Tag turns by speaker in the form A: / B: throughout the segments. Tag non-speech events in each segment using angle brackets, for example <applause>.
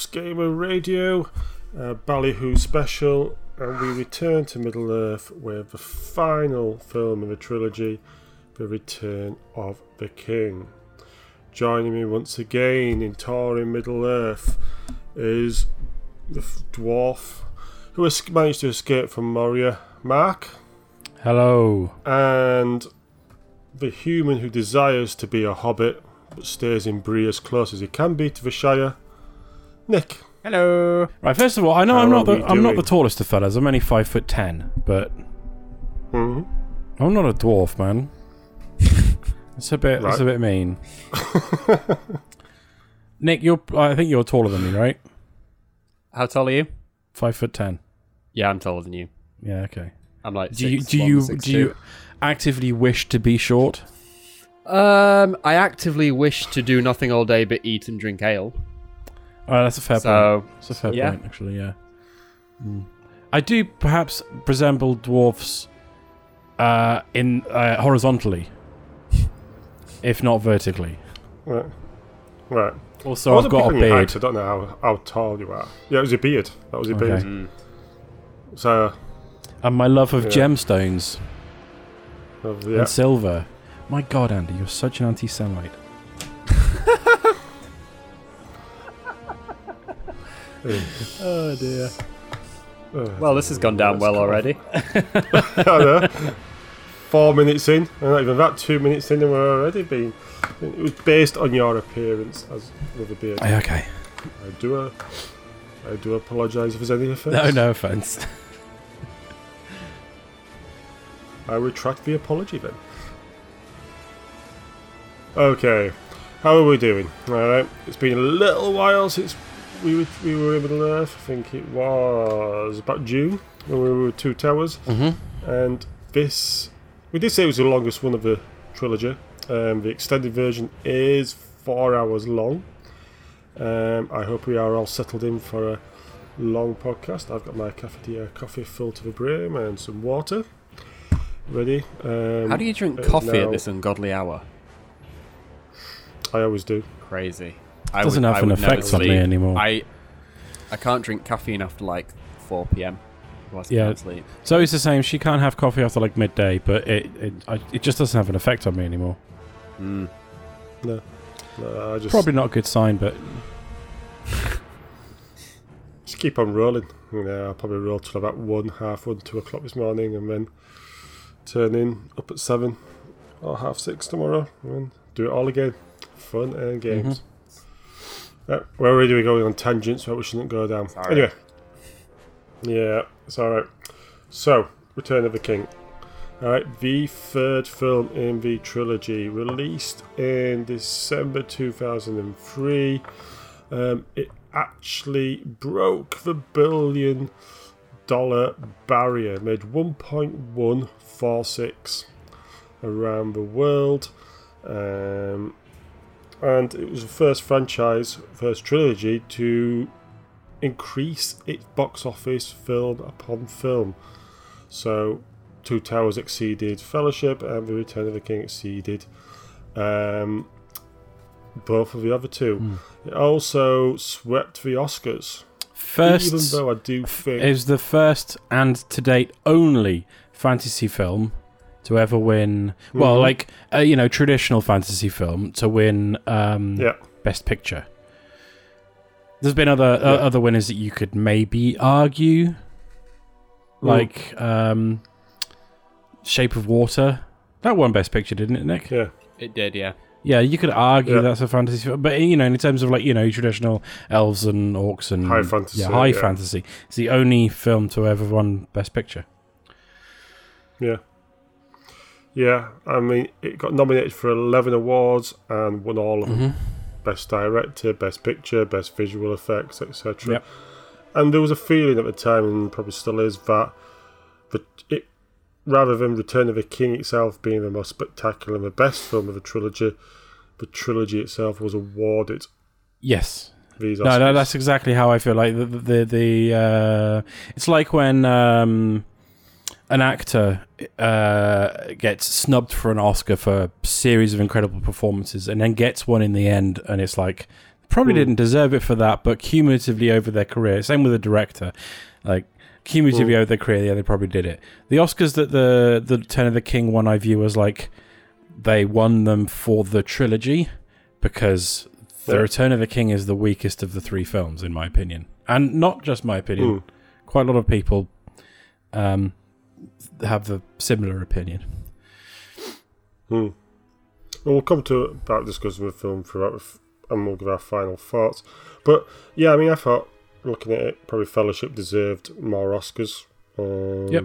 A: Laps Gamer Radio, uh, Ballyhoo special, and we return to Middle Earth with the final film in the trilogy, The Return of the King. Joining me once again in touring Middle Earth is the dwarf who has managed to escape from Moria, Mark,
B: Hello.
A: and the human who desires to be a hobbit but stays in Bree as close as he can be to the Shire, Nick.
C: Hello.
B: Right, first of all, I know
A: How
B: I'm not the I'm not the tallest of fellas. I'm only five foot ten, but
A: hmm
B: I'm not a dwarf, man. <laughs> It's a bit it's a bit mean. <laughs> Nick, you're I think you're taller than me, right?
C: How tall are you?
B: Five foot ten.
C: Yeah, I'm taller than you.
B: Yeah, okay.
C: I'm like
B: Do you do
C: one,
B: you
C: six
B: do
C: two.
B: you actively wish to be short?
C: Um, I actively wish to do nothing all day but eat and drink ale.
B: Oh, that's a fair point. That's a fair
C: yeah.
B: point, actually. Yeah. Mm. I do perhaps resemble dwarfs uh, in uh, horizontally, if not vertically.
A: Right. Right.
B: Also,
A: I
B: I've got a
A: picking your height,
B: beard.
A: I don't know how, how tall you are. Yeah, it was your beard. That was your
B: Okay.
A: beard.
C: mm,
A: So,
B: and my love of
A: Yeah.
B: gemstones
A: uh, yeah.
B: and silver. My God, Andy, you're such an anti-Semite. Oh dear.
C: Well, this has gone down well already. <laughs>
A: I know. Four minutes in, and not even that, two minutes in, and we're already being. It was based on your appearance as with a beard.
B: Okay.
A: I do. Uh, I do apologise if there's any offence.
B: No, no offense.
A: I retract the apology then. Okay, how are we doing? All right, it's been a little while since we were, we were in Middle Earth. I think it was about June when we were Two Towers,
B: mm-hmm.
A: and this we did say it was the longest one of the trilogy. Um, the extended version is four hours long. Um, I hope we are all settled in for a long podcast. I've got my cafetiere coffee full to the brim and some water ready. Um,
C: How do you drink coffee
A: now-
C: at this ungodly hour?
A: I always do.
C: Crazy. I
B: Doesn't
C: would-
B: have
C: I
B: an effect on me anymore.
C: I I can't drink caffeine after like 4 p.m. Otherwise I
B: Yeah.
C: sleep.
B: So it's the same. She can't have coffee after like midday, but it it, I, it just doesn't have an effect on me anymore.
C: Mm.
A: No, I just
B: Probably not a good sign, but <laughs>
A: just keep on rolling. You know, I'll probably roll till about one, half one, two o'clock this morning, and then turn in up at seven or half six tomorrow, and then do it all again. Fun and games. Yeah, we're already going on tangents, so we shouldn't go down.
C: Sorry.
A: Anyway, yeah, it's all right. So, Return of the King. All right, the third film in the trilogy, released in December 2003. Um, it actually broke the billion dollar barrier, made 1.146 around the world. Um, and it was the first franchise, first trilogy to increase its box office film upon film. So, Two Towers exceeded Fellowship, and The Return of the King exceeded um, both of the other two.
B: Hmm.
A: It also swept the Oscars.
B: first
A: even though I do think
B: is the first and to date only fantasy film to ever win. Well,
A: Mhm.
B: like uh, you know, traditional fantasy film to win um,
A: yeah,
B: Best Picture. There's been other uh,
A: Yeah.
B: other winners that you could maybe argue, like um, Shape of Water. That won Best Picture, didn't it, Nick?
A: yeah,
C: It did, yeah.
B: Yeah, you could argue
A: Yeah.
B: that's a fantasy film, but you know, in terms of like you know traditional elves and orcs and
A: High fantasy,
B: yeah, high
A: yeah.
B: fantasy, it's the only film to ever won Best Picture.
A: yeah, yeah. I mean, it got nominated for eleven awards and won all of them.
B: Mm-hmm.
A: Best Director, Best Picture, Best Visual Effects, etc.
B: Yep.
A: And there was a feeling at the time, and probably still is, that the, it, rather than Return of the King itself being the most spectacular and the best film of the trilogy, the trilogy itself was awarded
B: Yes,
A: these Oscars.
B: no, no, that's exactly how I feel. Like the the the uh, it's like when um, an actor uh, gets snubbed for an Oscar for a series of incredible performances, and then gets one in the end, and it's like probably
A: Hmm.
B: didn't deserve it for that, but cumulatively over their career, same with a director, like cumulatively
A: Hmm.
B: over their career, yeah, they probably did it. The Oscars that the the Turn of the King one, I view as like they won them for the trilogy because the
A: Yeah.
B: Return of the King is the weakest of the three films, in my opinion, and not just my opinion.
A: Mm.
B: Quite a lot of people um, have a similar opinion.
A: Hmm. Well, we'll come to about discussing the film throughout, and we'll give our final thoughts. But yeah, I mean, I thought looking at it, probably Fellowship deserved more Oscars. Um,
B: Yep.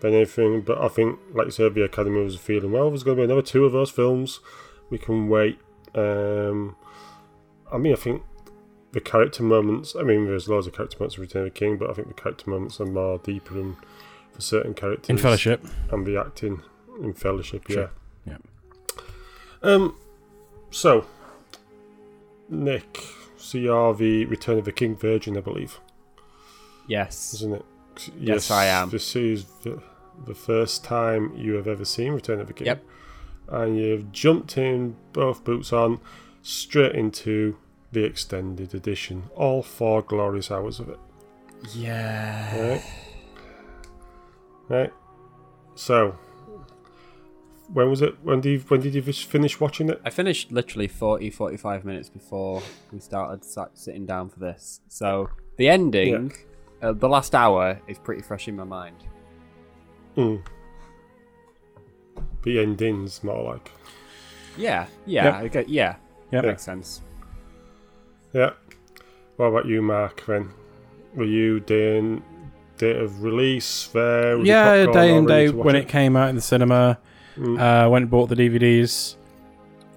A: Than anything, but I think, like you said, the Academy was feeling well. There's going to be another two of those films. We can wait. Um, I mean, I think the character moments. I mean, there's loads of character moments in Return of the King, but I think the character moments are more deeper in, for certain characters
B: In Fellowship,
A: and the acting in Fellowship.
B: Sure.
A: Yeah.
B: Yeah.
A: Um. So, Nick, so you're the Return of the King Virgin, I believe,
C: Yes.
A: isn't it?
C: Yes, I am.
A: This is the, the first time you have ever seen Return of the King.
C: Yep.
A: And you've jumped in, both boots on, straight into the extended edition, all four glorious hours of it.
C: Yeah.
A: Right. Right. So, when was it? When did you, when did you finish watching it?
C: I finished literally 40, 45 minutes before we started sat, sitting down for this. So the ending, uh, the last hour, is pretty fresh in my mind.
A: Mm. The endings, more like.
C: Yeah, yeah,
B: Yep.
C: I get, yeah,
B: Yep.
C: makes sense.
A: Yeah. What about you, Mark? Then, were you doing date of release there?
B: yeah, day and day when it came out in the cinema.
A: Mm.
B: Uh, went and bought the DVDs.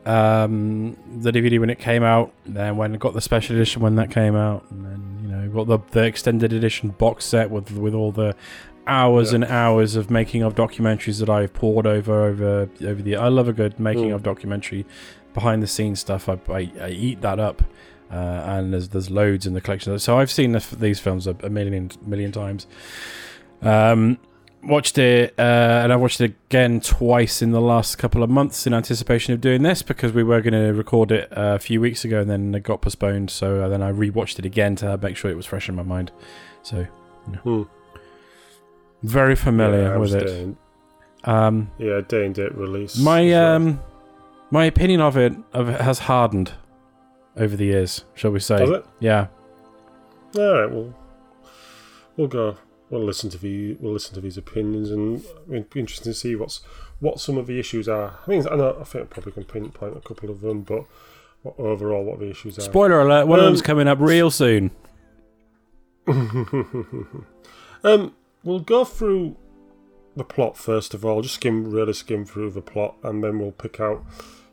B: Um, the DVD when it came out, then went and got the special edition when that came out, and then you know got the the extended edition box set with with all the hours
A: Yeah.
B: and hours of making of documentaries that I've poured over over over the. I love a good making
A: Mm.
B: of documentary, behind the scenes stuff. I I, I eat that up, uh, and there's there's loads in the collection. So I've seen the, these films a, a million million times. Um, watched it, uh, and I watched it again twice in the last couple of months in anticipation of doing this because we were going to record it uh, a few weeks ago and then it got postponed. So uh, then I rewatched it again to make sure it was fresh in my mind. So
A: Hmm.
B: very familiar
A: Yeah,
B: with it. Um,
A: yeah, day and date release.
B: my
A: well.
B: um, my opinion of it of it has hardened over the years, shall we say?
A: Does it?
B: Yeah.
A: All right. Well, we'll go. We'll listen to the. We'll listen to these opinions, and it'll be interesting to see what's what some of the issues are. I mean, I know. I think I probably can pinpoint a couple of them, but what, overall, what the issues are.
B: Spoiler alert: one of
A: Um,
B: them's coming up real soon. <laughs>
A: um, we'll go through the plot first of all. Just skim, really skim through the plot, and then we'll pick out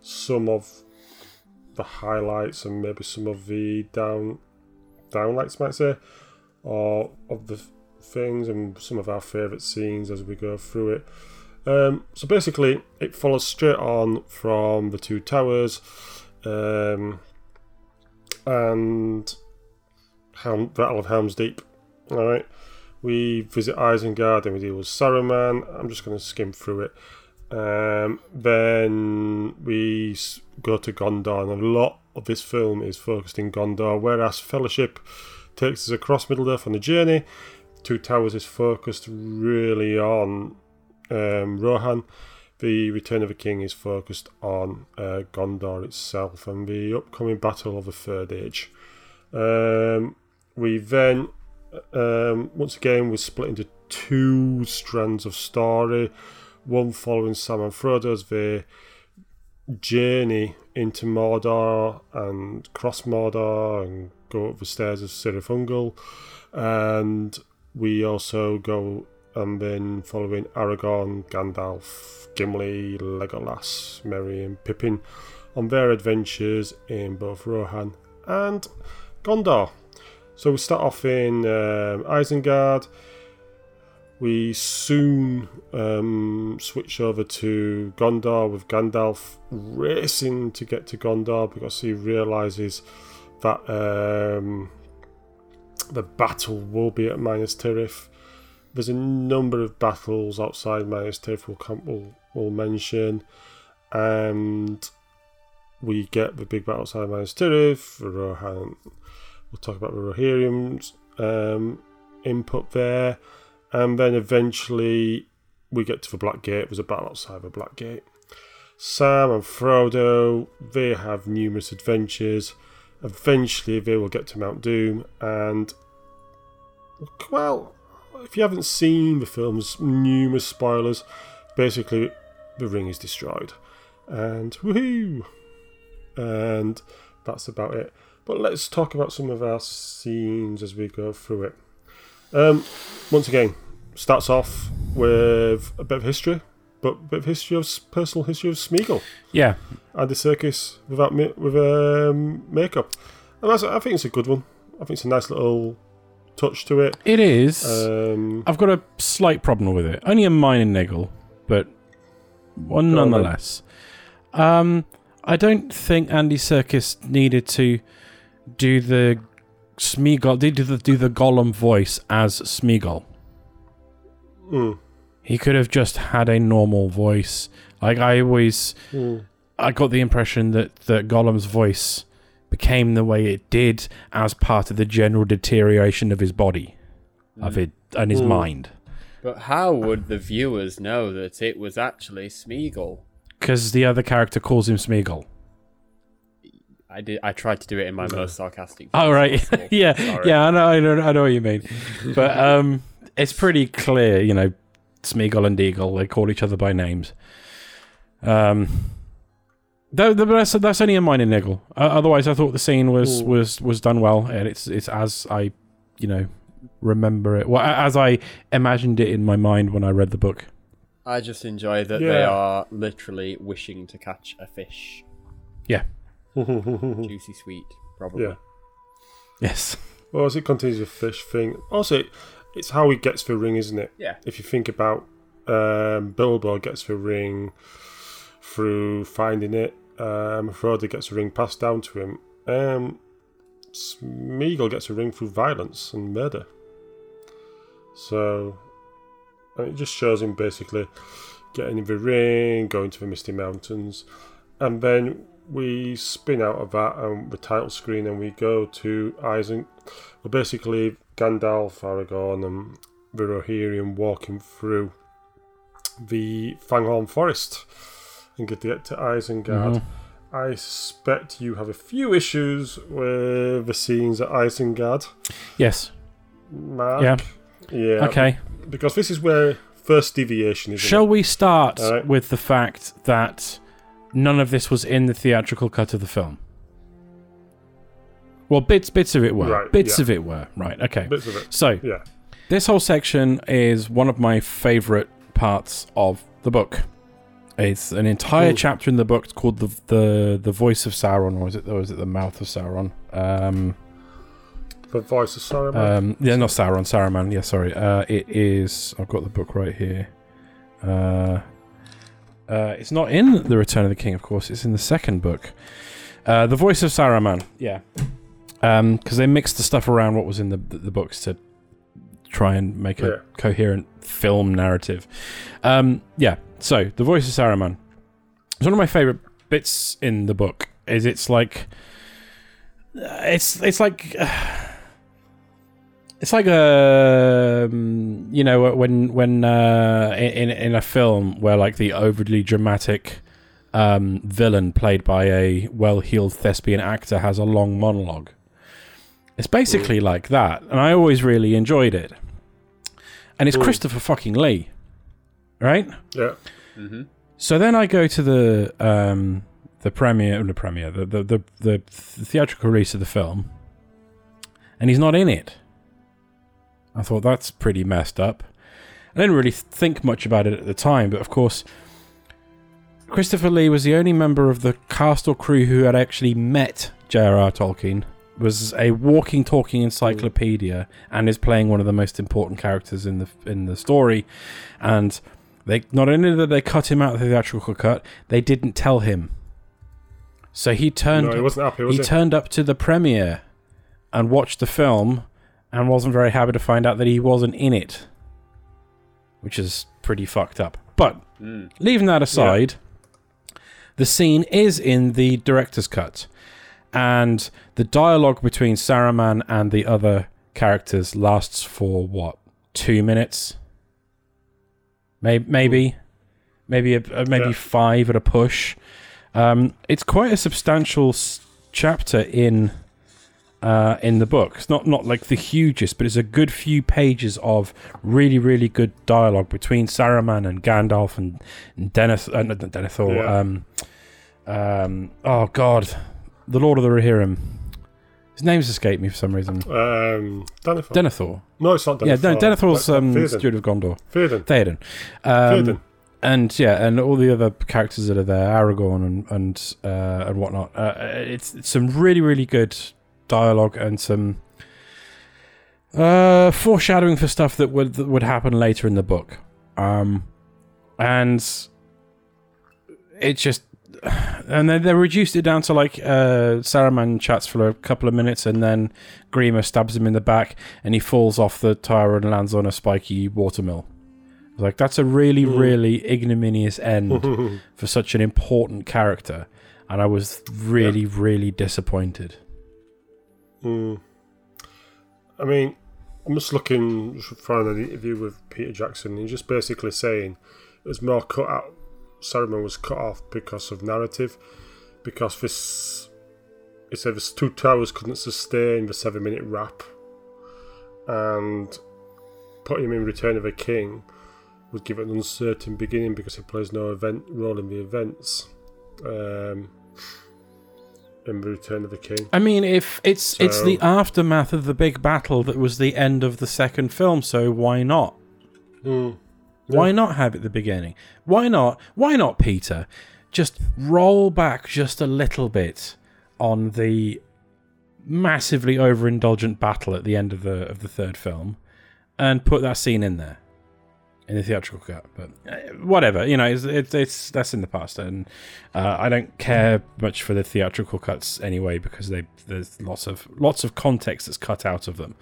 A: some of the highlights and maybe some of the down downlights, might say, or of the things and some of our favourite scenes as we go through it. Um, so basically, it follows straight on from the two towers, um, and Helm, Battle of Helm's Deep. All right, we visit Isengard and we deal with Saruman. I'm just going to skim through it. Um, then we go to Gondor, and a lot of this film is focused in Gondor, whereas Fellowship takes us across Middle Earth on the journey. Two Towers is focused really on um, Rohan. The Return of the King is focused on uh, Gondor itself and the upcoming Battle of the Third Age. Um, we then, um, once again, we're split into two strands of story. One following Sam and Frodo as journey into Mordor and cross Mordor and go up the stairs of Cirith Ungol. And we also go and then following Aragorn, Gandalf, Gimli, Legolas, Merry, and Pippin on their adventures in both Rohan and Gondor. So we start off in um, Isengard. We soon um, switch over to Gondor with Gandalf racing to get to Gondor because he realizes that um, the battle will be at Minas Tirith. There's a number of battles outside Minas Tirith we'll, come, we'll, we'll mention, and we get the big battle outside Minas Tirith. Rohan, we'll talk about the Rohirrim's um, input there, and then eventually we get to the Black Gate. There's a battle outside the Black Gate. Sam and Frodo they have numerous adventures. Eventually, they will get to Mount Doom, and well, if you haven't seen the film's numerous spoilers, basically the ring is destroyed, and woohoo! And that's about it. But let's talk about some of our scenes as we go through it. Um, once again, starts off with a bit of history, but a bit of history of personal history of Smeagol.
B: Yeah,
A: Andy Serkis without with um, makeup, and that's, I think it's a good one. I think it's a nice little touch to it.
B: it is.
A: Um,
B: I've got a slight problem with it. Only a minor niggle, but one
A: Go on,
B: nonetheless. Um, I don't think Andy Serkis needed to do the Smeagol, did do the do the Gollum voice as Smeagol.
A: Mm,
B: He could have just had a normal voice. Like I always,
A: mm,
B: I got the impression that that Gollum's voice became the way it did as part of the general deterioration of his body, of it and his
A: Mm.
B: mind.
C: But how would the viewers know that it was actually Smeagol?
B: Because the other character calls him Smeagol.
C: I did. I tried to do it in my most sarcastic.
B: Oh right, <laughs> yeah,
C: Sorry.
B: yeah. I know, I know, I know what you mean. But um, it's pretty clear, you know, Smeagol and Deagol. They call each other by names. Um, though the- that's that's only a minor niggle. Uh, otherwise, I thought the scene was
A: Ooh.
B: was was done well, and it's it's as I, you know, remember it. Well, as I imagined it in my mind when I read the book.
C: I just enjoy that they are literally wishing to catch a fish.
A: Yeah. <laughs> <laughs>
C: Juicy sweet, probably.
A: yeah.
B: Yes.
A: Well, as it continues with fish thing, also it's how he gets the ring, isn't it?
C: Yeah.
A: If you think about um, Bilbo gets the ring through finding it, um, Frodo gets the ring passed down to him. Um, Smeagol gets a ring through violence and murder. So and it just shows him basically getting the ring, going to the Misty Mountains, and then we spin out of that and the title screen, and we go to Isaac. Well, basically Gandalf, Aragorn, and the Rohirrim walking through the Fangorn Forest and get to get to Isengard.
B: Mhm.
A: I suspect you have a few issues with the scenes at Isengard,
B: Yes.
A: Mark.
B: Yeah.
A: Yeah.
B: Okay.
A: Because this is where first deviation is.
B: Shall we start
A: Alright.
B: with the fact that none of this was in the theatrical cut of the film? Well, bits bits of it were.
A: Right,
B: bits
A: yeah.
B: of it were. Right. Okay.
A: Bits of it.
B: So
A: Yeah.
B: this whole section is one of my favorite parts of the book. It's an entire
A: Ooh.
B: chapter in the book called the the the voice of Sauron, or is it or is it the mouth of Sauron? Um,
A: The voice of Saruman.
B: um, yeah, not Sauron, Saruman. Yeah, sorry. Uh, it is. I've got the book right here. Uh, uh, it's not in the Return of the King, of course. It's in the second book. Uh, the voice of Saruman. Yeah. Because they mixed the stuff around what was in the the, the books to try and make a
A: Yeah.
B: coherent film narrative. Um, yeah. So the voice of Saruman. It's one of my favorite bits in the book. Is it's like. It's it's like. It's like a you know when when uh, in in a film where like the overly dramatic um, villain played by a well-heeled thespian actor has a long monologue. It's basically like that, and I always really enjoyed it. And it's
A: Mm.
B: Christopher fucking Lee, right?
A: yeah.
C: Mm-hmm.
B: So then I go to the um, the premiere, the premiere, the the, the the theatrical release of the film, and he's not in it. I thought that's pretty messed up. I didn't really think much about it at the time, but of course, Christopher Lee was the only member of the cast or crew who had actually met J.R.R. Tolkien. Was a walking, talking encyclopedia, and is playing one of the most important characters in the in the story. And they not only did they cut him out of the theatrical cut, they didn't tell him. So he turned
A: No, he wasn't happy, was
B: he
A: he?
B: turned up to the premiere and watched the film and wasn't very happy to find out that he wasn't in it. Which is pretty fucked up. But
C: Mm.
B: leaving that aside, the scene is in the director's cut, and the dialogue between Saruman and the other characters lasts for what two minutes, maybe, maybe, maybe a, maybe
A: Yeah.
B: five at a push. Um, it's quite a substantial s- chapter in uh, in the book. It's not not like the hugest, but it's a good few pages of really really good dialogue between Saruman and Gandalf and, and Deneth, uh, not Denethor.
A: Yeah.
B: Um, um, oh God, the Lord of the Rohirrim. His name's escaped me for some reason.
A: Um, Denethor.
B: Denethor.
A: no, it's not Denethor.
B: Yeah, Den- Denethor's um, steward of Gondor.
A: Theoden.
B: Theoden. Um,
A: Theoden.
B: and yeah, and all the other characters that are there, Aragorn and and uh, and whatnot. Uh, it's, it's some really really good dialogue and some uh, foreshadowing for stuff that would that would happen later in the book. Um, and it just <sighs> and then they reduced it down to like uh, Saruman chats for a couple of minutes, and then Grima stabs him in the back, and he falls off the tower and lands on a spiky watermill. Like that's a really,
A: Mm.
B: really ignominious end <laughs> for such an important character, and I was really, really disappointed.
A: Hmm. I mean, I'm just looking for an interview with Peter Jackson. He's just basically saying it was more cut out. Saruman was cut off because of narrative, because this. He said this two towers couldn't sustain the seven minute rap, and putting him in Return of a King would give it an uncertain beginning because he plays no event role in the events. Um, in the Return of the King.
B: I mean, if it's it's the aftermath of the big battle that was the end of the second film, so why not?
A: Hmm.
B: Why not have it at the beginning? Why not? Why not, Peter? Just roll back just a little bit on the massively overindulgent battle at the end of the of the third film, and put that scene in there in the theatrical cut. But uh, whatever, you know, it's, it's it's that's in the past, and uh, I don't care much for the theatrical cuts anyway because they there's lots of lots of context that's cut out of them.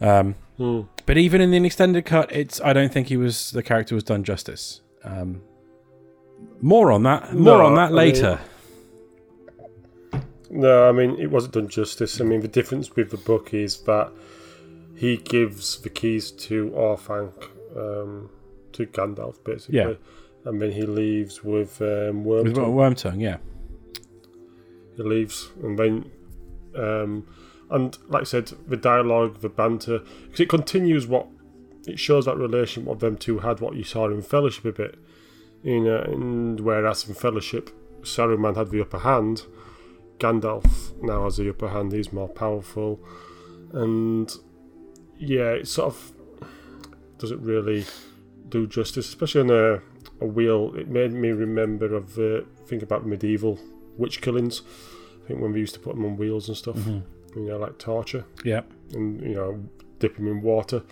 B: Um,
A: Hmm.
B: but even in the extended cut, it's I don't think he was the character was done justice. Um, more on that. More
A: No,
B: on that
A: I mean-
B: later.
A: No, I mean it wasn't done justice. I mean the difference with the book is that he gives the keys to Orthanc um, to Gandalf basically,
B: Yeah.
A: and then he leaves with um,
B: With
A: Wormtongue.
B: Worm Tongue, yeah.
A: He leaves, and then um, and like I said, the dialogue, the banter, because it continues what it shows that relationship of them two had, what you saw in Fellowship a bit, you know, and whereas in Fellowship, Saruman had the upper hand. Gandalf now has the upper hand. He's more powerful, and yeah, it's sort of doesn't really do justice, especially on a, a wheel. It made me remember of uh, think about medieval witch killings. I think when we used to put them on wheels and stuff,
B: Mhm.
A: you know, like torture
B: Yeah.
A: and you know dip them in water.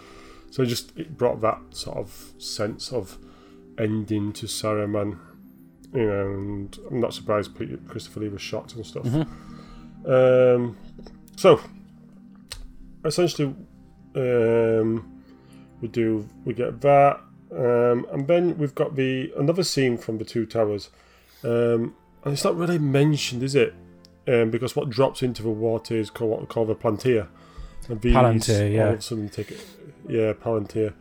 A: So it just it brought that sort of sense of ending to Saruman. You know, and I'm not surprised Christopher Lee was shocked and stuff.
B: Mhm.
A: Um, so essentially, um, we do we get that, um, and then we've got the another scene from the Two Towers, um, and it's not really mentioned, is it? Um, because what drops into the water is called what we call the Plantia. And these
B: Palantir, yeah.
A: All of a sudden take it, yeah, Palantir,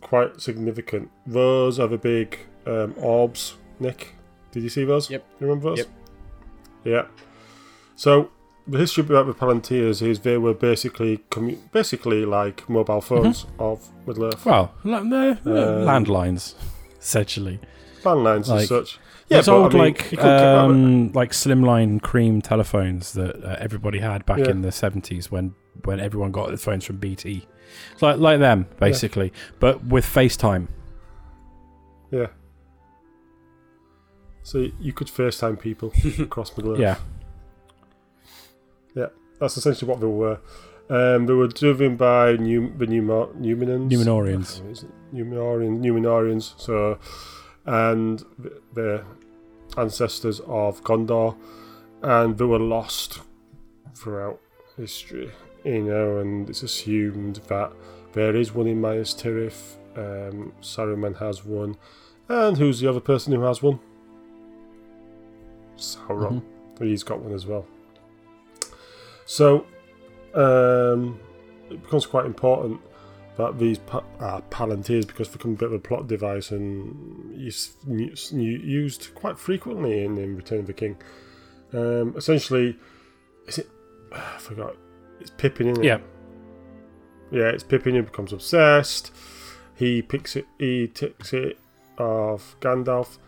A: quite significant. Those are the big um, orbs. Nick, did you see those?
C: Yep.
A: You remember those?
C: Yep.
A: Yeah. So the history about the Palantirs is they were basically commu- basically like mobile phones of Middle Earth,
B: Well, la- no,
A: Um,
B: landlines, essentially.
A: landlines
B: like-
A: and such.
B: It's
A: but, I mean,
B: like
A: you couldn't get that-
B: um, like slimline cream telephones that uh, everybody had back
A: Yeah.
B: in the seventies when when everyone got the phones from BT. It's like like them basically, but with FaceTime.
A: yeah. So you could FaceTime people <laughs> across Middle Earth.
B: Yeah, Yeah,
A: that's essentially what they were. Um, they were driven by Num- the Numa- Numenans. Numenoreans. It Numenoreans, Numenoreans. So, and th- the ancestors of Gondor, and they were lost throughout history. You know, and it's assumed that there is one in Minas Tirith. Um, Saruman has one, and who's the other person who has one? Sauron. He's got one as well. So um, it becomes quite important that these pa- are palantirs because they become a bit of a plot device and is used quite frequently in, in Return of the King. Um, essentially, is it? I forgot. It's Pippin, isn't it?
B: Yeah.
A: Yeah, it's Pippin who becomes obsessed. He picks it. He takes it of Gandalf,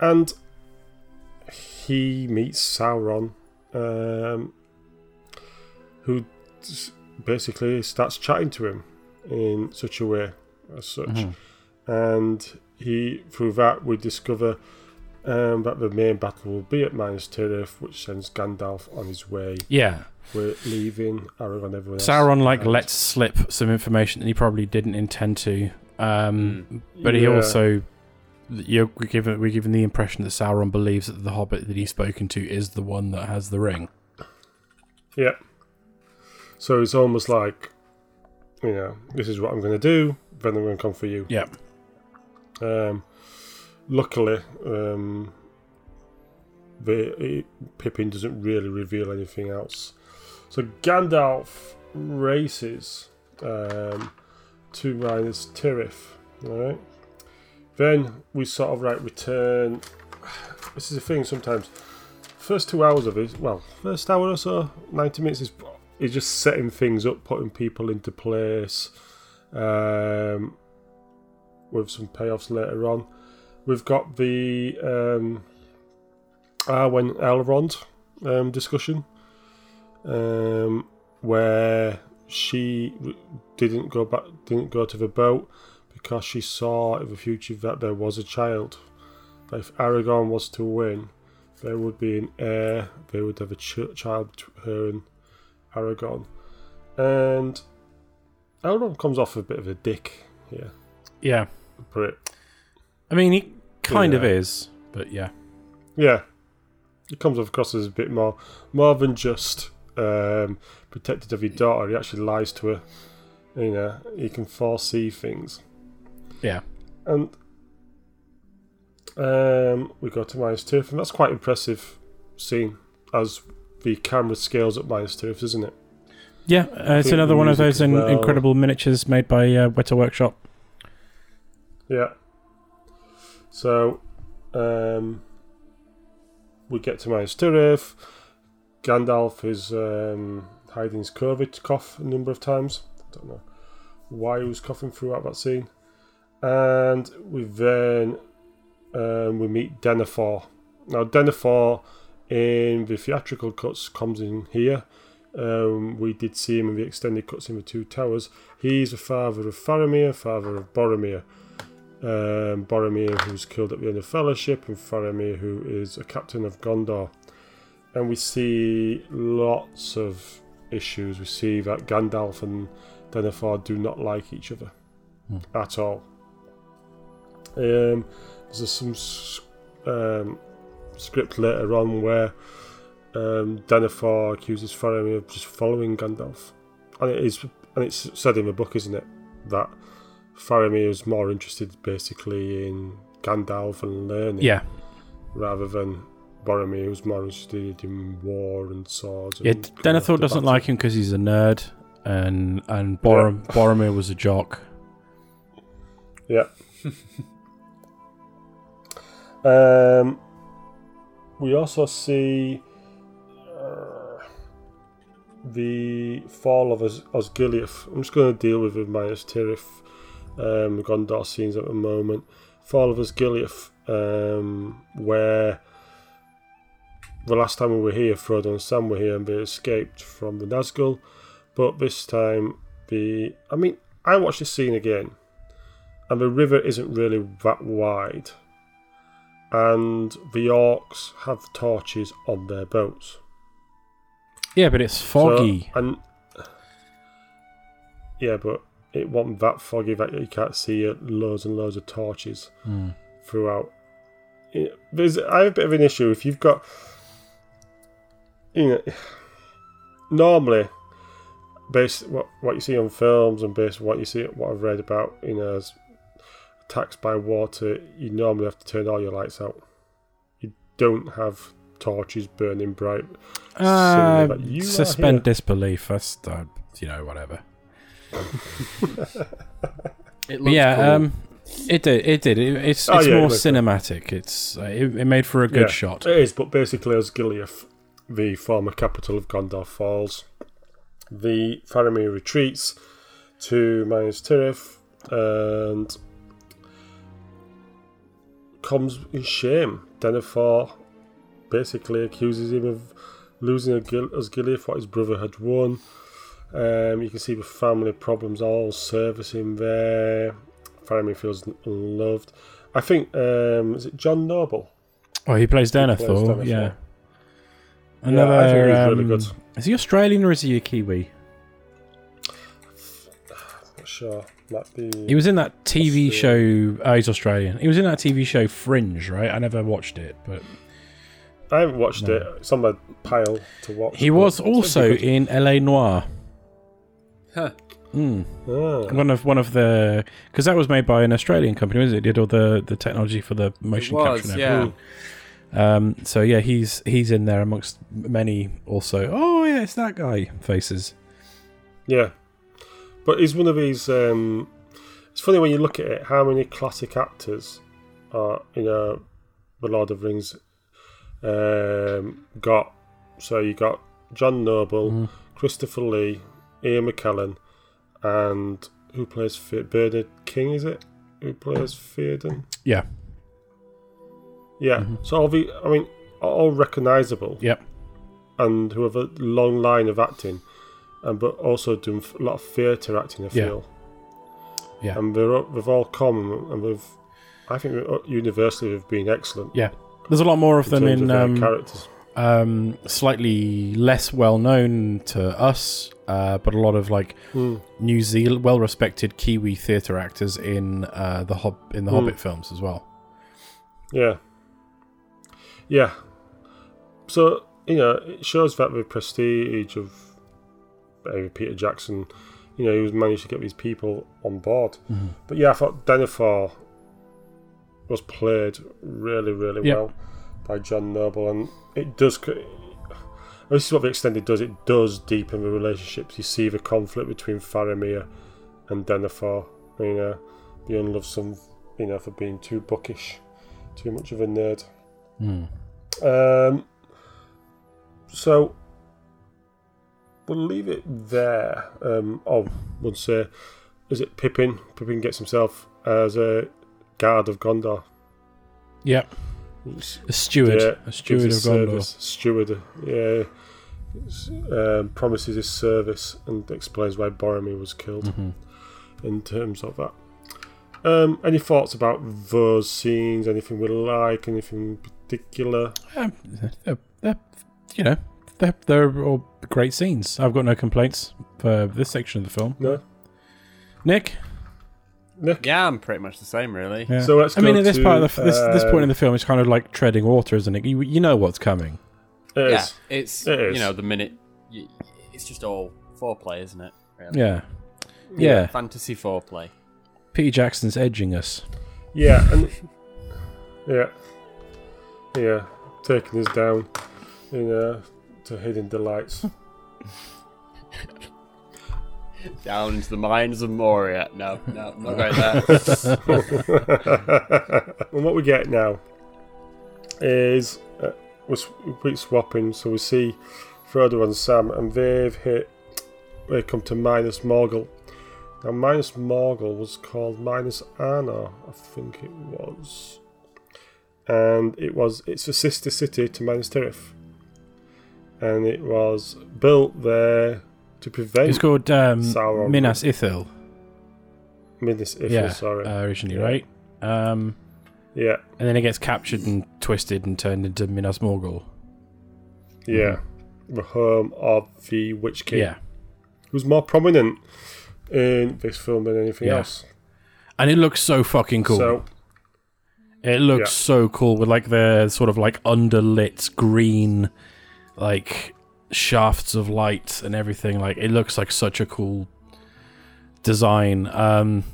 A: and he meets Sauron, um, who basically starts chatting to him in such a way as such,
B: Mm-hmm.
A: and he through that we discover um, that the main battle will be at Minas Tirith, which sends Gandalf on his way.
B: Yeah.
A: We're leaving Aragorn. Everyone else.
B: Sauron like
A: and-
B: lets slip some information that he probably didn't intend to. Um, But he
A: Yeah.
B: also, you're we're given we're given the impression that Sauron believes that the Hobbit that he's spoken to is the one that has the ring.
A: Yeah. So it's almost like, you know, this is what I'm going to do. Then I'm going to come for you.
B: Yeah.
A: Um, luckily, um, the Pippin doesn't really reveal anything else. So Gandalf races um, to Minas Tirith. All right. Then we sort of like return. <sighs> This is the thing sometimes. First two hours of it, well, first hour or so, ninety minutes is is just setting things up, putting people into place, um, with some payoffs later on. We've got the um, Arwen Elrond um, discussion, um, where she didn't go back, didn't go to the boat because she saw in the future that there was a child. That if Aragorn was to win, there would be an heir. They would have a ch- child her and Aragorn, and Elrond comes off a bit of a dick here.
B: Yeah.
A: Put it
B: I mean, he kind of is, but yeah.
A: Yeah, He comes across as a bit more more than just um, protected of your daughter. He actually lies to her. You know, he can foresee things,
B: Yeah.
A: and um, we go to Minas Tirith, and that's quite impressive scene as the camera scales up Minas Tirith, isn't it?
B: Yeah, uh, it's another one of those in,
A: well.
B: incredible miniatures made by uh, Weta Workshop.
A: Yeah. So, um, we get to Minas Tirith. Gandalf is um, hiding his COVID cough a number of times. I don't know why he was coughing throughout that scene. And we then um, we meet Denethor. Now, Denethor in the theatrical cuts comes in here. Um, we did see him in the extended cuts in the Two Towers. He's the father of Faramir, father of Boromir um, Boromir, who's killed at the end of Fellowship, and Faramir, who is a captain of Gondor. And we see lots of issues. We see that Gandalf and Denethor do not like each other
B: Hmm.
A: at all. Um, there's some um, script later on where um, Denethor accuses Faramir of just following Gandalf, and it is, and it's said in the book, isn't it, that Faramir is more interested basically in Gandalf and learning
B: Yeah.
A: rather than Boromir, who's more interested in war and swords.
B: Yeah,
A: and after
B: Denethor doesn't
A: battle.
B: like him because he's a nerd, and and Borom- <laughs> Boromir was a jock.
A: Yeah. <laughs> um, we also see uh, the fall of Os- Osgiliath. I'm just going to deal with the Minas Tirith um, Gondor scenes at the moment. Fall of Osgiliath, um, where the last time we were here, Frodo and Sam were here and they escaped from the Nazgul. But this time, the. I mean, I watched this scene again and the river isn't really that wide. And the orcs have torches on their boats.
B: Yeah, but it's foggy.
A: So- and yeah, but it wasn't that foggy that you can't see loads and loads of torches
B: Hmm.
A: throughout. It- There's I have a bit of an issue if you've got you know normally based what what you see on films and based what you see what I've read about you know as attacks by water you normally have to turn all your lights out. You don't have torches burning bright.
B: Uh,
A: that you
B: suspend disbelief. That's uh, you know whatever. <laughs>
C: It looks
B: yeah,
C: cool.
B: um, it did. It did. It, it's
A: Oh,
B: it's
A: yeah, it
B: more
A: cool.
B: cinematic. It's uh, it, it made for a good
A: Yeah,
B: shot.
A: It is, but basically, Osgiliath, the former capital of Gondor, falls. The Faramir retreats to Minas Tirith and comes in shame. Denethor basically accuses him of losing Osgil- Osgiliath, what his brother had won. Um, you can see the family problems all servicing there. Faramir feels unloved. I think, um, is it John Noble?
B: Oh, he plays Denethor.
A: Denethor.
B: Yeah.
A: Yeah,
B: Another.
A: I think he's really
B: um,
A: good.
B: Is he Australian or is he a Kiwi?
A: Not sure. Might be.
B: He was in that TV
A: Australian.
B: show. Oh, he's Australian. He was in that TV show Fringe, right? I never watched it, but
A: I haven't watched
B: No.
A: it. It's on my pile to watch.
B: he was also in L.A. Noir.
C: Huh.
B: Mm.
A: Ah,
B: One of one of the because that was made by an Australian company, was it? Did all the the technology for the motion
C: It
B: capture?
C: was,
B: and
C: yeah.
B: Um, so yeah, he's he's in there amongst many also. Oh yeah, it's that guy. Faces.
A: yeah, but he's one of these. Um, it's funny when you look at it. How many classic actors are you know the Lord of the Rings um, got? So you got John Noble,
B: Mhm.
A: Christopher Lee, Ian McKellen, and who plays Fe- Bernard King? Is it who plays Theoden?
B: Yeah.
A: Yeah.
B: Mhm.
A: So all the, I mean, all recognisable.
B: Yep.
A: and who have a long line of acting, and but also doing a lot of theatre acting. I
B: Yeah.
A: feel.
B: Yeah.
A: And they're, all- they've all come and we've, I think uh, universally have been excellent.
B: Yeah. There's a lot more of
A: in
B: them in
A: of
B: um,
A: characters.
B: um, slightly less well known to us, uh, but a lot of like
A: Hmm.
B: New Zealand, well respected Kiwi theatre actors in uh, the Hob- in the
A: Hmm.
B: Hobbit films as well.
A: Yeah. Yeah. So you know, it shows that the prestige of uh, Peter Jackson. You know, he was managed to get these people on board.
B: Mhm.
A: But yeah, I thought Denethor was played really, really
B: Yep.
A: well by John Noble, and it does. c- This is what the extended does. It does deepen the relationships. You see the conflict between Faramir and Denethor. You know, Bjorn loves some, you know, for being too bookish, too much of a nerd.
B: Hmm.
A: Um, so we'll leave it there. Um, oh, we'll say, is it Pippin? Pippin gets himself as a guard of Gondor.
B: Yep, a steward,
A: Yeah,
B: a steward of Gondor.
A: service. Steward, yeah. Um, promises his service and explains why Boromir was killed
B: Mhm.
A: in terms of that. Um, any thoughts about those scenes? Anything we like? Anything in particular?
B: Um, they're, they're, you know, they're, they're all great scenes. I've got no complaints for this section of the film.
A: No,
B: Nick,
A: Nick.
C: Yeah, I'm pretty much the same, really.
B: yeah.
A: So let's
B: I mean, at this
A: to,
B: part of the, f- this this point in
A: um,
B: the film, it's kind of like treading water, isn't it? You, you know what's coming.
A: It
C: yeah,
A: is.
C: it's
A: It is.
C: you know the minute y it's just all foreplay, isn't it? Really?
B: Yeah, yeah.
C: fantasy foreplay.
B: Peter Jackson's edging us.
A: Yeah, and yeah, yeah, taking us down, you know, to hidden delights. <laughs>
C: Down into the mines of Moria. No, no, not going there.
A: and what we get now is uh, we're, we keep swapping, so we see Frodo and Sam, and they've hit. They come to Minas Morgul. Now, Minas Morgul was called Minas Anna, I think it was, and it was it's a sister city to Minas Tirith, and it was built there to prevent
B: It's called um,
A: Sauron.
B: Minas Ithil.
A: Minas Ithil.
B: yeah,
A: sorry,
B: uh, originally,
A: Yeah.
B: right? Um,
A: yeah,
B: and then it gets captured and twisted and turned into Minas Morgul.
A: yeah, the home of the Witch King.
B: Yeah,
A: who's more prominent in this film than anything
B: Yeah.
A: else.
B: and it looks so fucking cool.
A: So
B: It looks
A: Yeah.
B: so cool with like the sort of like underlit green, like shafts of light and everything. Like it looks like such a cool design. Um,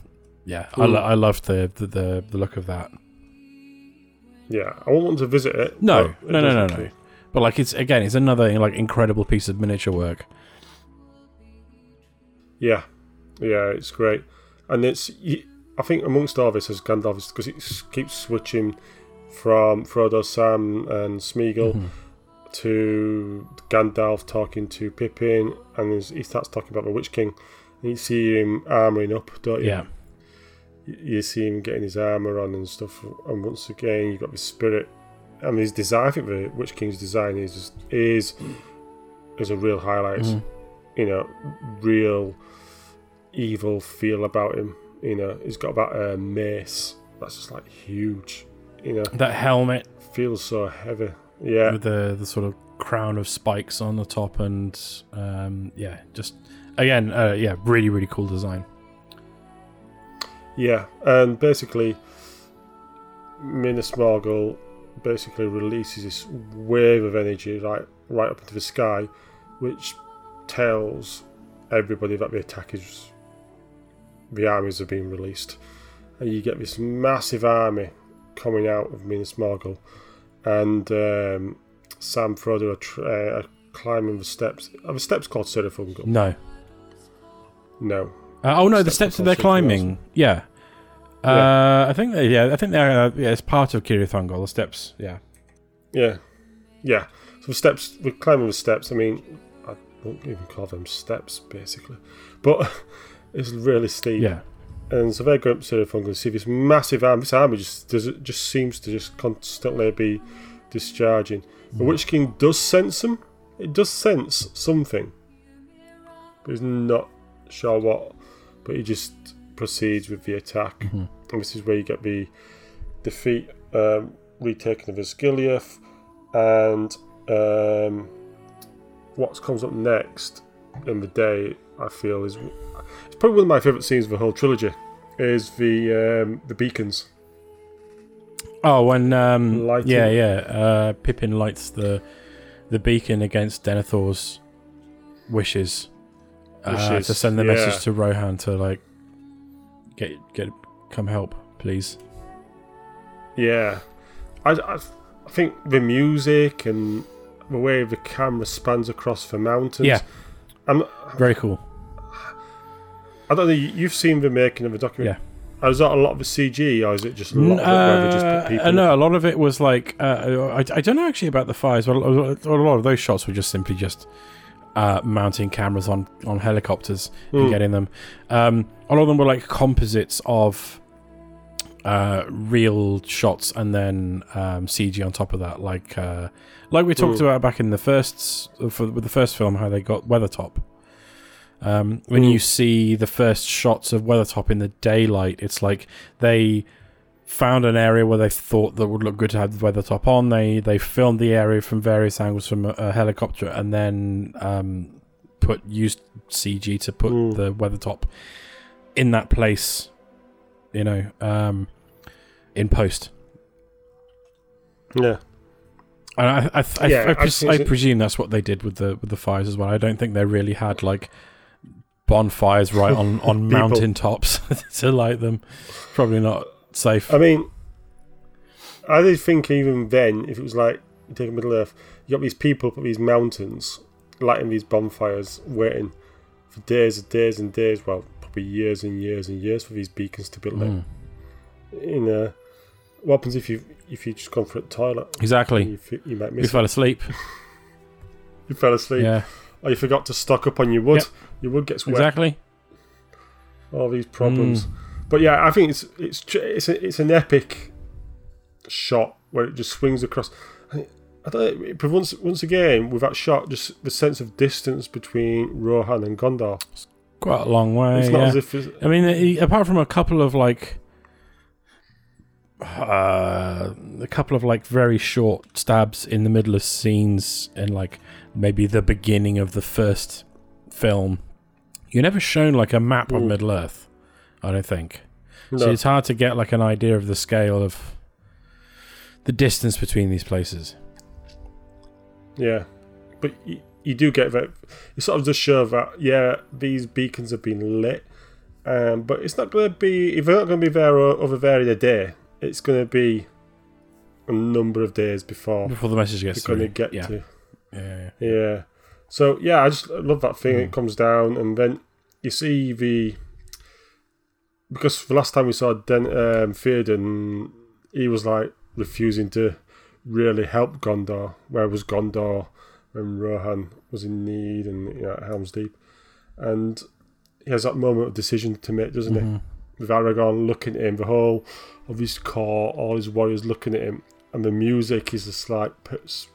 B: yeah, I,
A: Mm.
B: lo- I loved the, the the the look of that.
A: yeah, I won't want to visit it.
B: No,
A: it
B: no, no, no, no. But like it's again, it's another like incredible piece of miniature work.
A: Yeah, yeah, it's great, and it's. I think amongst all this is Gandalf because it keeps switching from Frodo, Sam, and Smeagol
B: Mhm.
A: To Gandalf talking to Pippin, and he starts talking about the Witch King. And you see him armoring up, don't you?
B: Yeah.
A: You- see him getting his armor on and stuff. And once again, you've got the spirit. and his design. I think the Witch King's design is just is is a real highlight.
B: Mhm.
A: You know, real evil feel about him. You know, he's got that uh, mace that's just like huge. You know,
B: That helmet
A: feels so heavy. Yeah,
B: with the the sort of crown of spikes on the top, and um, yeah, just again, uh, yeah, really really cool design.
A: Yeah, and basically, Minas Morgul basically releases this wave of energy right right up into the sky, which tells everybody that the attack is the armies are being released, and you get this massive army coming out of Minas Morgul, and um, Sam Frodo are, tr- uh, are climbing the steps. Are the steps called Cirith Ungol?
B: No,
A: No.
B: uh, oh no, the
A: Steps
B: steps that they're
A: the
B: climbing. Yeah. Uh, I think they, yeah, I think they're uh, yeah, it's part of Cirith Ungol. The steps, yeah,
A: Yeah, yeah. So the steps, we're climbing the steps. I mean, I won't even call them steps, basically, but <laughs> it's really steep.
B: yeah,
A: And so they're going up to the front and see this massive army. This army just does it just seems to just constantly be discharging. The Witch King does sense them. It does sense something, but he's not sure what. But he just proceeds with the attack,
B: Mhm.
A: and this is where you get the defeat, um, retaking of Osgiliath, and um, what comes up next in the day. I feel is probably one of my favourite scenes of the whole trilogy. Is the um, the beacons?
B: Oh, when um,
A: Lighting.
B: yeah, yeah, uh, Pippin lights the the beacon against Denethor's wishes, uh,
A: Wishes,
B: to send the
A: yeah.
B: message to Rohan to like get get come help, please.
A: Yeah, I, I, I think the music and the way the camera spans across the mountains.
B: Yeah.
A: I'm,
B: Very cool.
A: I don't know. you- You've seen the making of a documentary. Yeah. Is that a lot of the CG, or is it just a lot of it where they just put
B: Uh,
A: people?
B: no, a lot of it was like uh, I, I don't know actually about the fires, but a lot of those shots were just simply just uh, mounting cameras on on helicopters and
A: Hmm.
B: getting them. Um, a lot of them were like composites of uh, real shots and then um, CG on top of that, like uh, like we talked
A: Hmm.
B: about back in the first for, with the first film, how they got Weathertop. Um, when
A: Hmm.
B: you see the first shots of Weathertop in the daylight, it's like they found an area where they thought that would look good to have the Weathertop on. They they filmed the area from various angles from a, a helicopter, and then um, put used CG to put
A: Mm.
B: the Weathertop in that place. You know, um, in post.
A: Yeah,
B: And I, I, I,
A: Yeah,
B: I,
A: I
B: I presume that's what they did with the with the fires as well. I don't think they really had like bonfires right on on <laughs> mountain tops <laughs> to light them. Probably not safe.
A: I mean, I did think even then, if it was like you take Middle Earth, you got these people up at these mountains, lighting these bonfires, waiting for days and days and days. Well, probably years and years and years for these beacons to be lit.
B: Mm.
A: In uh, what happens if you if you just gone for a toilet?
B: Exactly.
A: You, f- you might
B: You
A: miss. it.
B: fell asleep. <laughs>
A: You fell asleep,
B: Yeah,
A: or you forgot to stock up on your wood.
B: Yep.
A: Your wood gets wet.
B: exactly.
A: All these problems.
B: Mm.
A: But yeah, I think it's it's it's a, it's an epic shot where it just swings across. I don't it, once once again with that shot, just the sense of distance between Rohan and Gondor.
B: Quite a long way.
A: it's not
B: yeah.
A: as if it's,
B: I mean, he- apart from a couple of like, uh, a couple of like very short stabs in the middle of scenes and like maybe the beginning of the first film, you're never shown like a map of
A: Mm.
B: Middle Earth. I don't think.
A: no.
B: So it's hard to get like an idea of the scale of the distance between these places.
A: yeah, but you, you do get that. It sort of just show that yeah, these beacons have been lit, um, but it's not going to be if they're not going to be there over there in a day. It's going to be a number of days before
B: Before the message gets
A: they're
B: through.
A: going to get
B: yeah.
A: to.
B: Yeah, yeah.
A: Yeah. So yeah, I just love that thing.
B: Mm.
A: It comes down, and then you see the because the last time we saw Den um, Theoden, he was like refusing to really help Gondor. Where was Gondor when Rohan was in need and you know, at Helm's Deep, and he has that moment of decision to make, doesn't
B: Mhm.
A: he? With Aragorn looking at him, the whole of his court, all his warriors looking at him, and the music is just like puts,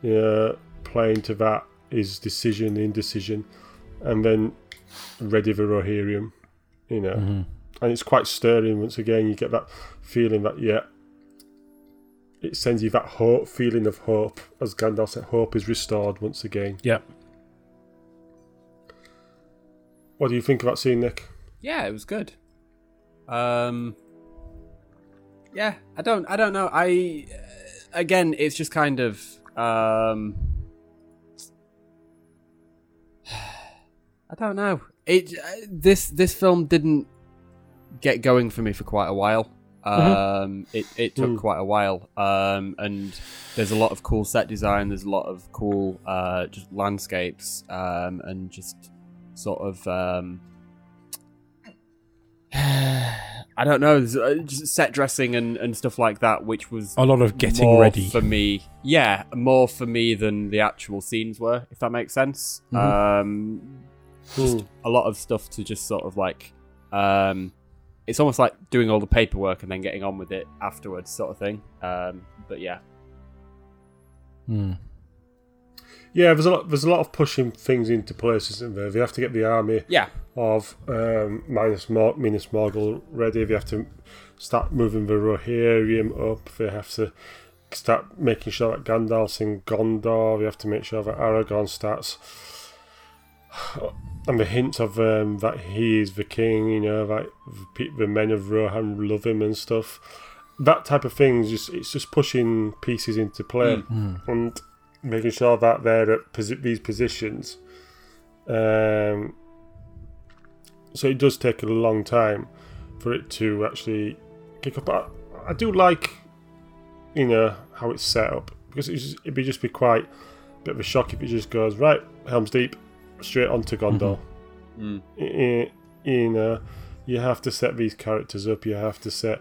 A: you know, playing to that his decision, indecision, and then ready for Rohirrim, you know,
B: Mhm.
A: and it's quite stirring. Once again, you get that feeling that yeah, it sends you that hope, feeling of hope, as Gandalf said, hope is restored once again.
B: Yeah.
A: What do you think of that scene, Nick?
C: Yeah, it was good. Um, yeah, I don't, I don't know. I uh, again, it's just kind of, um, I don't know. It uh, this this film didn't get going for me for quite a while. Um, it it took
A: Hmm.
C: quite a while. Um, and there's a lot of cool set design. There's a lot of cool uh just landscapes. Um, and just sort of um. <sighs> I don't know, uh, just set dressing and, and stuff like that, which was
B: A lot of getting ready.
C: for me. Yeah, more for me than the actual scenes were, if that makes sense.
B: Mhm.
C: Um, just a lot of stuff to just sort of like, um, it's almost like doing all the paperwork and then getting on with it afterwards, sort of thing. Um, but yeah,
B: Hmm.
A: Yeah, there's a lot. There's a lot of pushing things into place, isn't there? They have to get the army
C: yeah,
A: of um, Minas, Mor- Minas Morgul ready. They have to start moving the Rohirrim up. They have to start making sure that Gandalf's in Gondor. They have to make sure that Aragorn starts. And the hint of um, that he is the king, you know, that the, the men of Rohan love him and stuff. That type of thing, is just it's just pushing pieces into play and making sure that they're at posi- these positions. Um, so it does take a long time for it to actually kick up. I, I do like, you know, how it's set up because it's just, it'd be just be quite a bit of a shock if it just goes right Helm's Deep straight onto Gondor.
C: Mm.
A: Y- You know, you have to set these characters up. You have to set,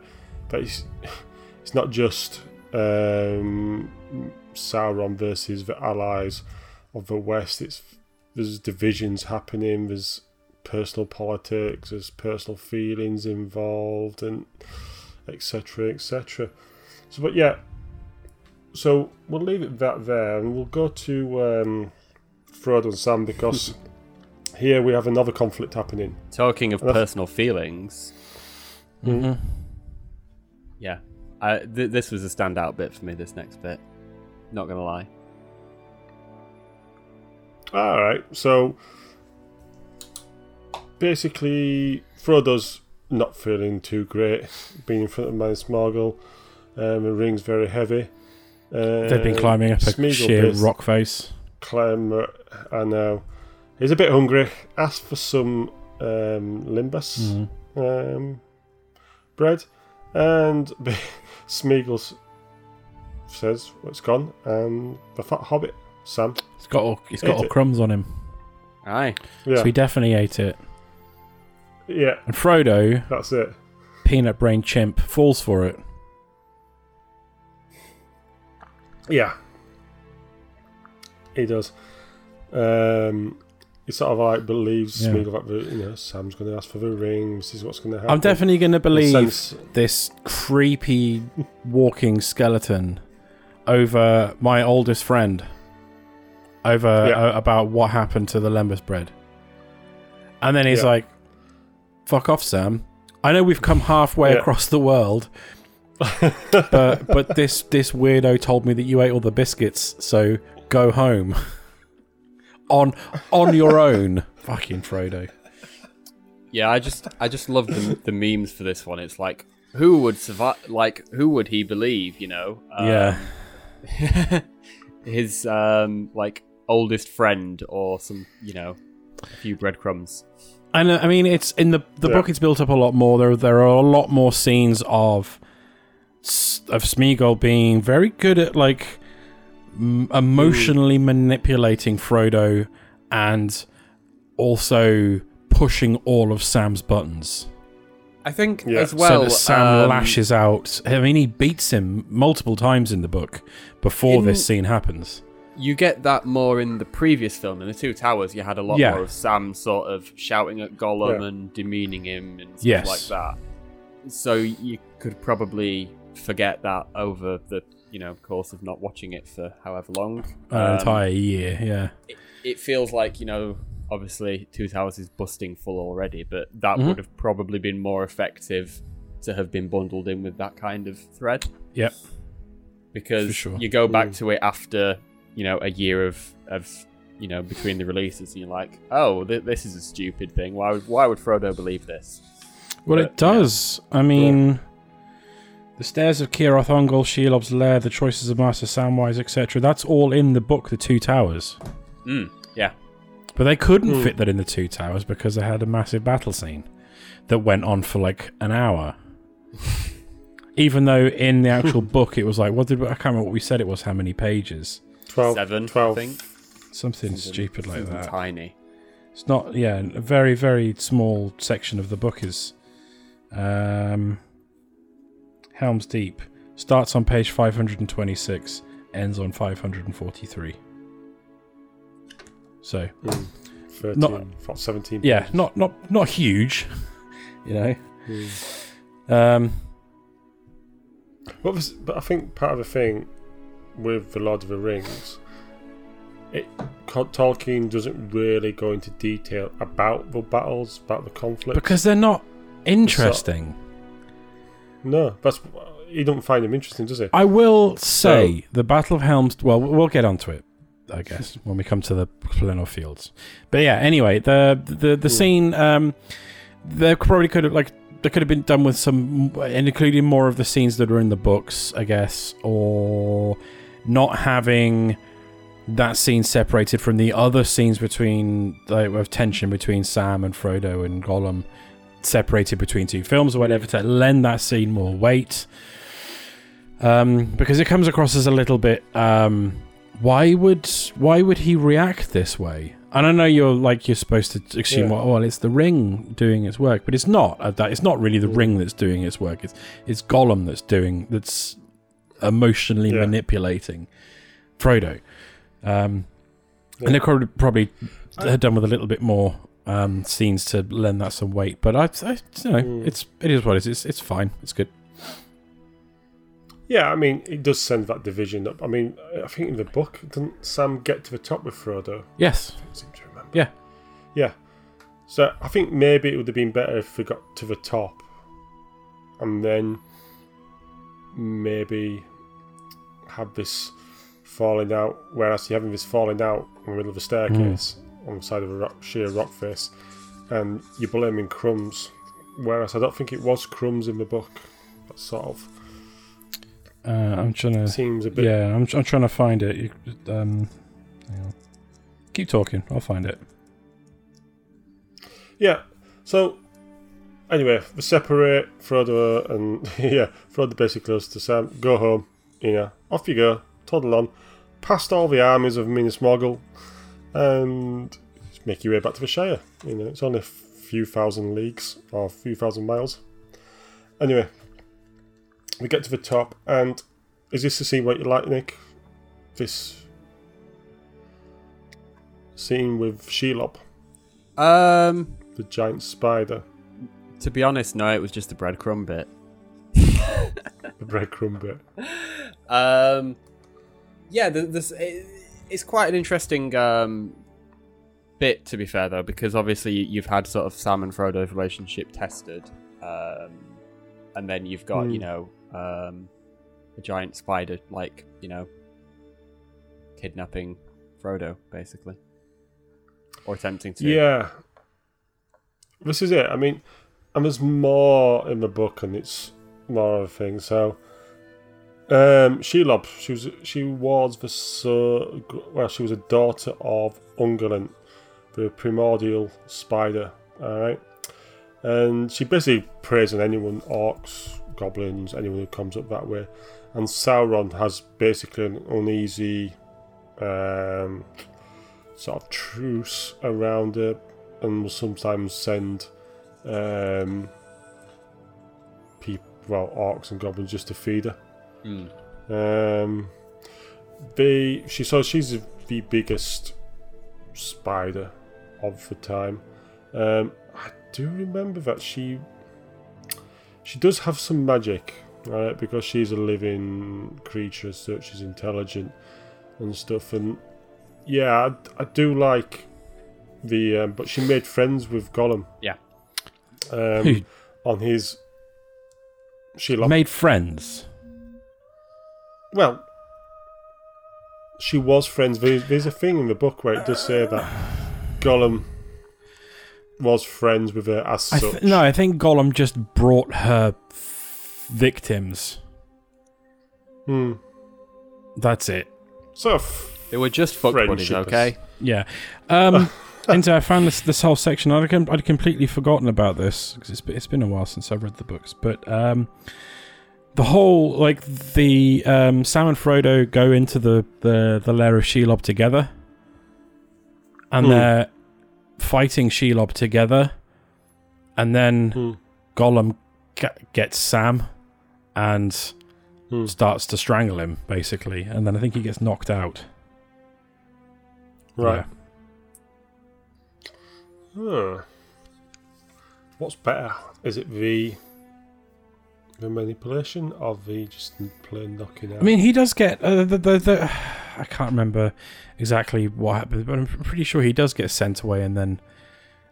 A: but it's <laughs> it's not just um, Sauron versus the allies of the West. It's there's divisions happening. There's personal politics. There's personal feelings involved, and etc. etc. So, but yeah. So we'll leave it that there, and we'll go to um, Frodo and Sam because <laughs> here we have another conflict happening.
C: talking of personal feelings,
B: Mhm.
C: yeah, I, th- this was a standout bit for me. This next bit, not gonna lie.
A: All right, so basically, Frodo's not feeling too great <laughs> being in front of Minas Morgul. Um, the ring's very heavy. Uh,
B: They've been climbing up a
A: Smeagol
B: sheer rock face.
A: Climb, uh, I know. He's a bit hungry. Asked for some um, lembas
B: Mhm.
A: um, bread, and <laughs> Smeagol says, well, "It's gone." And the fat hobbit, Sam,
B: It's got all, it's got all
A: it.
B: crumbs on him.
C: Aye,
A: yeah,
B: So he definitely ate it.
A: yeah,
B: And Frodo,
A: that's it.
B: peanut brain chimp, falls for it.
A: Yeah, he does. Um, he sort of like believes
B: Yeah.
A: Smeagol that the, you know Sam's going to ask for the ring. This is what's going to happen.
B: I'm definitely going to believe
A: sense-
B: this creepy walking skeleton over my oldest friend over
A: Yeah.
B: uh, about what happened to the lembas bread and then he's
A: Yeah.
B: like fuck off sam i know we've come halfway
A: Yeah.
B: across the world <laughs> but but this this weirdo told me that you ate all the biscuits so go home <laughs> on on your own <laughs> fucking frodo
C: yeah. I just, I just love the, the memes for this one. It's like, who would survive? Like, who would he believe? You know?
B: Yeah.
C: Um, <laughs> his um, like oldest friend or some, you know, a few breadcrumbs.
B: And I mean, it's in the the
A: Yeah.
B: book. It's built up a lot more. There, there are a lot more scenes of of Smeagol being very good at like m- emotionally manipulating Frodo and also pushing all of Sam's buttons.
C: I think
A: Yeah.
C: as well.
B: so that Sam
C: um,
B: lashes out. I mean, he beats him multiple times in the book before
C: In-
B: this scene happens.
C: You get that more in the previous film. In the Two Towers, you had a lot
B: Yeah.
C: more of Sam sort of shouting at Gollum
A: Yeah.
C: and demeaning him and stuff
B: Yes.
C: like that. So you could probably forget that over the you know course of not watching it for however long.
B: An
C: Um,
B: entire year, yeah.
C: It feels like you know, obviously, Two Towers is busting full already, but that
B: Mhm.
C: would have probably been more effective to have been bundled in with that kind of thread.
B: Yep.
C: because
B: sure.
C: you go back
A: Mm.
C: to it after you know a year of of you know between the releases and you're like oh th- this is a stupid thing why would why would frodo believe this
B: Well,
C: But,
B: it does. I mean, the stairs of Cirith Ungol, Shelob's lair, the choices of Master Samwise, etc. That's all in the book, The Two Towers.
C: mm, yeah
B: But they couldn't
A: Hmm.
B: fit that in the Two Towers because they had a massive battle scene that went on for like an hour. <laughs> Even though in the actual <laughs> book it was like, what did I can't remember what we said it was, how many pages?
A: 12,
C: seven
A: 12.
C: i think
B: Something stupid like
C: Something
B: that.
C: tiny
B: It's not, yeah, a very, very small section of the book is um, Helm's Deep. Starts on page 526, ends on 543. So,
A: Mm. 13,
B: Not-
A: what, 17.
B: yeah, not not not huge, <laughs> you know.
A: Mm.
B: Um,
A: What was, but I think part of the thing with the Lord of the Rings, it Tolkien doesn't really go into detail about the battles, about the conflict.
B: because they're not interesting.
A: No, that's he don't find them interesting, does he?
B: I will say the Battle of Helm's. Well, we'll get onto it, I guess, <laughs> when we come to the Pelennor Fields. But yeah, anyway, the the the
A: Hmm.
B: scene. Um, they probably could have like they could have been done with some, including more of the scenes that are in the books, I guess, or not having that scene separated from the other scenes between like, of tension between Sam and Frodo and Gollum, separated between two films or whatever to lend that scene more weight. Um, because it comes across as a little bit. Um, why would why would he react this way? And I know you're like you're supposed to assume,
A: Yeah.
B: well, well, it's the ring doing its work, but it's not. uh, That it's not really the
A: Mm.
B: ring that's doing its work. It's it's Gollum that's doing that's emotionally
A: Yeah.
B: manipulating Frodo. Um,
A: Yeah.
B: And they probably probably had done with a little bit more um, scenes to lend that some weight. But I, I you know,
A: Mm.
B: it's it is what it is. It's, it's fine. It's good.
A: Yeah, I mean, it does send that division up. I mean, I think in the book, doesn't Sam get to the top with Frodo?
B: Yes.
A: I seem to remember.
B: Yeah.
A: Yeah. So I think maybe it would have been better if we got to the top and then maybe have this falling out, whereas you're having this falling out in the middle of a staircase on the side of a rock, sheer rock face, and you're blaming crumbs. Whereas I don't think it was crumbs in the book. That sort of
B: Uh, I'm trying to.
A: seems a bit.
B: Yeah, I'm, I'm trying to find it. You, um. Keep talking. I'll find it.
A: Yeah. So anyway, they separate Frodo and <laughs> yeah, Frodo basically goes to Sam, go home, you know, off you go, toddle on, past all the armies of Minas Morgul, and make your way back to the Shire. You know, it's only a few thousand leagues or a few thousand miles. Anyway, we get to the top, and is this the scene what you like, Nick? This scene with Shelob,
C: um
A: the giant spider.
C: to be honest no it was just the breadcrumb bit <laughs>
A: The breadcrumb bit. <laughs>
C: um yeah the, this it, it's quite an interesting um bit to be fair though because obviously you've had sort of sam and frodo's relationship tested um and then you've got
A: Hmm.
C: you know um a giant spider like you know kidnapping frodo basically or attempting to
A: Yeah. This is it. I mean, and there's more in the book, and it's more of a thing. So, um, Shelob, she was she was the so well, she was a daughter of Ungoliant, the primordial spider. All right, and she basically preys on anyone, orcs, goblins, anyone who comes up that way. And Sauron has basically an uneasy um, sort of truce around it, and will sometimes send um, people, well, orcs and goblins just to feed her.
C: Mm.
A: Um, they she so she's the biggest spider of the time. Um, I do remember that she she does have some magic, right? Because she's a living creature, so she's intelligent and stuff. And yeah, I, I do like the. Um, but she made friends with Gollum.
C: Yeah.
A: Um, <laughs> on his. She lo-
B: Made friends.
A: Well, she was friends. There's, there's a thing in the book where it does say that Gollum was friends with her as
B: I
A: such.
B: th- no, I think Gollum just brought her f- victims.
A: Hmm.
B: That's it.
A: So of.
C: They were just fuck buddies,
A: Friendship
C: okay?
B: Yeah. Um, <laughs> and I found this this whole section. I'd, com- I'd completely forgotten about this because it's, been- it's been a while since I've read the books. But um, the whole like the um, Sam and Frodo go into the the, the lair of Shelob together, and
A: Hmm.
B: they're fighting Shelob together, and then
A: Hmm.
B: Gollum ge- gets Sam and
A: Hmm.
B: starts to strangle him basically, and then I think he gets knocked out.
A: Right.
B: Yeah.
A: Huh. What's better? Is it the the manipulation or the just plain knocking out?
B: I mean, he does get uh, the, the the. <sighs> I can't remember exactly what happened, but I'm pretty sure he does get sent away and then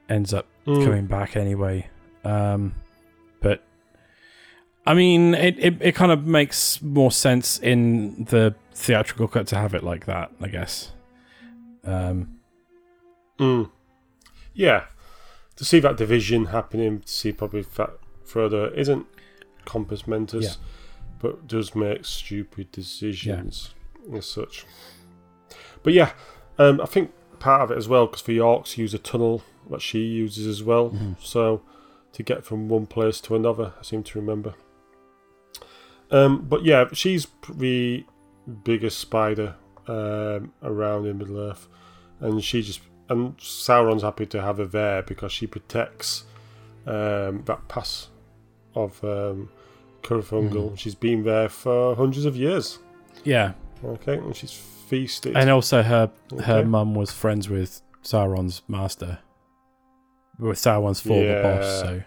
B: ends up
A: Hmm.
B: coming back anyway. Um, but I mean, it, it it kind of makes more sense in the theatrical cut to have it like that, I guess. Um,
A: Mm. Yeah. To see that division happening, to see probably that Frodo isn't compos mentis,
B: Yeah.
A: but does make stupid decisions as such. But yeah, um, I think part of it as well, because the Orcs use a tunnel that she uses as well.
B: Mhm.
A: So to get from one place to another, I seem to remember. Um, but yeah, she's the biggest spider um, around in Middle Earth, and she just and Sauron's happy to have her there because she protects um, that pass of um, Cirith Ungol.
B: Mhm.
A: She's been there for hundreds of years.
B: yeah,
A: Okay, and she's feasted.
B: and also her her mum was friends with Sauron's master, with Sauron's former boss. So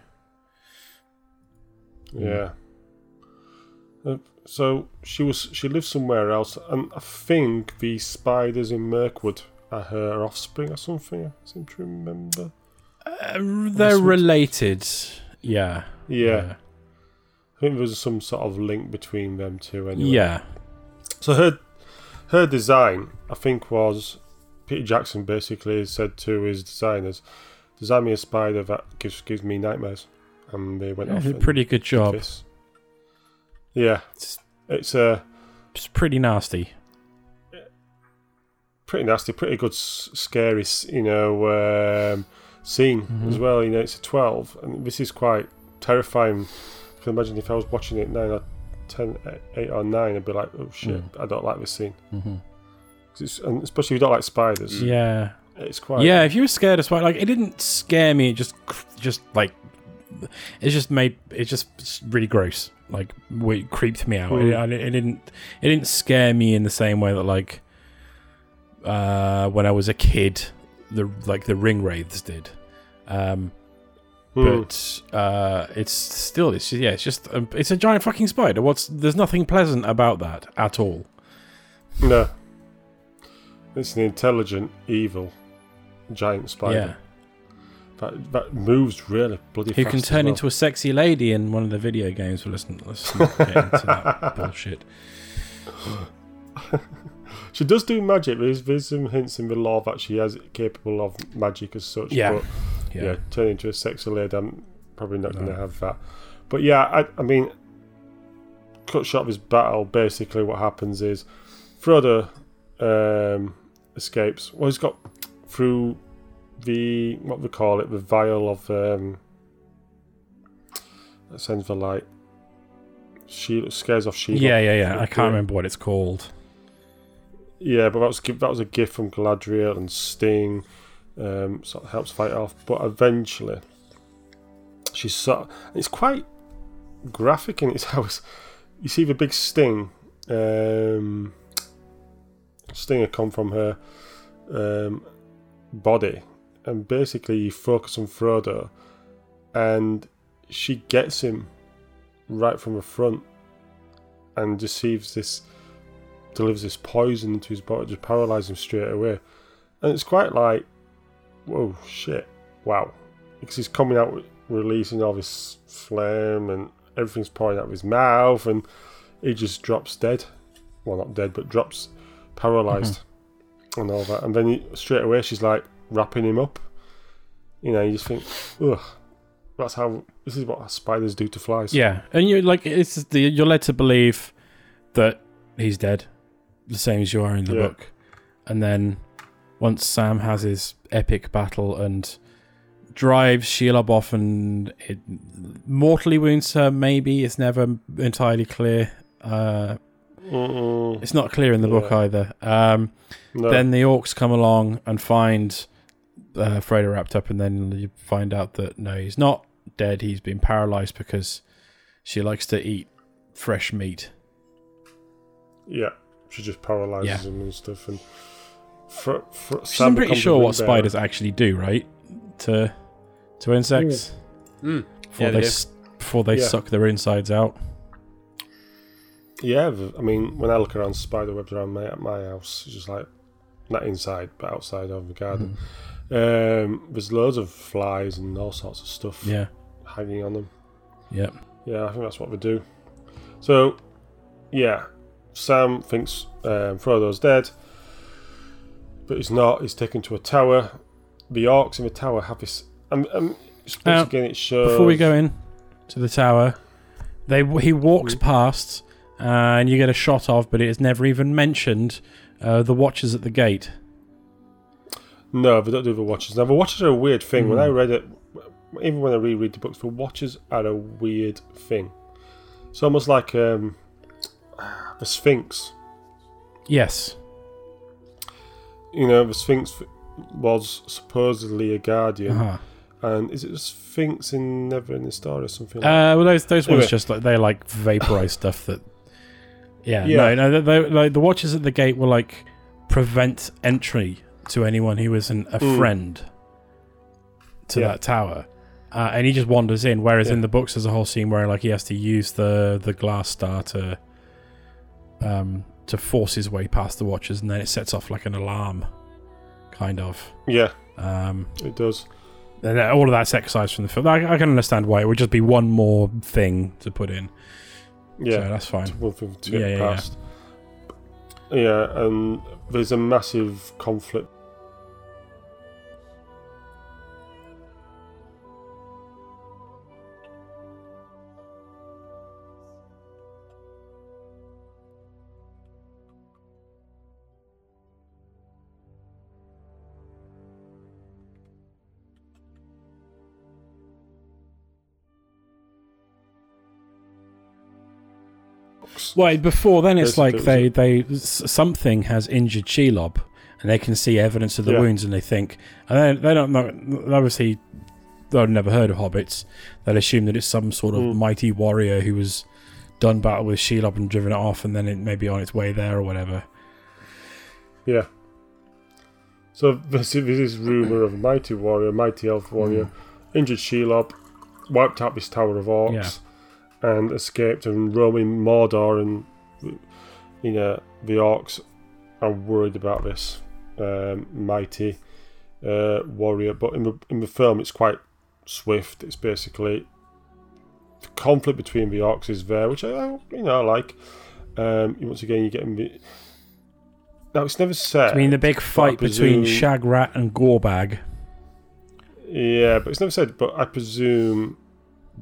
A: Yeah. Uh, so she was she lives somewhere else, and I think the spiders in Mirkwood are her offspring or something. I seem to remember.
B: uh, they're related. Yeah.
A: Yeah, I think there's some sort of link between them two. Anyway.
B: Yeah.
A: So her her design, I think, was Peter Jackson basically said to his designers, "Design me a spider that gives gives me nightmares," and they went
B: Yeah,
A: off.
B: did a pretty good job.
A: Yeah,
B: It's,
A: it's a.
B: it's pretty nasty.
A: pretty nasty, pretty good, scary, you know, um, scene
B: Mhm.
A: as well. You know, it's a twelve, and this is quite terrifying. I can imagine if I was watching it nine or 10, eh, 8 or nine, I'd be like, "Oh shit, I don't like this scene."
B: hmm
A: 'Cause It's, and especially if you don't like spiders,
B: Yeah.
A: it's quite.
B: Yeah, if you were scared of spiders, like it didn't scare me. It just, just like, it just made it just really gross. Like, it creeped me out. It,
A: Mm.
B: I- it didn't, it didn't scare me in the same way that like, uh, when I was a kid, the like the ring wraiths did. Um,
A: Hmm.
B: but uh, it's still, it's yeah, it's just, um, it's a giant fucking spider. What's there's nothing pleasant about that at all.
A: no, it's an intelligent, evil giant spider Yeah. that that moves really bloody fast.
B: Who
A: can
B: turn
A: well.
B: into a sexy lady in one of the video games? Well, let's, let's not get into that <laughs> bullshit. <laughs>
A: She does do magic. There's, there's some hints in the lore that she is capable of magic as such.
B: Yeah.
A: But yeah,
B: Yeah.
A: turn into a sexy lady. I'm probably not going to have that. But yeah, I, I mean, cut short of his battle, basically what happens is Frodo um, escapes. Well, he's got through the what we call it, the vial of um, that sends the light. She scares off Sheila.
B: Yeah, yeah, yeah. I can't remember what it's called.
A: Yeah, but that was that was a gift from Galadriel and Sting. Um, sort of helps fight off, but eventually, she's sort. It's quite graphic in its house. you see the big sting. Um, stinger come from her um, body, and basically you focus on Frodo, and she gets him right from the front, and deceives this delivers this poison into his body, just paralyzes him straight away. And it's quite like, whoa, shit, wow. Because he's coming out, releasing all this flame, and everything's pouring out of his mouth, and he just drops dead. Well, not dead, but drops paralyzed mm-hmm. and all that. And then he, straight away, she's like wrapping him up. You know, you just think, ugh, that's how, this is what spiders do to flies.
B: Yeah, and you're like, it's the, you're led to believe that he's dead, the same as you are in the
A: Yeah.
B: book. And then once Sam has his epic battle and drives Shelob off and it mortally wounds her, maybe it's never entirely clear. Uh, it's not clear in the book either. Um,
A: No.
B: Then the orcs come along and find uh, Frodo wrapped up, and then you find out that no, he's not dead. He's been paralyzed because she likes to eat fresh meat.
A: Yeah, she just paralyzes
B: Yeah.
A: him and stuff. And fr- fr-
B: Which I'm pretty sure what
A: ring bearer.
B: spiders actually do, right? To to insects
C: Mm.
B: before
C: Yeah,
B: they
C: they
B: s- before they
A: Yeah.
B: suck their insides out.
A: Yeah, I mean, when I look around spider webs around my my house, it's just like not inside but outside of the garden. Um, there's loads of flies and all sorts of stuff
B: Yeah,
A: hanging on them.
B: yeah.
A: Yeah, I think that's what they do. So, yeah, Sam thinks um, Frodo's dead, but he's not. He's taken to a tower. The orcs in the tower have this. And, and once
B: Uh,
A: again, it shows.
B: Before we go in to the tower, they he walks
A: Mm.
B: past, uh, and you get a shot of, but it is never even mentioned. Uh, the watchers at the gate.
A: No, they don't do the watches. Now, the watches are a weird thing. When
B: Mm.
A: I read it, even when I reread the books, the watches are a weird thing. It's almost like um, the Sphinx.
B: Yes.
A: You know, the Sphinx was supposedly a guardian.
B: Uh-huh.
A: And is it the Sphinx in NeverEnding Story or something like
B: Uh, well, those those ones just like they like vaporize <coughs> stuff that. Yeah,
A: Yeah.
B: no, no, they, they, like the watchers at the gate will like prevent entry to anyone who isn't a
A: Mm.
B: friend to
A: Yeah.
B: that tower, uh, and he just wanders in. Whereas
A: Yeah.
B: in the books, there's a whole scene where like he has to use the the glass star to um to force his way past the watchers, and then it sets off like an alarm, kind of.
A: Yeah,
B: Um,
A: it does.
B: and all of that's excised from the film. I, I can understand why it would just be one more thing to put in.
A: Yeah,
B: so that's fine.
A: it's one thing to
B: Yeah,
A: get
B: yeah, yeah.
A: past. Yeah. and there's a massive conflict.
B: Well, before then, it's like they they something has injured Shelob, and they can see evidence of the
A: Yeah.
B: wounds, and they think, and they, they don't know. Obviously, they've never heard of hobbits. They'll assume that it's some sort of
A: Mm.
B: mighty warrior who was done battle with Shelob and driven it off, and then it may be on its way there or whatever.
A: Yeah. So this is, rumor of a mighty warrior, mighty elf warrior,
B: Mm.
A: injured Shelob, wiped out this tower of orcs, and escaped and roaming Mordor, and you know the orcs are worried about this um, mighty uh, warrior. But in the in the film, it's quite swift. It's basically the conflict between the orcs is there, which I you know I like. Um, once again, you get in the now it's never said.
B: I mean, the big fight between
A: presume-
B: Shagrat and Gorbag.
A: Yeah, but it's never said. But I presume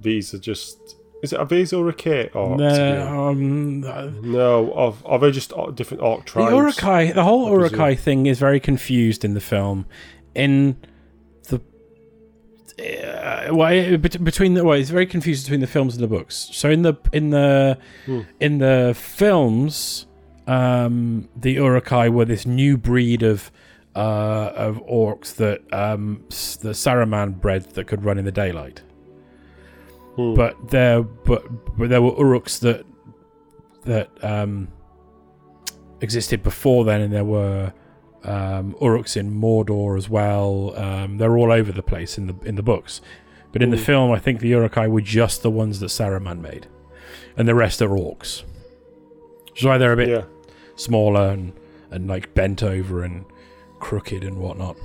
A: these are just. Is it are these Uruk-hai orcs? again?
B: No, um, uh,
A: No, of are they just different orc tribes?
B: the? Uruk-hai,
A: the whole.
B: Uruk-hai thing is very confused in the film. In the uh, well, between the well, it's very confused between the films and the books. So in the in the
A: Hmm.
B: in the films, um, the Uruk-hai were this new breed of uh, of orcs that um, the Saruman bred that could run in the daylight.
A: Hmm.
B: But there, but, but there were Uruks that that um, existed before then, and there were um, Uruks in Mordor as well. Um, they're all over the place in the in the books, but in the
A: Mm.
B: film, I think the Uruk-hai were just the ones that Saruman made, and the rest are orcs. Which is why they're a bit
A: yeah,
B: smaller and and like bent over and crooked and whatnot.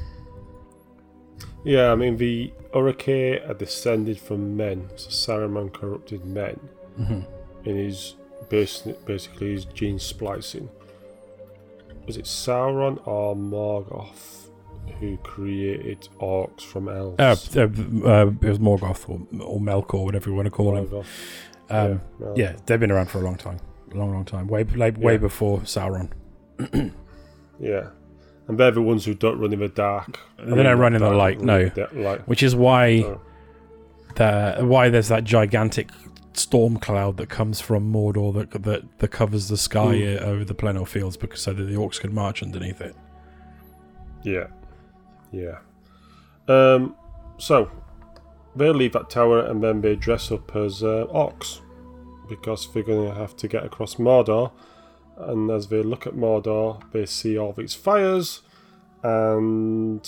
A: Yeah. I mean, the Uruk-hai are descended from men, so Saruman corrupted men
B: hmm
A: in his bas- basically his gene splicing. Was it Sauron or Morgoth who created orcs from elves?
B: Uh, uh, uh, it was Morgoth or, or Melkor, whatever you want to call him.
A: Morgoth.
B: Um,
A: well,
B: yeah, they've been around for a long time, a long, long time, way like, way
A: Yeah.
B: before Sauron. <clears throat>
A: yeah. And they're the ones who don't run in the dark. I
B: They
A: mean,
B: don't run in the light, no.
A: the light.
B: Which is why the why there's that gigantic storm cloud that comes from Mordor that that, that covers the sky
A: Mm.
B: uh, over the Pelennor fields because so that the orcs can march underneath it.
A: Yeah, yeah. Um, so they leave that tower and then they dress up as uh, orcs because they're going to have to get across Mordor. And as they look at Mordor, they see all these fires, and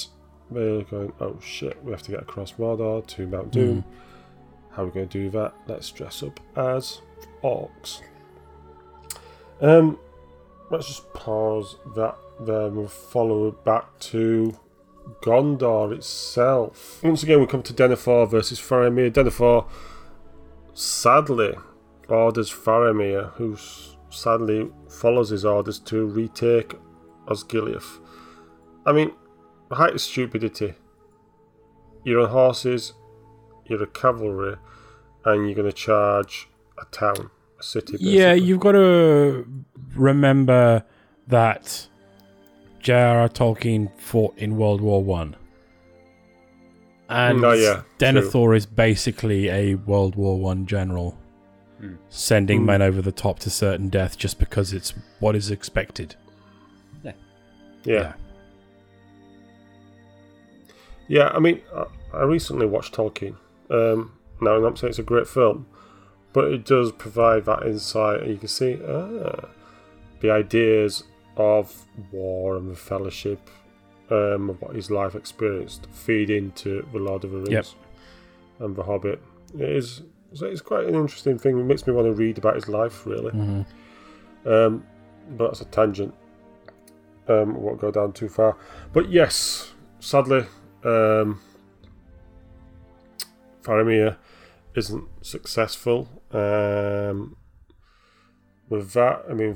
A: they're going, "Oh shit, we have to get across Mordor to Mount Doom. How are we going to do that? Let's dress up as orcs." Um, let's just pause that there and we'll follow back to Gondor itself. Once again, we come to Denethor versus Faramir. Denethor sadly orders Faramir, who s- sadly follows his orders to retake Osgiliath. I mean, height of stupidity. You're on horses, you're a cavalry, and you're going to charge a town, a city. Basically.
B: Yeah, you've got to remember that J.R.R. Tolkien fought in World War One, and
A: Oh, yeah,
B: Denethor is basically a World War One general, Sending
A: Hmm.
B: men over the top to certain death just because it's what is expected.
A: yeah. Yeah, Yeah, I mean, I, I recently watched Tolkien. Um, now, I'm not saying it's a great film, but it does provide that insight, and you can see ah, the ideas of war and the fellowship, um, of what his life experienced, feed into the Lord of the Rings
B: Yep.
A: and the Hobbit. It is. So It's quite an interesting thing. It makes me want to read about his life, really.
B: Mhm.
A: Um, but that's a tangent. Um, I won't go down too far. But yes, sadly, um, Faramir isn't successful. Um, with that, I mean,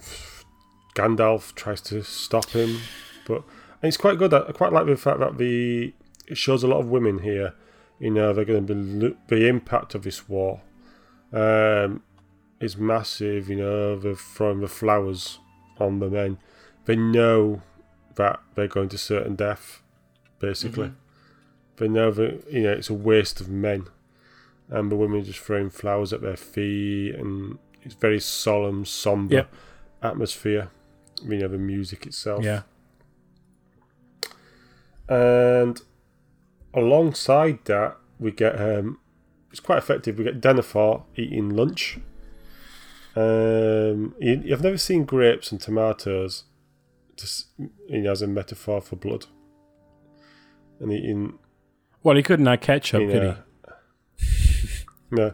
A: Gandalf tries to stop him, but and it's quite good. I quite like the fact that the it shows a lot of women here. You know, they're going to be the impact of this war. Um, is massive. You know, they're throwing the flowers on the men. They know that they're going to certain death, basically. They know that you know it's a waste of men, and the women just throwing flowers at their feet, and it's very solemn, somber
B: Yep.
A: atmosphere. You know, the music itself.
B: Yeah,
A: And alongside that, we get um, it's quite effective. We get Denethor eating lunch. Um, you, you've never seen grapes and tomatoes, just you know, as a metaphor for blood. And eating,
B: well, he couldn't have ketchup,
A: you
B: could
A: he? <laughs> no.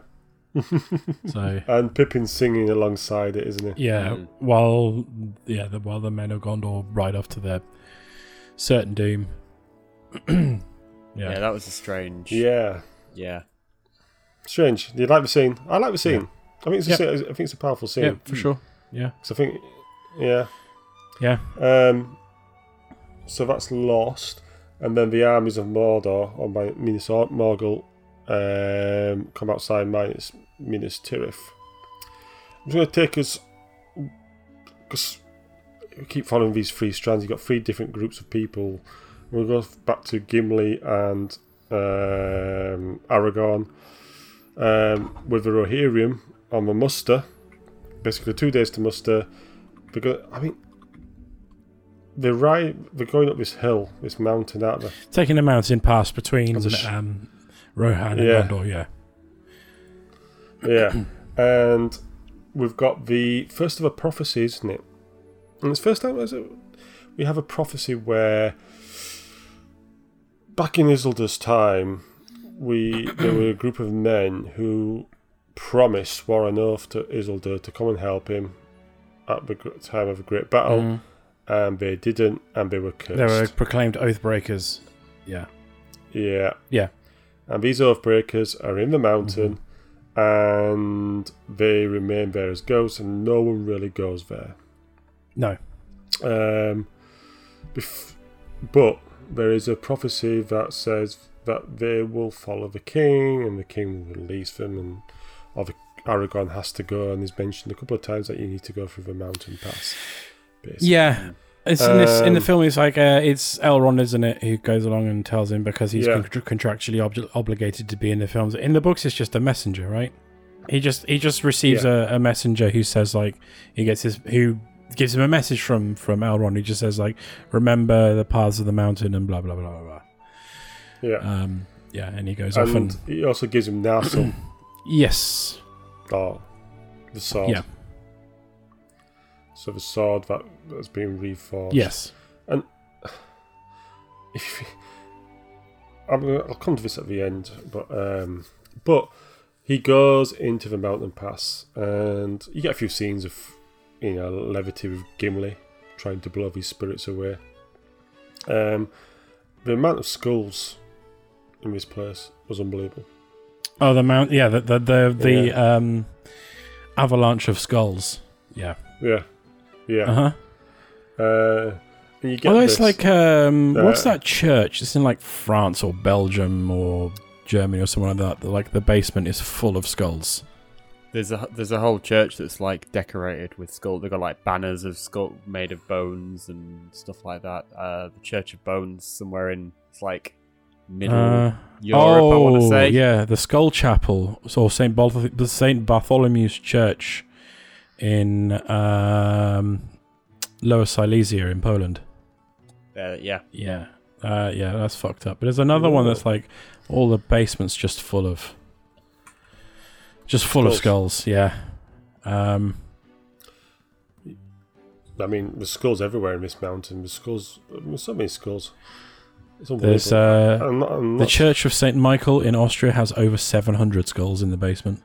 B: So <laughs>
A: and Pippin's singing alongside it, isn't he?
B: yeah,
C: Mm.
B: while yeah, the, while the men of Gondor ride off to their certain doom. <clears throat>
C: Yeah.
B: yeah.
C: that was a strange.
A: Yeah,
C: Yeah.
A: Strange. Do you like the scene? I like the scene. I think it's a,
B: Yep.
A: scene- I think it's a powerful scene.
B: yeah, for sure. Yeah,
A: 'Cause I think, yeah.
B: yeah.
A: Um, so that's lost, and then the armies of Mordor or Mi- Minas Morgul um, come outside Minas Minas Tirith. I'm just going to take us because we keep following these three strands. You've got three different groups of people. We'll go back to Gimli and um, Aragorn, um, with the Rohirrim on the muster. Basically, two days to muster. Because I mean, they're right. They're going up this hill, this mountain, out there.
B: Taking the mountain pass between
A: sh-
B: um, Rohan and
A: Yeah.
B: Gondor, yeah.
A: Yeah, and we've got the first of a prophecy, isn't it? And it's first time is it, we have a prophecy where back in Isildur's time, we there were a group of men who promised, swore an oath to Isildur to come and help him at the time of a great battle,
B: Mm.
A: and they didn't, and they were cursed.
B: They were proclaimed oath breakers. Yeah.
A: Yeah.
B: Yeah.
A: And these oath breakers are in the mountain and they remain there as ghosts and no one really goes there.
B: No.
A: Um, bef- but there is a prophecy that says that they will follow the king and the king will release them and or the Aragorn has to go and he's mentioned a couple of times that you need to go through the mountain pass. Basically.
B: Yeah. It's in this in the
A: Um,
B: film. It's like uh, it's Elrond, isn't it, who goes along and tells him because he's
A: Yeah.
B: con- contractually ob- obligated to be in the films. In the books, it's just a messenger, right? He just he just receives a, a messenger who says like he gets his who gives him a message from from Elrond. He just says like remember the paths of the mountain and blah blah blah blah blah.
A: Yeah.
B: Um, yeah, and he goes off
A: and
B: and
A: he also gives him Narsil, <clears throat>
B: yes,
A: or the sword.
B: Yeah.
A: So the sword that that's been reforged.
B: yes, And <sighs>
A: if I'm gonna, I'll come to this at the end, but um, but he goes into the mountain pass, and you get a few scenes of you know levity with Gimli trying to blow these spirits away. Um, the amount of skulls in this place was unbelievable.
B: Oh, the mount. Yeah, the the the, the
A: Yeah.
B: um, avalanche of skulls. Yeah.
A: Yeah, yeah.
B: Uh huh.
A: Uh, and you get
B: Although it's like, um, what's
A: uh,
B: that church? It's in like France or Belgium or Germany or somewhere like that. Like the basement is full of skulls.
C: There's a there's a whole church that's like decorated with skull. They've got like banners of skull made of bones and stuff like that. Uh, the Church of Bones somewhere in it's like middle
B: Uh,
C: Europe. I want to
B: oh,
C: say.
B: yeah, the Skull Chapel, or Saint Barthol- the Saint Bartholomew's Church in um, Lower Silesia in Poland.
C: Uh, yeah.
B: Yeah, uh, yeah, that's fucked up. But there's another one that's like all the basements just full of, just full of
A: Skulls.
B: skulls. Yeah. Um,
A: I mean, there's skulls everywhere in this mountain. There's skulls. There's so many skulls. It's
B: there's uh,
A: I'm not- I'm
B: the Church of Saint Michael in Austria has over 700 skulls in the basement.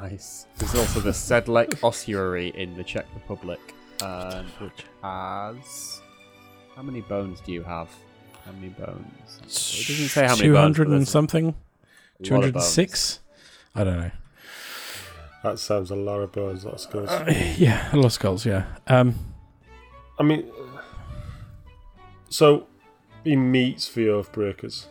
C: Nice. There's also the Sedlec Ossuary in the Czech Republic, um, which has how many bones do you have? How many bones? It doesn't say how many bones.
B: 200
C: but
B: and something.
C: a lot of
B: 206. I don't know.
A: That sounds a lot of bones. A lot of skulls.
B: Uh, yeah, a lot of skulls. Yeah. Um.
A: I mean, so he meets the Oathbreakers,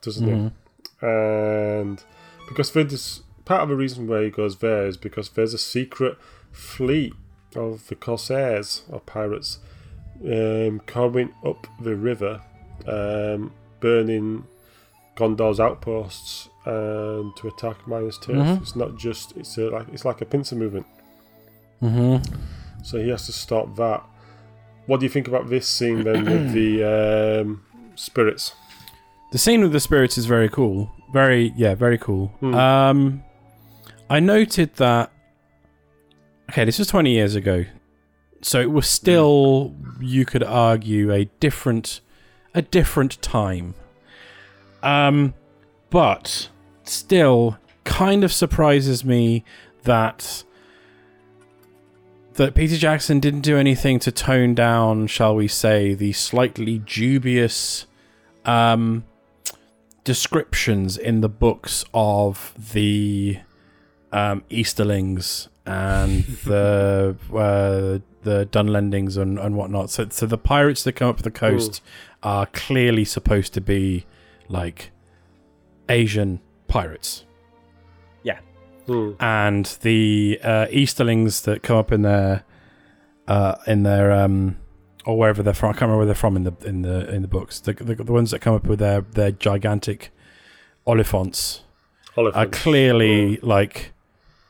A: doesn't
B: mhm.
A: he? And because there's part of the reason why he goes there is because there's a secret fleet of the Corsairs or pirates um, coming up the river, um, burning Gondor's outposts and to attack Minas Tirith.
B: Mhm.
A: It's not just it's a, like it's like a pincer movement.
B: Mhm.
A: So he has to stop that. What do you think about this scene then with the um, spirits?
B: The scene with the spirits is very cool. Very, yeah, very cool.
A: Hmm.
B: Um, I noted that. Okay, this was 20 years ago, so it was still, you could argue, a different, a different time. Um, but still, kind of surprises me that that Peter Jackson didn't do anything to tone down, shall we say, the slightly dubious um, descriptions in the books of the um, Easterlings and <laughs> the uh, the Dunlendings and, and whatnot. So, so the pirates that come up the coast are clearly supposed to be like Asian pirates
A: Hmm.
B: and the uh, Easterlings that come up in their uh, in their um, or wherever they're from. I can't remember where they're from in the in the in the books. The, the, the ones that come up with their their gigantic Oliphaunts
A: Oliphaunts.
B: are clearly like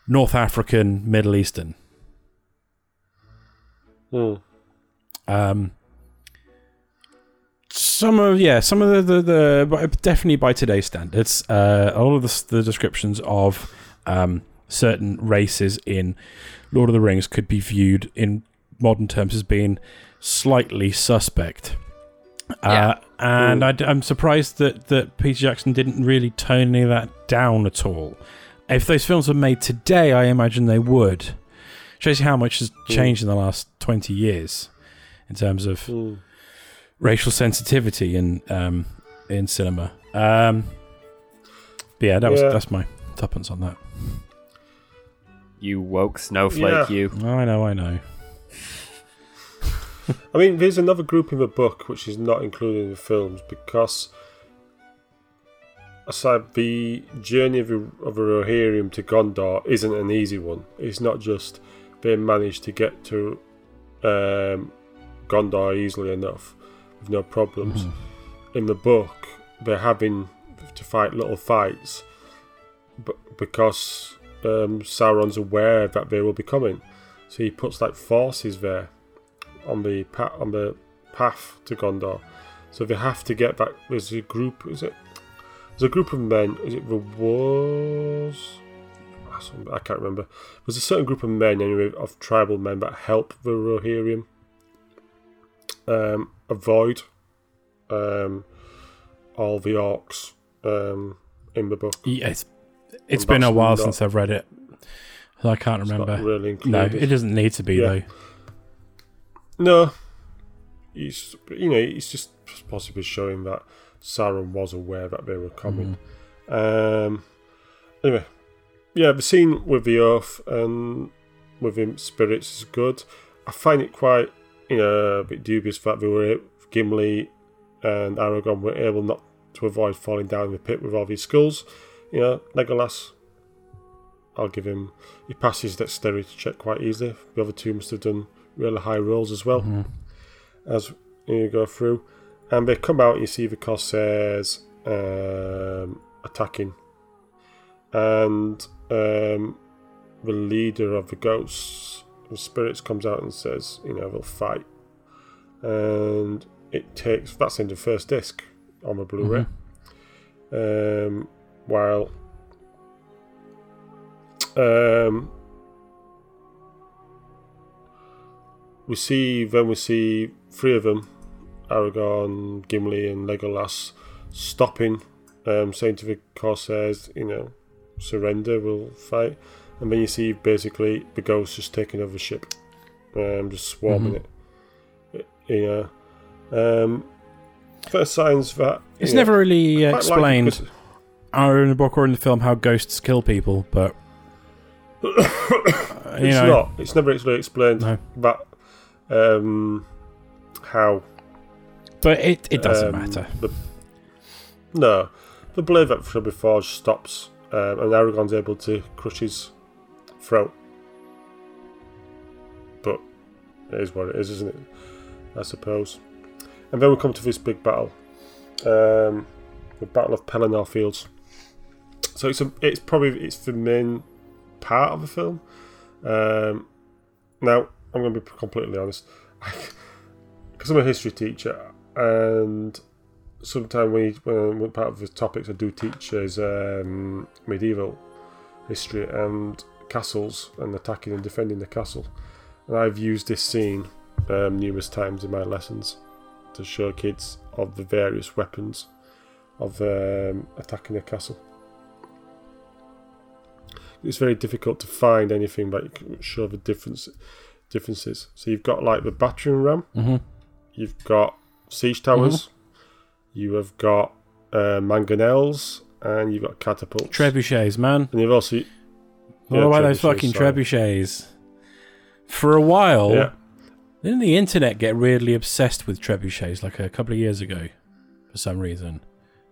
B: North African, Middle Eastern.
A: Mm.
B: Um, some of yeah, some of the the, the definitely by today's standards, uh, all of the, the descriptions of um, certain races in Lord of the Rings could be viewed in modern terms as being slightly suspect. Uh, and I, am surprised that, that Peter Jackson didn't really tone any of that down at all. If those films were made today, I imagine they would. Shows you how much has changed in the last 20 years in terms of
A: Mm.
B: racial sensitivity in um, in cinema. Um, but yeah, that was that's my tuppence on that.
C: You woke snowflake,
A: Yeah.
C: you.
B: I know, I know.
A: I mean, there's another group in the book which is not included in the films because, aside the journey of a, of a Rohirrim to Gondor isn't an easy one. It's not just they managed to get to um, Gondor easily enough with no problems. In the book, they're having to fight little fights, but because um, Sauron's aware that they will be coming, so he puts like forces there on the pa- on the path to Gondor. So they have to get back. There's a group. Is it? There's a group of men. Is it the Wars? I can't remember. There's a certain group of men anyway of tribal men that help the Rohirrim um, avoid um, all the orcs um, in the book.
B: Yeah, it's, it's been a while
A: not-
B: since I've read it. So I can't
A: It's
B: remember.
A: really
B: no, it doesn't need to be
A: Yeah.
B: though.
A: No, he's you know he's just possibly showing that Sauron was aware that they were coming. Um, anyway, yeah, the scene with the oath and with him spirits is good. I find it quite you know a bit dubious that they were Gimli and Aragorn were able not to avoid falling down the pit with all these skulls. Know, Legolas. I'll give him. He passes dexterity check quite easily. The other two must have done really high rolls as well
B: Mhm.
A: as you go through. And they come out, you see the Corsairs um, attacking. And um, the leader of the ghosts, the spirits, comes out and says, you know, they'll fight. And it takes, that's in the first disc on the Blu ray. Um, while um, we see then we see three of them Aragorn, Gimli, and Legolas stopping, um, saying to the Corsairs, you know, surrender, we'll fight. And then you see basically the ghosts just taking over the ship, um, just swarming
B: Mhm.
A: it. You know, um, first signs that
B: It's
A: know,
B: never really uh,
A: like it
B: explained,
A: 'cause-
B: either in the book or in the film, how ghosts kill people. But <coughs>
A: it's
B: know,
A: not. It's never actually explained
B: No.
A: that um, how.
B: but it, it doesn't
A: um,
B: matter.
A: The, no, the blade that be stops, um, and Aragorn's able to crush his throat. But it is what it is, isn't it? I suppose. And then we come to this big battle, um, the Battle of Pelennor Fields. So it's a, it's probably it's the main part of the film. Um, now I'm going to be completely honest, <laughs> because I'm a history teacher, and sometimes when, part of the topics I do teach is um, medieval history and castles and attacking and defending the castle. And I've used this scene um, numerous times in my lessons to show kids of the various weapons of um, attacking a castle. It's very difficult to find anything that can show the difference differences. So you've got like the battering ram,
B: hmm
A: you've got siege towers, you have got uh, mangonels, and you've got catapults.
B: Trebuchets, man.
A: and you've also
B: What
A: Yeah,
B: about those fucking
A: sorry.
B: trebuchets? For a while,
A: yeah.
B: didn't the internet get weirdly obsessed with trebuchets like a couple of years ago? For some reason,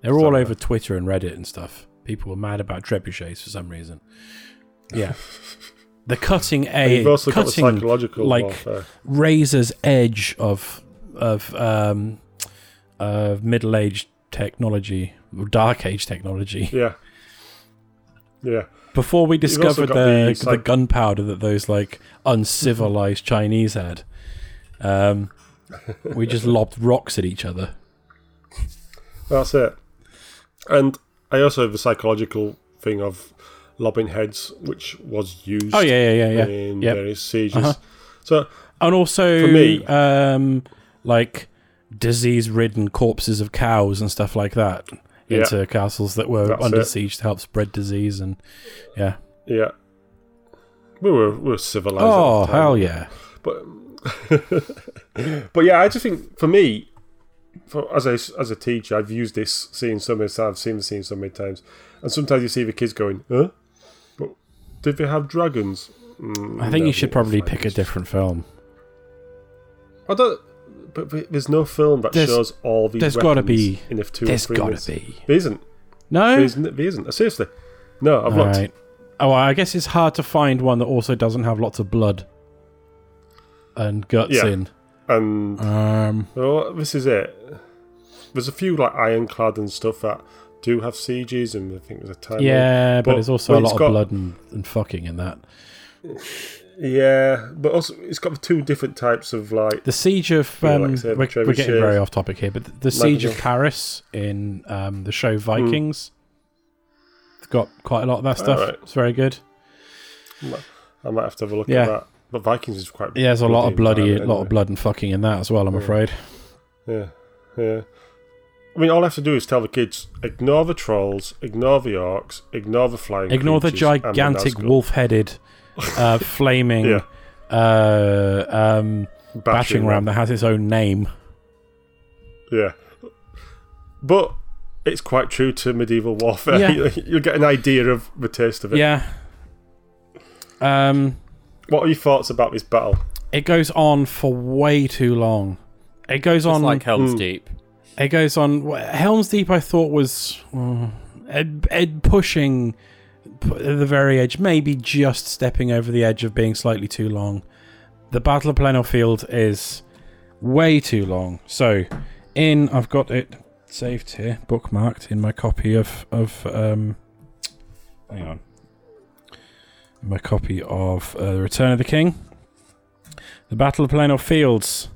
B: they were all over Twitter and Reddit and stuff. People were mad about trebuchets for some reason. <laughs> Yeah, the cutting
A: And
B: a
A: you've got the
B: cutting
A: psychological
B: like-
A: warfare.
B: razor's edge of of um of middle age technology dark age technology.
A: Yeah. Yeah.
B: Before we discovered the the
A: like-
B: gunpowder that those like uncivilized Chinese had, um, we just <laughs> lobbed rocks at each other.
A: That's it. And I also have the psychological thing of lobbing heads, which was used
B: Oh yeah, yeah, yeah, yeah.
A: in
B: Yep.
A: various sieges.
B: Uh-huh.
A: So
B: And also,
A: For me-
B: um, like disease-ridden corpses of cows and stuff like that
A: Yeah.
B: into castles that were
A: That's
B: under
A: it.
B: siege to help spread disease and yeah.
A: yeah, we were we were civilized.
B: Oh
A: at the time.
B: hell yeah!
A: But <laughs> but yeah, I just think for me, for as a as a teacher, I've used this scene so many times. I've seen the scene so many times, and sometimes you see the kids going, "Huh? But did they have dragons?" Mm,
B: I think
A: no,
B: you should probably pick a different film.
A: I don't. But, there's no film that
B: There's-
A: shows all these.
B: there's gotta be-
A: in if two
B: There's got to be
A: There isn't.
B: no.
A: There isn't. There isn't. Seriously, no. I've
B: All
A: looked.
B: right. Oh, I guess it's hard to find one that also doesn't have lots of blood and guts
A: Yeah.
B: in.
A: And
B: Um,
A: well, this is it. There's a few like ironclad and stuff that do have sieges, and I think there's a time.
B: yeah, but,
A: But
B: there's also a lot
A: got-
B: of blood and, and fucking in that.
A: Yeah, but also it's got two different types of like.
B: The siege of
A: Yeah, like
B: um,
A: said,
B: we're, we're getting very off topic here, but the, the siege of Paris in um, the show Vikings. It's got quite a lot of that stuff.
A: Alright.
B: It's very good.
A: I might have to have a look
B: Yeah.
A: at that. But Vikings is quite.
B: Yeah, there's a lot of bloody,
A: environment
B: lot of blood and fucking in that as well. I'm
A: Yeah.
B: afraid.
A: Yeah, yeah. I mean, all I have to do is tell the kids: ignore the trolls, ignore the orcs, ignore the flying.
B: Ignore the gigantic wolf-headed, uh, <laughs> flaming,
A: Yeah.
B: uh, um, battering ram that has its own name.
A: Yeah, but it's quite true to medieval warfare.
B: Yeah. <laughs>
A: You'll get an idea of the taste of it.
B: Yeah. Um,
A: What are your thoughts about this battle?
B: it goes on for way too long. It goes
C: It's
B: on
C: like Helm's
A: Hmm.
C: Deep.
B: It goes on. Helm's Deep, I thought was uh, ed, ed pushing p- the very edge, maybe just stepping over the edge of being slightly too long. The Battle of Pelennor Field is way too long. So, in I've got it saved here, bookmarked in my copy of of um. Hang on. My copy of uh, Return of the King. The Battle of Pelennor Fields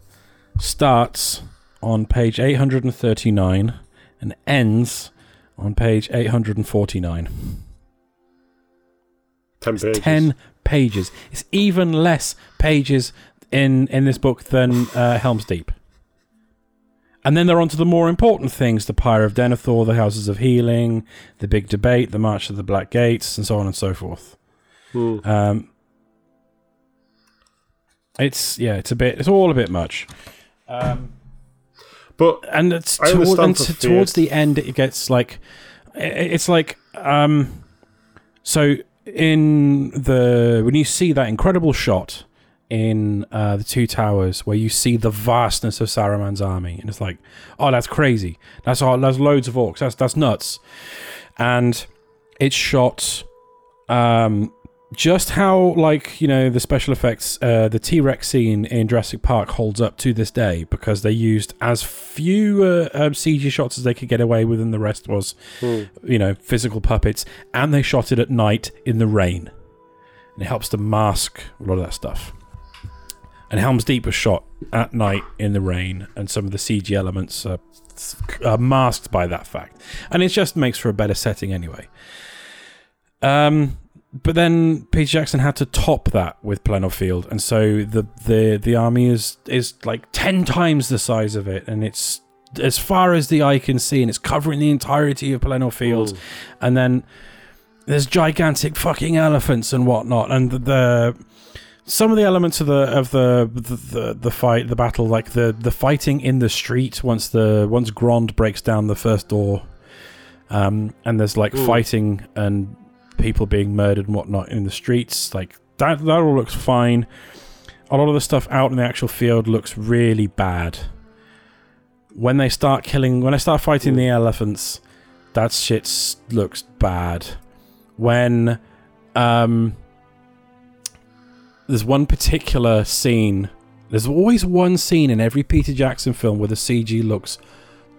B: starts on page 839 and ends on page 849.
A: Ten pages.
B: 10 pages. It's even less pages in, in this book than uh, Helm's Deep. And then they're on to the more important things the Pyre of Denethor, the Houses of Healing, the Big Debate, the March of the Black Gates, and so on and so forth.
A: Hmm.
B: Um, it's, yeah, it's a bit, it's all a bit much. Um,
A: But
B: and it's toward, and t- towards the end it gets like it's like um so in the when you see that incredible shot in uh, the two towers where you see the vastness of Saruman's army and it's like oh that's crazy that's all there's loads of orcs that's that's nuts and it's shot um just how like you know the special effects uh, the t-rex scene in jurassic park holds up to this day because they used as few uh, um, cg shots as they could get away with and the rest was
A: Hmm.
B: you know physical puppets. And they shot it at night in the rain. And it helps to mask a lot of that stuff. And helms deep was shot at night in the rain and some of the cg elements are, are masked by that fact. And it just makes for a better setting anyway. Um but then Peter Jackson had to top that with Pelennor Field, and so the the the army is is like ten times the size of it, and it's as far as the eye can see, and it's covering the entirety of Pelennor Field,
A: Mm.
B: and then there's gigantic fucking elephants and whatnot, and the, the some of the elements of the of the, the the the fight, the battle, like the the fighting in the street once the once Grond breaks down the first door, um, and there's like
A: Mm.
B: fighting and people being murdered and whatnot in the streets. Like that, that all looks fine. A lot of the stuff out in the actual field looks really bad. When they start killing, when they start fighting the elephants, that shit looks bad. When, um, there's one particular scene. There's always one scene in every Peter Jackson film where the CG looks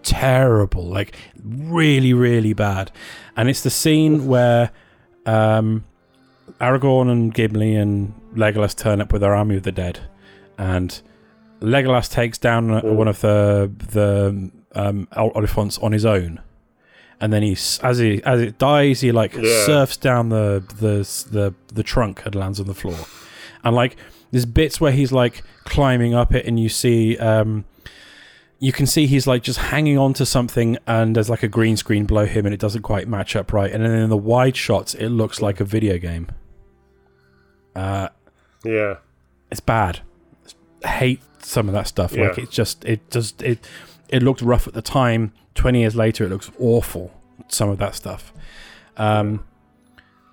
B: terrible, like really, really bad. And it's the scene where um, Aragorn and Gimli and Legolas turn up with their army of the dead, and Legolas takes down uh, one of the the um, Oliphaunts on his own, and then he as he as it dies, he like
A: Yeah.
B: surfs down the the the the trunk and lands on the floor, and like there's bits where he's like climbing up it, and you see. Um, you can see he's like just hanging on to something and there's like a green screen below him and it doesn't quite match up right. And then in the wide shots it looks like a video game. Uh
A: Yeah.
B: it's bad. I hate some of that stuff. Like
A: Yeah.
B: it just it just it it looked rough at the time. 20 years later it looks awful some of that stuff. Um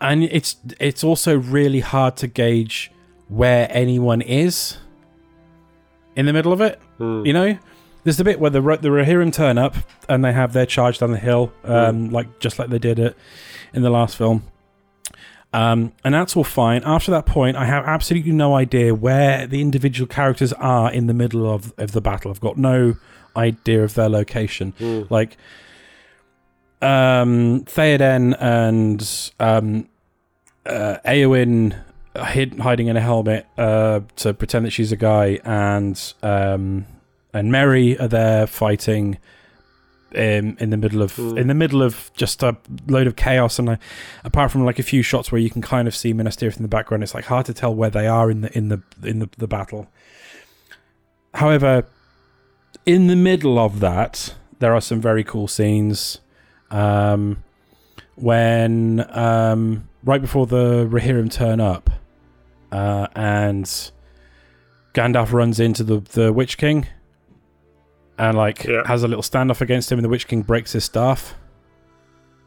B: and it's it's also really hard to gauge where anyone is in the middle of it
A: Hmm.
B: you know there's the bit where the the Rohirrim turn up and they have their charge down the hill, um, like just like they did it in the last film. Um, and that's all fine. After that point, I have absolutely no idea where the individual characters are in the middle of, of the battle. I've got no idea of their location.
A: Hmm.
B: Like, um, Theoden and um, uh, Eowyn hid, hiding in a helmet uh, to pretend that she's a guy, and um, and Merry are there fighting um, in the middle of
A: Mm.
B: in the middle of just a load of chaos. And I, apart from like a few shots where you can kind of see Minas Tirith in the background, it's like hard to tell where they are in the in the in the, the battle. However, in the middle of that, there are some very cool scenes. Um, when um, right before the Rohirrim turn up, uh, and Gandalf runs into the the Witch King, and like
A: Yeah.
B: has a little standoff against him, and the Witch King breaks his staff.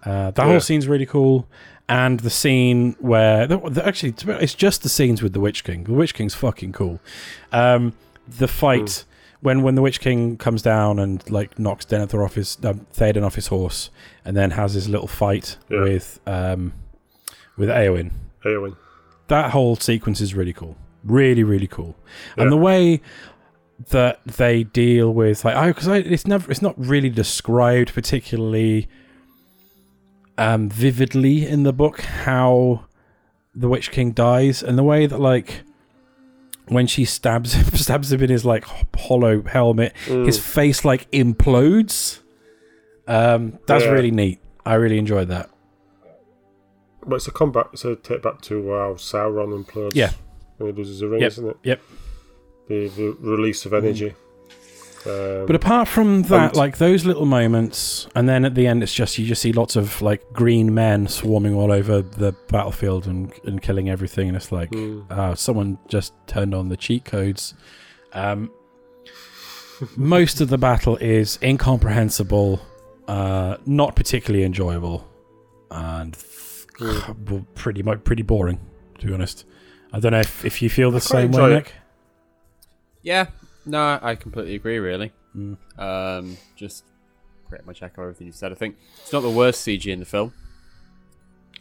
B: Uh, that
A: Yeah.
B: whole scene's really cool, and the scene where the, the- actually to be honest, it's just the scenes with the Witch King. The Witch King's fucking cool. Um, the fight when when the Witch King comes down and like knocks Denethor off his um, Theoden off his horse, and then has his little fight
A: Yeah.
B: with um, with Eowyn.
A: Eowyn.
B: That whole sequence is really cool, really really cool, and the way that they deal with like I because it's never it's not really described particularly um, vividly in the book how the Witch King dies, and the way that like when she stabs him, <laughs> stabs him in his like hollow helmet,
A: Hmm.
B: his face like implodes. Um, that's
A: Yeah.
B: really neat. I really enjoyed that.
A: But it's a comeback. It's a take back to how Sauron implodes.
B: Yeah.
A: When he loses a ring,
B: Yep,
A: isn't it?
B: yep.
A: The, the release of energy. Um,
B: But apart from that,
A: And-
B: like those little moments, and then at the end, it's just you just see lots of like green men swarming all over the battlefield and and killing everything, and it's like,
A: mm,
B: uh, someone just turned on the cheat codes. Um, most of the battle is incomprehensible, uh, not particularly enjoyable, and well, pretty much pretty boring, to be honest. I don't know if, if you feel the
A: I
B: same way,
A: it.
C: Yeah, no, I completely agree. Really,
B: Mm.
C: um, just pretty much echo everything you said. I think it's not the worst CG in the film.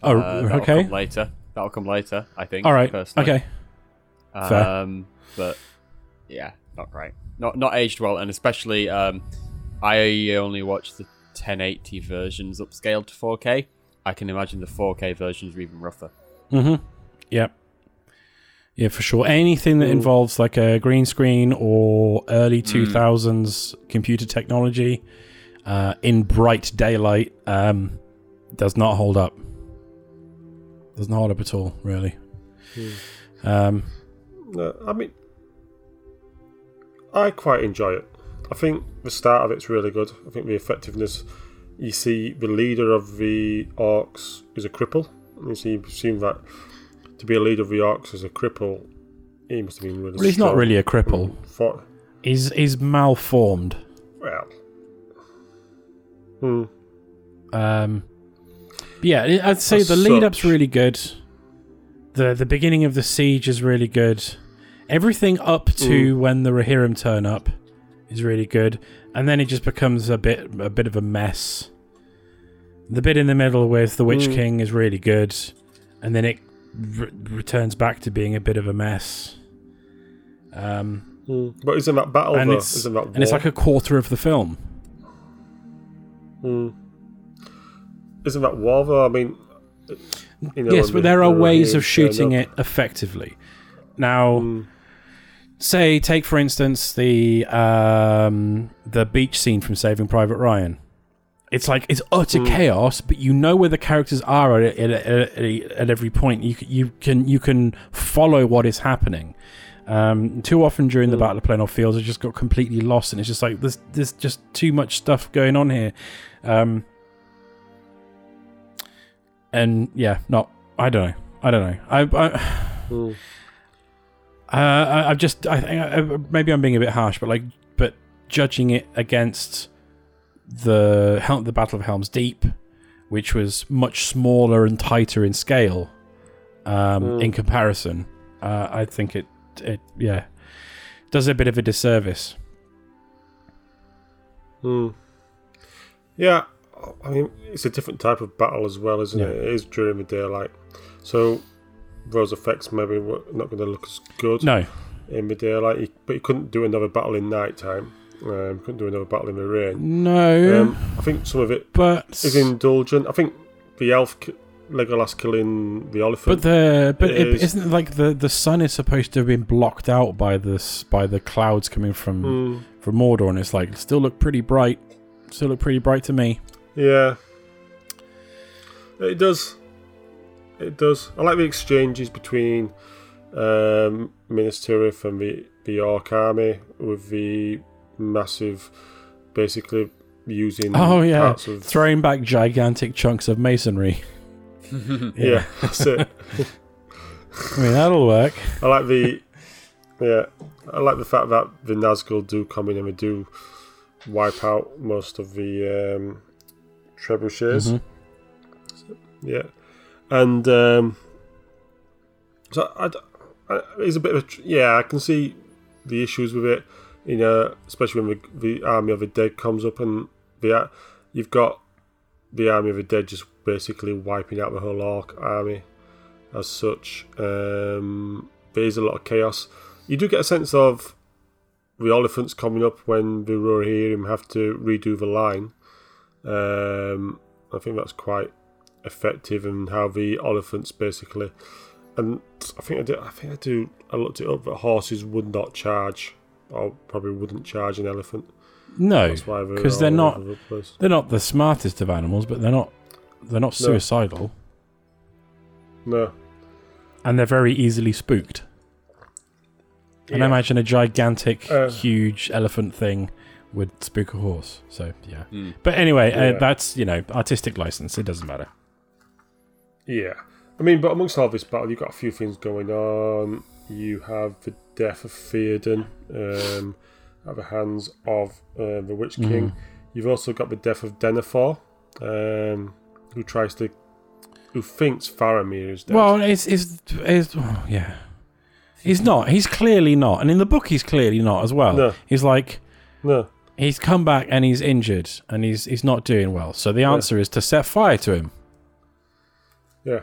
B: Oh,
C: Uh, that'll
B: okay.
C: come later. That'll come later. I think.
B: All right.
C: Personally.
B: Okay. fair.
C: Um, but yeah, not great. Not not aged well, and especially um, I only watched the 1080 versions upscaled to 4K. I can imagine the 4K versions are even rougher.
B: Mm-hmm. Yep. Yeah, for sure. Anything that involves like a green screen or early 2000s computer technology uh, in bright daylight um, does not hold up. Doesn't hold up at all, really. Um,
A: no, I mean, I quite enjoy it. I think the start of it's really good. I think the effectiveness. You see, the leader of the orcs is a cripple. And you see, you assume that to be a leader of the orcs as a cripple, he must have been really.
B: well, he's not really a cripple.
A: For,
B: He's, he's malformed.
A: well, hmm.
B: Um, yeah, I- I'd say
A: As
B: the lead up's really good. the The beginning of the siege is really good. Everything up to when the Rohirrim turn up is really good, and then it just becomes a bit a bit of a mess. The bit in the middle with the Witch
A: Mm.
B: King is really good, and then it re- returns back to being a bit of a mess. Um,
A: Hmm. But isn't that battle
B: and
A: though?
B: it's
A: Isn't that
B: and it's like a quarter of the film.
A: Hmm. Isn't that war though? I mean, you know,
B: yes, but there are ways of shooting it effectively. Now,
A: Hmm.
B: say take for instance the um, the beach scene from Saving Private Ryan. It's like it's utter
A: Mm.
B: chaos, but you know where the characters are at, at, at, at, every point. You you can you can follow what is happening. Um, too often during the
A: Mm.
B: battle of Pelennor Fields, I just got completely lost, and it's just like there's there's just too much stuff going on here. Um, and yeah, not I don't know. I don't know. I, I
A: Hmm. <sighs>
B: uh, I, I've just, I think, uh, maybe I'm being a bit harsh, but like, but judging it against the Hel- the Battle of Helm's Deep, which was much smaller and tighter in scale, um,
A: Mm.
B: in comparison, uh, I think it, it, yeah, does a bit of a disservice.
A: Hmm. Yeah, I mean, it's a different type of battle as well, isn't
B: Yeah.
A: it? It is during the daylight. So, those effects maybe were not going to look as good
B: No,
A: in the daylight, but you couldn't do another battle in night time. Um, couldn't do another battle in the rain.
B: no,
A: Um, I think some of it
B: but
A: is indulgent. I think the elf, Legolas killing the elephant.
B: But the but it,
A: is-
B: isn't it like the the sun is supposed to have been blocked out by this by the clouds coming from
A: Hmm,
B: from Mordor, and it's like still look pretty bright. Still look pretty bright to me.
A: yeah, it does. It does. I like the exchanges between um, Minas Tirith and the the Orc army with the massive, basically using <laughs>
B: Oh, yeah.
A: parts of
B: Throwing back gigantic chunks of masonry. <laughs>
A: yeah, that's it.
B: I mean that'll work. <laughs>
A: I like the yeah, I like the fact that the Nazgul do come in and they do wipe out most of the um, trebuchets.
B: Mhm.
A: Yeah, and um, so I, I, it's a bit of a yeah. I can see the issues with it. You know, especially when the, the army of the dead comes up and the you've got the army of the dead just basically wiping out the whole orc army as such. Um, there is a lot of chaos. You do get a sense of the elephants coming up when the Rohirrim have to redo the line. Um, I think that's quite effective, and how the elephants basically. And I think I did. I think I do. I looked it up that horses would not charge, or probably wouldn't charge an elephant.
B: No,
A: because they're
B: 'cause they're not
A: the
B: they're not the smartest of animals, but they're not they're not suicidal,
A: No.
B: and they're very easily spooked. And I imagine a gigantic,
A: Uh.
B: huge elephant thing would spook a horse. So yeah.
C: Hmm.
B: But anyway,
A: Yeah.
B: uh, that's you know artistic license. It doesn't matter.
A: Yeah. I mean, but amongst all this battle, you've got a few things going on. You have the death of Theoden um, at the hands of uh, the Witch King.
B: Mhm.
A: You've also got the death of Denethor, um, who tries to, who thinks Faramir is dead.
B: Well, it's it's, it's oh, yeah. He's not. He's clearly not. And in the book, he's clearly not as well.
A: No.
B: He's like
A: no.
B: he's come back and he's injured and he's he's not doing well. So the answer is to set fire to him.
A: Yeah.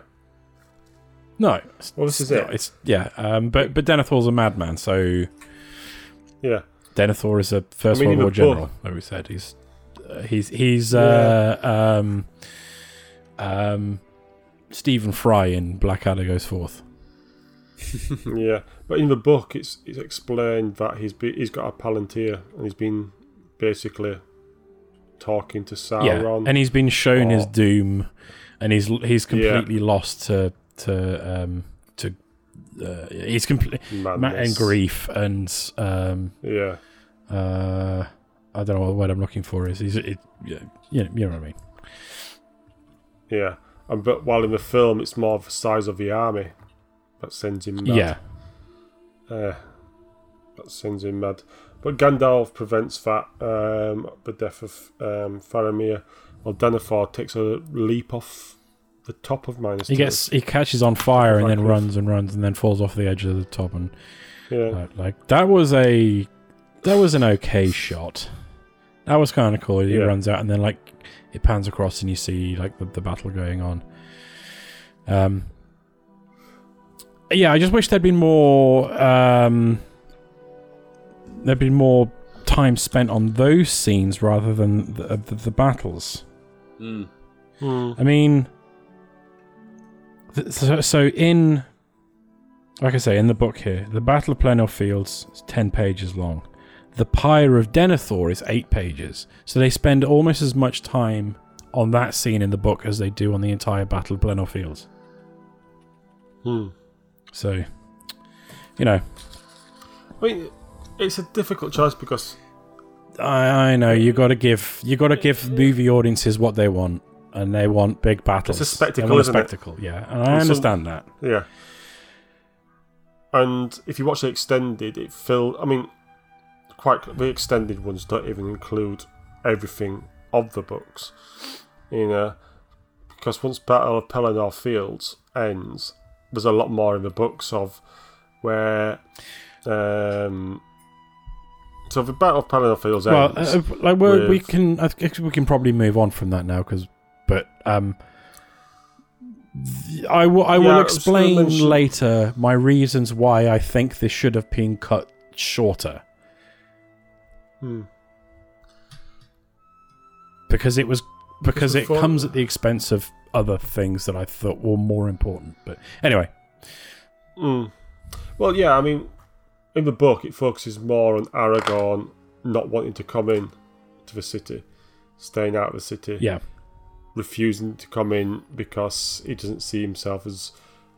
B: No.
A: Well, this is it.
B: It's yeah. Um, but but Denethor's a madman. So
A: Yeah.
B: Denethor is a First
A: I mean,
B: World War general. Like we said, he's uh, he's he's uh, um, um, Stephen Fry in Blackadder goes forth. <laughs>
A: yeah. But in the book, it's it's explained that he's be, he's got a palantir and he's been basically talking to
B: yeah,
A: Sauron.
B: and he's been shown his doom, and he's he's completely lost to to um to uh, he's completely and
A: Madness.
B: grief and um
A: Yeah.
B: uh I don't know what word I'm looking for is. He's it, yeah, you know, you know what I mean.
A: Yeah, and but while in the film, it's more of the size of the army that sends him mad.
B: Yeah,
A: uh, that sends him mad. But Gandalf prevents that. Um, the death of um, Faramir. Well, Denethor takes a leap off the top of Minas
B: he
A: Tirith.
B: gets he catches on fire and then
A: cliff.
B: runs and runs and then falls off the edge of the top and
A: yeah,
B: like, like that was a that was an okay shot. That was kind of cool. He
A: Yeah.
B: runs out and then like it pans across and you see like the, the battle going on. Um. Yeah, I just wish there'd been more. Um, there'd been more time spent on those scenes rather than the, the, the battles.
C: Mm.
A: Hmm.
B: I mean, th- so, so in, like I say, in the book here, the Battle of Pelennor Fields is 10 pages long. The Pyre of Denethor is 8 pages. So they spend almost as much time on that scene in the book as they do on the entire Battle of Pelennor Fields.
A: Hmm.
B: So, you know,
A: I mean, it's a difficult choice because
B: I, I know you got to give you got to give movie audiences what they want, and they want big battles.
A: It's a spectacle,
B: They want a
A: isn't it?
B: spectacle, yeah, and I
A: And
B: understand that.
A: Yeah. And if you watch the extended, it feel. I mean, quite the extended ones don't even include everything of the books. You know, because once Battle of Pelennor Fields ends, there's a lot more in the books of where. Um, so the Battle of Pelennor Fields
B: Well,
A: ends.
B: uh, like we're, we can, I think we can probably move on from that now because, um, I will, I
A: Yeah,
B: will
A: I was gonna
B: explain
A: mention-
B: later my reasons why I think this should have been cut shorter
A: Hmm.
B: because it was because it comes at the expense of other things that I thought were more important. But anyway,
A: Mm. Well, yeah, I mean, in the book, it focuses more on Aragorn not wanting to come in to the city, staying out of the city,
B: yeah,
A: refusing to come in because he doesn't see himself as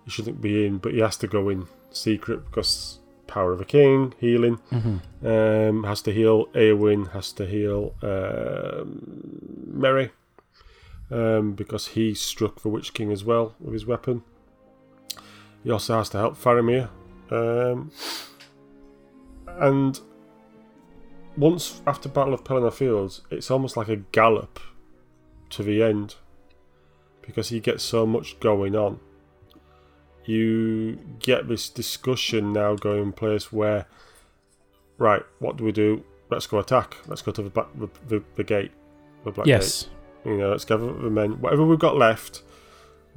A: he shouldn't be in, but he has to go in secret because power of a king, healing,
B: hmm
A: um, has to heal Eowyn, has to heal um, Merry, um, because he struck the Witch King as well with his weapon. He also has to help Faramir. Um, and once after Battle of Pelennor Fields, it's almost like a gallop to the end because he gets so much going on. You get this discussion now going in place where right, what do we do? Let's go attack. Let's go to the black, the, the, the gate, the black
B: yes,
A: gate. You know, let's gather the men. Whatever we've got left,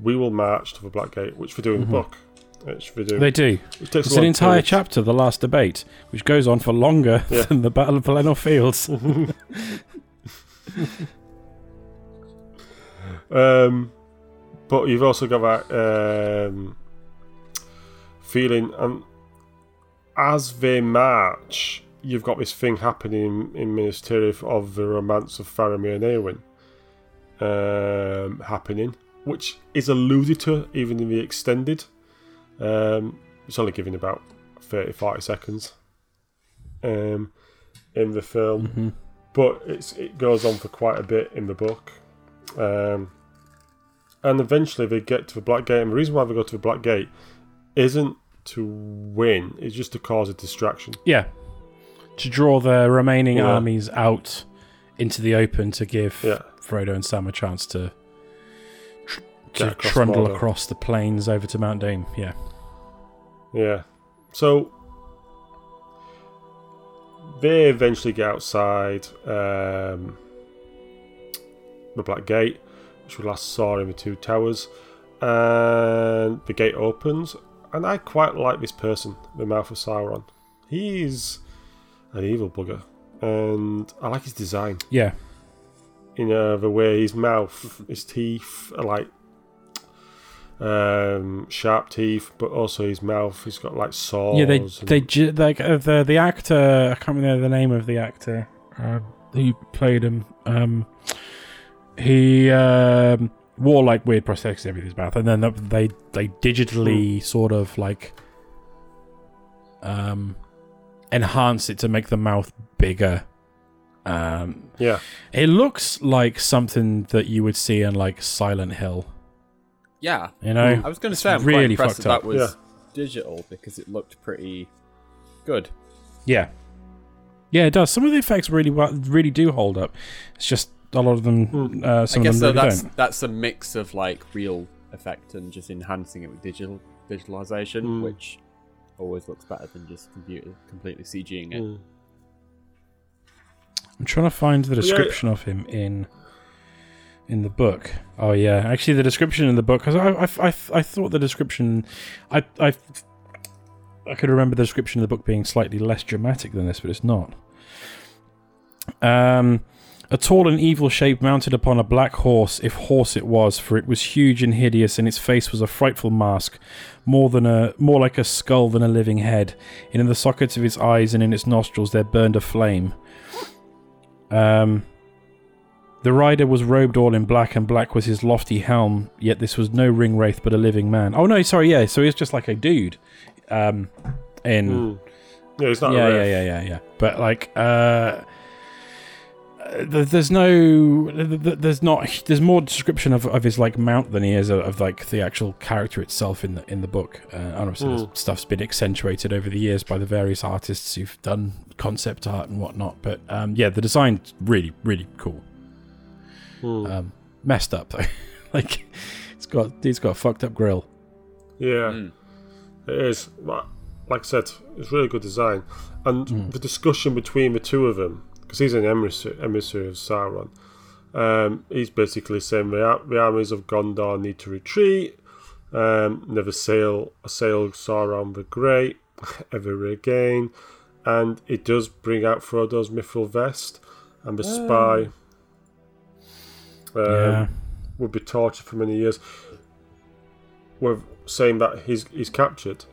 A: we will march to the black gate, which we do in
B: Mhm.
A: the book. Which we do.
B: they do.
A: it
B: It's an entire chapter, the last debate, which goes on for longer
A: Yeah. <laughs>
B: than the Battle of Pelennor Fields. <laughs> <laughs>
A: um, but you've also got that um, feeling, and as they march, you've got this thing happening in, in Minas Tirith of the romance of Faramir and Eowyn um, happening, which is alluded to even in the extended. Um, it's only given about 30 40 seconds um, in the film
B: Mhm.
A: but it's it goes on for quite a bit in the book. Um, and eventually they get to the Black Gate, and the reason why they go to the Black Gate isn't to win; it's just to cause a distraction.
B: Yeah. To draw the remaining
A: Yeah.
B: armies out into the open to give
A: Yeah.
B: Frodo and Sam a chance to tr- to
A: across
B: trundle
A: Mordor.
B: across the plains over to Mount Doom. Yeah.
A: Yeah. So they eventually get outside um, the Black Gate, which we last saw in the Two Towers, and the gate opens. And I quite like this person, the Mouth of Sauron. He's an evil bugger, and I like his design.
B: Yeah.
A: You know, the way his mouth, his teeth are like um, sharp teeth, but also his mouth. He's got like saws.
B: Yeah, they they ju- like uh, the the actor. I can't remember the name of the actor uh, who played him. Um, he um, wore like weird prosthetics over his mouth, and then they they digitally sort of like um enhance it to make the mouth bigger. Um,
A: yeah,
B: it looks like something that you would see in like Silent Hill.
C: Yeah.
B: You know,
C: I was going to say, I'm
B: really
C: quite impressed
B: fucked
C: that,
B: up.
C: that was
A: Yeah.
C: digital because it looked pretty good.
B: Yeah. Yeah, it does. Some of the effects really well, really do hold up. It's just a lot of them.
A: Hmm.
B: Uh, some
C: I guess
B: of
C: so.
B: really
C: That's
B: don't.
C: that's a mix of like real effect and just enhancing it with digital digitalization,
A: Mm.
C: which always looks better than just computer completely CGing it.
A: Mm.
B: I'm trying to find the
A: Yeah.
B: description of him in in the book. Oh yeah, actually, the description in the book because I, I, I, I thought the description, I, I, I could remember the description of the book being slightly less dramatic than this, but it's not. Um, A tall and evil shape mounted upon a black horse, if horse it was, for it was huge and hideous, and its face was a frightful mask, more than a more like a skull than a living head. And in the sockets of its eyes and in its nostrils there burned a flame. Um, the rider was robed all in black, and black was his lofty helm. Yet this was no ring wraith, but a living man. Oh no, sorry, yeah. So he's just like a dude. Um, in
A: Mm. Yeah, he's not
B: yeah, yeah, yeah, yeah, yeah. But like, uh, there's no, th- th- there's not, there's more description of, of his like mount than he is of, of like the actual character itself in the in the book. Uh, obviously, this
A: Mm.
B: stuff's been accentuated over the years by the various artists who've done concept art and whatnot. But um, yeah, the design's really, really cool.
A: Mm.
B: Um, messed up though, <laughs> like it's got, it's got a fucked up grill.
A: Yeah,
C: Mm.
A: it is. But Like I said, it's really good design, and
B: Mm.
A: the discussion between the two of them, because he's an emissary, emissary of Sauron. Um, he's basically saying the, the armies of Gondor need to retreat. Um, never sail assail Sauron the Great <laughs> ever again, and it does bring out Frodo's mithril vest, and the spy um,
B: yeah,
A: would be tortured for many years. We're saying that he's he's captured,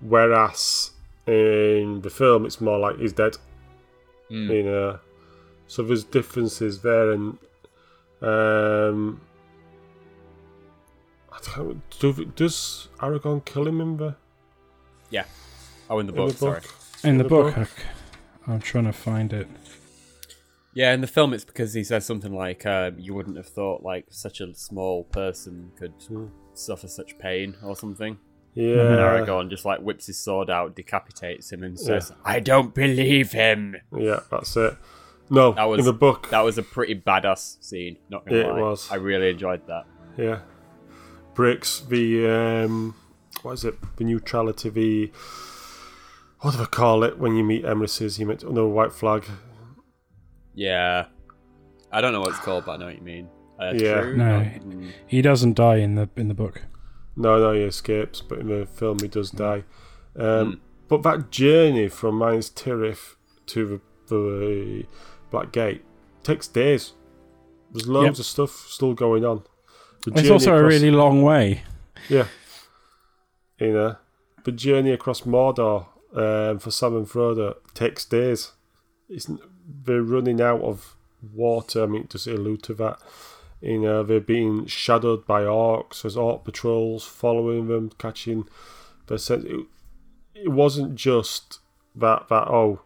A: whereas in the film it's more like he's dead.
C: Mm.
A: You know, so there's differences there, and um, I don't, do, does Aragorn kill him in the, Yeah.
C: Oh, in the
A: in
C: book,
A: the
C: sorry.
A: book?
B: in the
A: the
B: book,
A: book?
B: I, I'm trying to find it.
C: Yeah, in the film, it's because he says something like, uh, "You wouldn't have thought like such a small person could
A: Hmm.
C: suffer such pain or something."
A: Yeah,
C: And Aragorn just like whips his sword out, decapitates him, and says, "I don't believe him."
A: yeah, that's it. No,
C: That was-
A: in the book.
C: That was a pretty badass scene. Not gonna
A: It
C: lie,
A: was.
C: I really enjoyed that.
A: Yeah. Breaks the um what is it? The neutrality, the what do I call it when you meet emissaries, you meet under a white flag.
C: Yeah, I don't know what it's called, but I know what you mean. Uh,
A: Yeah.
C: true?
B: No. He doesn't die in the in the book.
A: No, no, he escapes, but in the film he does die. Um
C: Mm.
A: but that journey from Minas Tirith to the, the Black Gate takes days. There's loads of stuff still going on. The
B: It's
A: journey
B: also a really long way.
A: Yeah. You know, the journey across Mordor um, for Sam and Frodo takes days. It's, they're running out of water. I mean, just allude to that. You know, they're being shadowed by orcs. There's orc patrols following them, catching. But sen- it, it wasn't just that. That oh,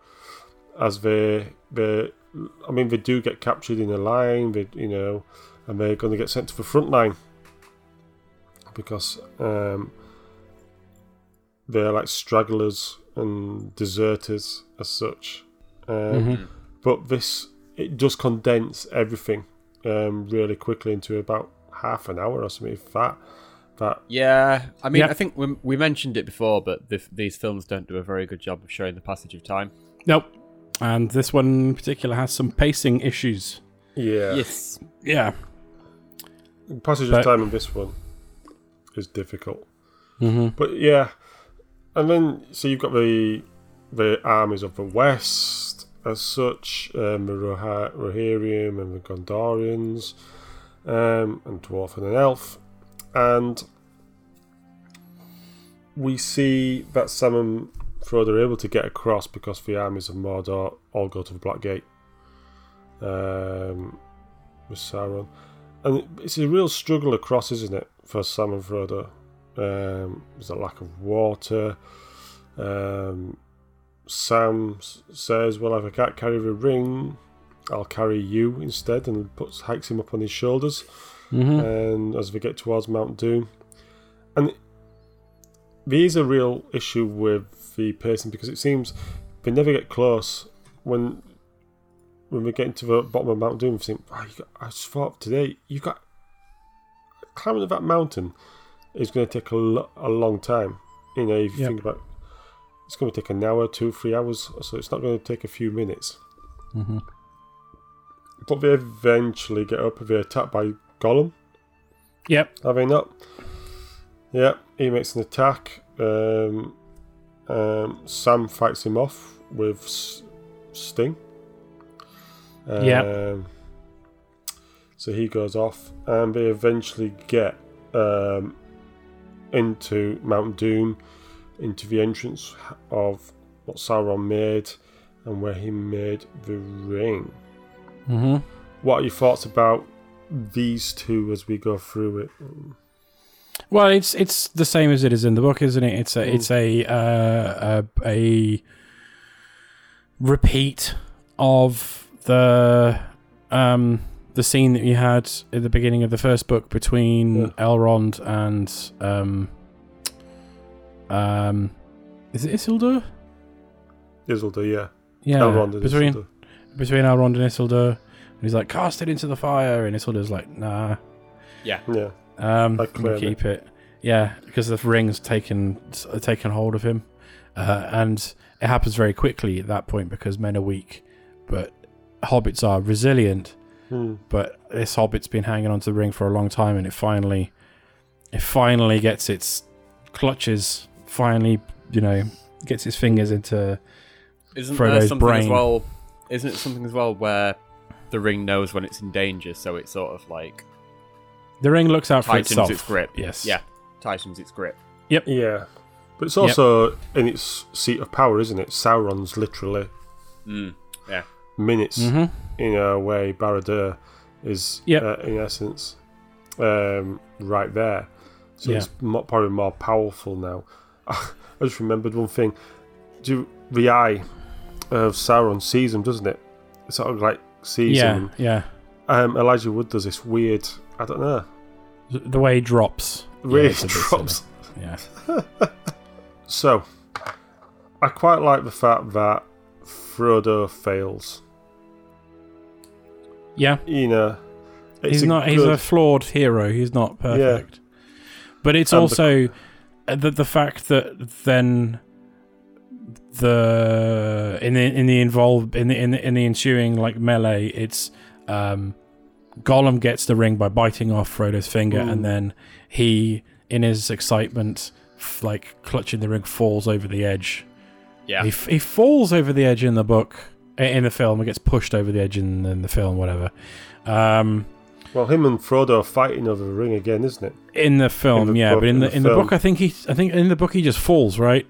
A: as they they, I mean, they do get captured in a line. They you know, and they're going to get sent to the front line because um, they're like stragglers and deserters as such. Um,
B: Mhm.
A: But this it does condense everything um, really quickly into about half an hour or something. If that that
C: Yeah, I mean,
B: Yeah.
C: I think we, we mentioned it before, but the, these films don't do a very good job of showing the passage of time.
B: Nope. And this one in particular has some pacing issues.
A: yeah,
C: Yes.
B: Yeah.
A: passage
B: But-
A: of time in this one is difficult.
B: Mm-hmm.
A: But yeah, and then so you've got the the armies of the west as such, um, the Rohirrim and the Gondorians, um, and dwarf and an elf, and we see that Sam and Frodo are able to get across because the armies of Mordor all go to the Black Gate. Um, with Sauron, and it's a real struggle across, isn't it, for Sam and Frodo? Um, there's a lack of water. Um, Sam says, "Well, if I can't carry the ring, I'll carry you instead," and puts hikes him up on his shoulders.
B: Mm-hmm.
A: And as we get towards Mount Doom, and there is a real issue with the pacing because it seems they never get close when when we get into the bottom of Mount Doom. We think, oh, you got, I just thought today you got climbing that mountain is going to take a, lo- a long time. You know, if you
B: Yep.
A: think about it's going to take an hour, two, three hours, so it's not going to take a few minutes.
B: Mm-hmm.
A: But they eventually get up they're attacked by Gollum.
B: Yep.
A: Have they not? Yep. he makes an attack. Um, um, Sam fights him off with S- Sting. Um,
B: Yeah.
A: So he goes off, and they eventually get um, into Mount Doom, into the entrance of what Sauron made, and where he made the ring.
B: Mm-hmm.
A: What are your thoughts about these two as we go through it?
B: Well, it's it's the same as it is in the book, isn't it? It's a it's a uh, a, a repeat of the um the scene that you had at the beginning of the first book between
A: Yeah.
B: Elrond and um um is it Isildur?
A: Isildur, yeah.
B: Yeah,
A: Elrond and
B: between
A: Isildur.
B: between Elrond and Isildur. And he's like, cast it into the fire, and Isildur's like, nah.
A: Yeah.
B: yeah, Um,
A: Like
B: I'm gonna keep it. Yeah, because the ring's taken taken hold of him, uh, and it happens very quickly at that point because men are weak, but hobbits are resilient.
A: Hmm.
B: But this hobbit's been hanging onto the ring for a long time, and it finally, it finally gets its clutches. Finally, you know, gets its fingers into.
C: Isn't
B: Frodo's
C: there something as
B: brain.
C: well? Isn't it something as well where the ring knows when it's in danger, so it sort of like
B: The ring looks out for
C: tightens
B: itself.
C: its grip?
B: Yes.
C: Yeah, tightens its grip. Yep.
A: Yeah. But it's also in its seat of power, isn't it? Sauron's literally
C: Mm. Yeah.
A: minutes
B: hmm
A: in a way. Barad-dûr is,
B: Yep.
A: uh, in essence, um, right there. So
B: Yeah.
A: it's mo- probably more powerful now. I just remembered one thing. Do the eye of Sauron sees him, doesn't it? It sort of like sees
B: Yeah,
A: him.
B: yeah.
A: Um, Elijah Wood does this weird. I don't know.
B: The- The way he drops.
A: Really
B: Yeah, it's a bit
A: drops.
B: Yeah. <laughs>
A: So, I quite like the fact that Frodo fails.
B: Yeah.
A: You know,
B: he's
A: a
B: not. He's a flawed hero. He's not perfect. Yeah. But it's
A: And
B: also uh, the the fact that then the in the in the involved in the in the, in the ensuing like melee, it's um, Gollum gets the ring by biting off Frodo's finger,
A: Mm.
B: and then he, in his excitement, f- like clutching the ring, falls over the edge.
C: Yeah.
B: He, f- he falls over the edge in the book, in the film. He gets pushed over the edge in, in the film, whatever. Um,
A: Well, him and Frodo are fighting over the ring again, isn't it?
B: in the film,
A: In the
B: yeah,
A: book-
B: but in
A: in
B: the
A: the
B: in the book, I think he, I think in the book he just falls, right?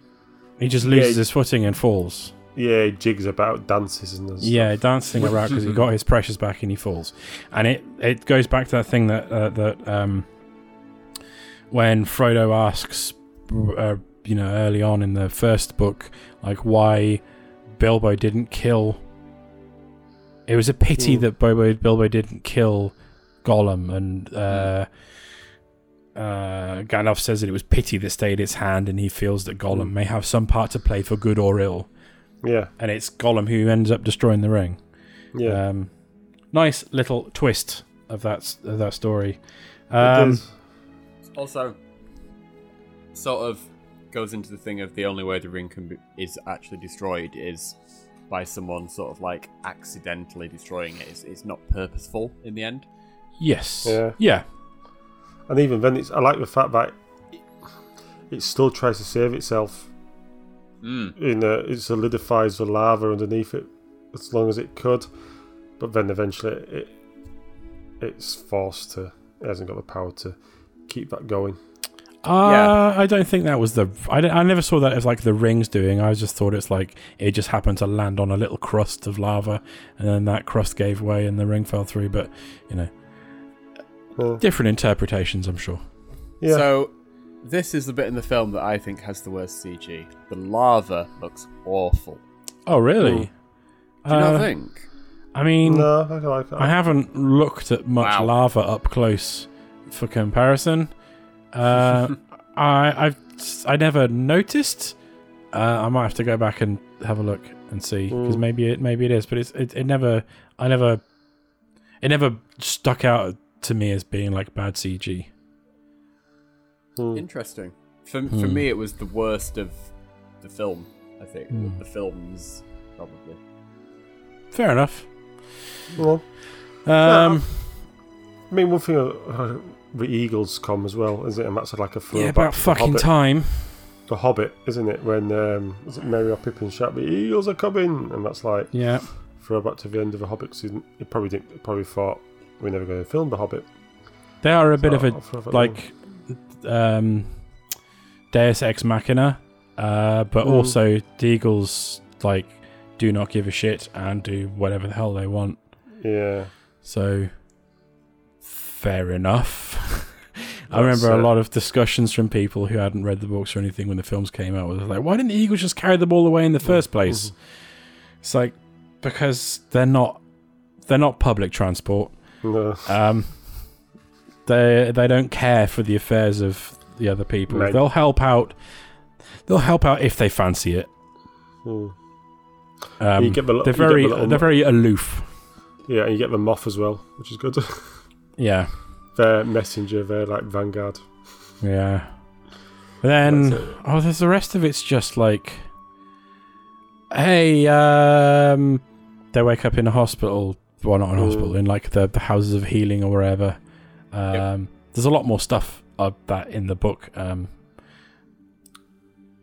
B: He just loses
A: he-
B: his footing and falls.
A: Yeah, he jigs about, dances and stuff.
B: Yeah, dancing around because he got his precious back and he falls, and it it goes back to that thing that uh, that um when Frodo asks, uh, you know, early on in the first book, like why Bilbo didn't kill. It was a pity
A: Hmm.
B: that Bilbo Bilbo didn't kill Gollum, and uh, uh, Gandalf says that it was pity that stayed its hand, and he feels that Gollum
A: Hmm.
B: may have some part to play for good or ill
A: Yeah,
B: and it's Gollum who ends up destroying the ring.
A: yeah.
B: Um, nice little twist of that of that story. Um,
A: does.
C: Also, sort of goes into the thing of the only way the ring can be, is actually destroyed is by someone sort of like accidentally destroying it. It's, it's not purposeful in the end.
B: Yes.
A: Yeah.
B: Yeah.
A: And even then, it's I like the fact that it, it still tries to save itself.
C: Mm.
A: In uh, it solidifies the lava underneath it as long as it could, but then eventually it it's forced to. It hasn't got the power to keep that going.
B: Uh, I don't think that was the. I, I never saw that as like the rings doing. I just thought it's like it just happened to land on a little crust of lava, and then that crust gave way and the ring fell through. But you know,
A: Uh,
B: different interpretations, I'm sure.
A: yeah,
C: So, this is the bit in the film that I think has the worst CG. The lava looks awful.
B: Oh, really?
A: Mm.
C: Do you not
B: Uh,
C: think?
B: I mean,
A: no, I like that.
B: I haven't looked at much
C: Wow.
B: lava up close for comparison. Uh, <laughs> I I've I never noticed. Uh, I might have to go back and have a look and see because
A: Mm.
B: maybe it maybe it is, but it's it, it never I never it never stuck out to me as being like bad CG.
A: Hmm.
C: Interesting. For, for
B: Hmm.
C: me, it was the worst of the film, I think.
B: Hmm.
C: The films, probably.
B: Fair enough.
A: Well,
B: Um,
A: I mean, one thing uh, the Eagles come as well, is it? And that's like a
B: yeah, about
A: to the
B: fucking
A: Hobbit.
B: time.
A: The Hobbit, isn't it? When um, is it Merry or Pippin shout, "The Eagles are coming," and that's like
B: Yeah,
A: throwback to the end of the Hobbit season. He probably didn't. He probably thought we never going to film The Hobbit.
B: They are a bit of a
A: I'll throw that
B: like um, Deus Ex Machina, uh, but
A: Mm.
B: also the Eagles like do not give a shit and do whatever the hell they want.
A: Yeah.
B: So fair enough. <laughs> I remember a lot of discussions from people who hadn't read the books or anything when the films came out. Was like, why didn't the Eagles just carry the ball away in the first place? It's like because they're not they're not public transport.
A: No.
B: Um, they they don't care for the affairs of the other people.
A: Right.
B: They'll help out. They'll help out if they fancy it.
A: Mm.
B: Um,
A: you get the,
B: they're very
A: the
B: they're very aloof.
A: Yeah, and you get the moth as well, which is good. <laughs>
B: Yeah,
A: their messenger, their like vanguard.
B: yeah. But then oh, there's the rest of it's just like, hey, um, they wake up in a hospital. Well, not in
A: Mm.
B: hospital, in like the the houses of healing or wherever. Um, There's a lot more stuff of that in the book. Um,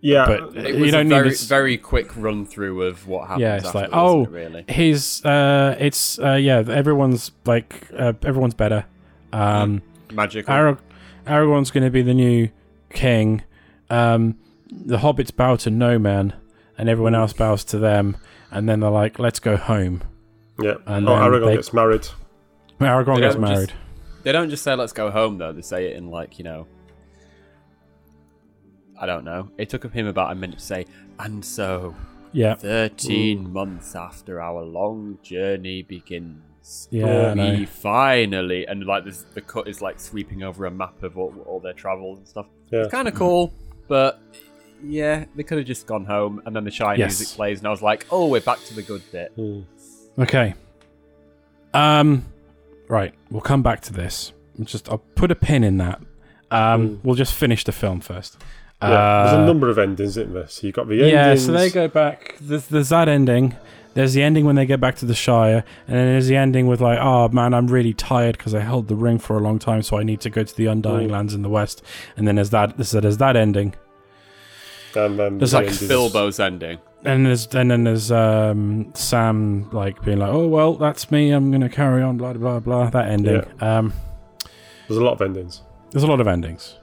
A: Yeah,
B: But-
C: It
B: You
C: was
B: don't
C: a
B: need
C: very,
B: this-
C: very quick run through of what happens.
B: Yeah, it's like, oh,
C: it, really.
B: he's uh it's uh yeah everyone's like uh, everyone's better um
C: Magical.
B: Arag- aragorn's gonna be the new king um the hobbits bow to no man and everyone else bows to them and then they're like let's go home
A: yeah.
B: and
A: oh,
B: then
A: Aragorn
B: they-
A: gets married.
B: aragorn gets
C: don't just-
B: married
C: They don't just say "Let's go home" though. They say it in like you know. I don't know. It took him about a minute to say, and so
B: yeah
C: thirteen months after our long journey begins,
B: Yeah, I
C: we finally and like this, the cut is like sweeping over a map of all, all their travels and stuff.
A: Yeah.
C: It's kind of cool, but yeah, they could have just gone home and then the Shire
B: Yes.
C: music plays, and I was like, oh, we're back to the good bit.
A: Mm.
B: Okay um right we'll come back to this I'll just i'll put a pin in that um
A: Mm.
B: we'll just finish the film first
A: Yeah, there's
B: Uh,
A: a number of endings, isn't there? So you've got the
B: Yeah, so they go back. There's, there's that ending. There's the ending when they get back to the Shire, and then there's the ending with like, oh man, I'm really tired because I held the ring for a long time, so I need to go to the Undying
A: Mm.
B: Lands in the West. And then there's that. So there's that ending,
A: And then
B: There's
A: the
B: like
A: endings-
C: Bilbo's ending.
B: And there's and then there's um, Sam like being like, oh well, that's me. I'm gonna carry on. Blah blah blah. That ending. Um,
A: There's a lot of endings.
B: there's a lot of endings,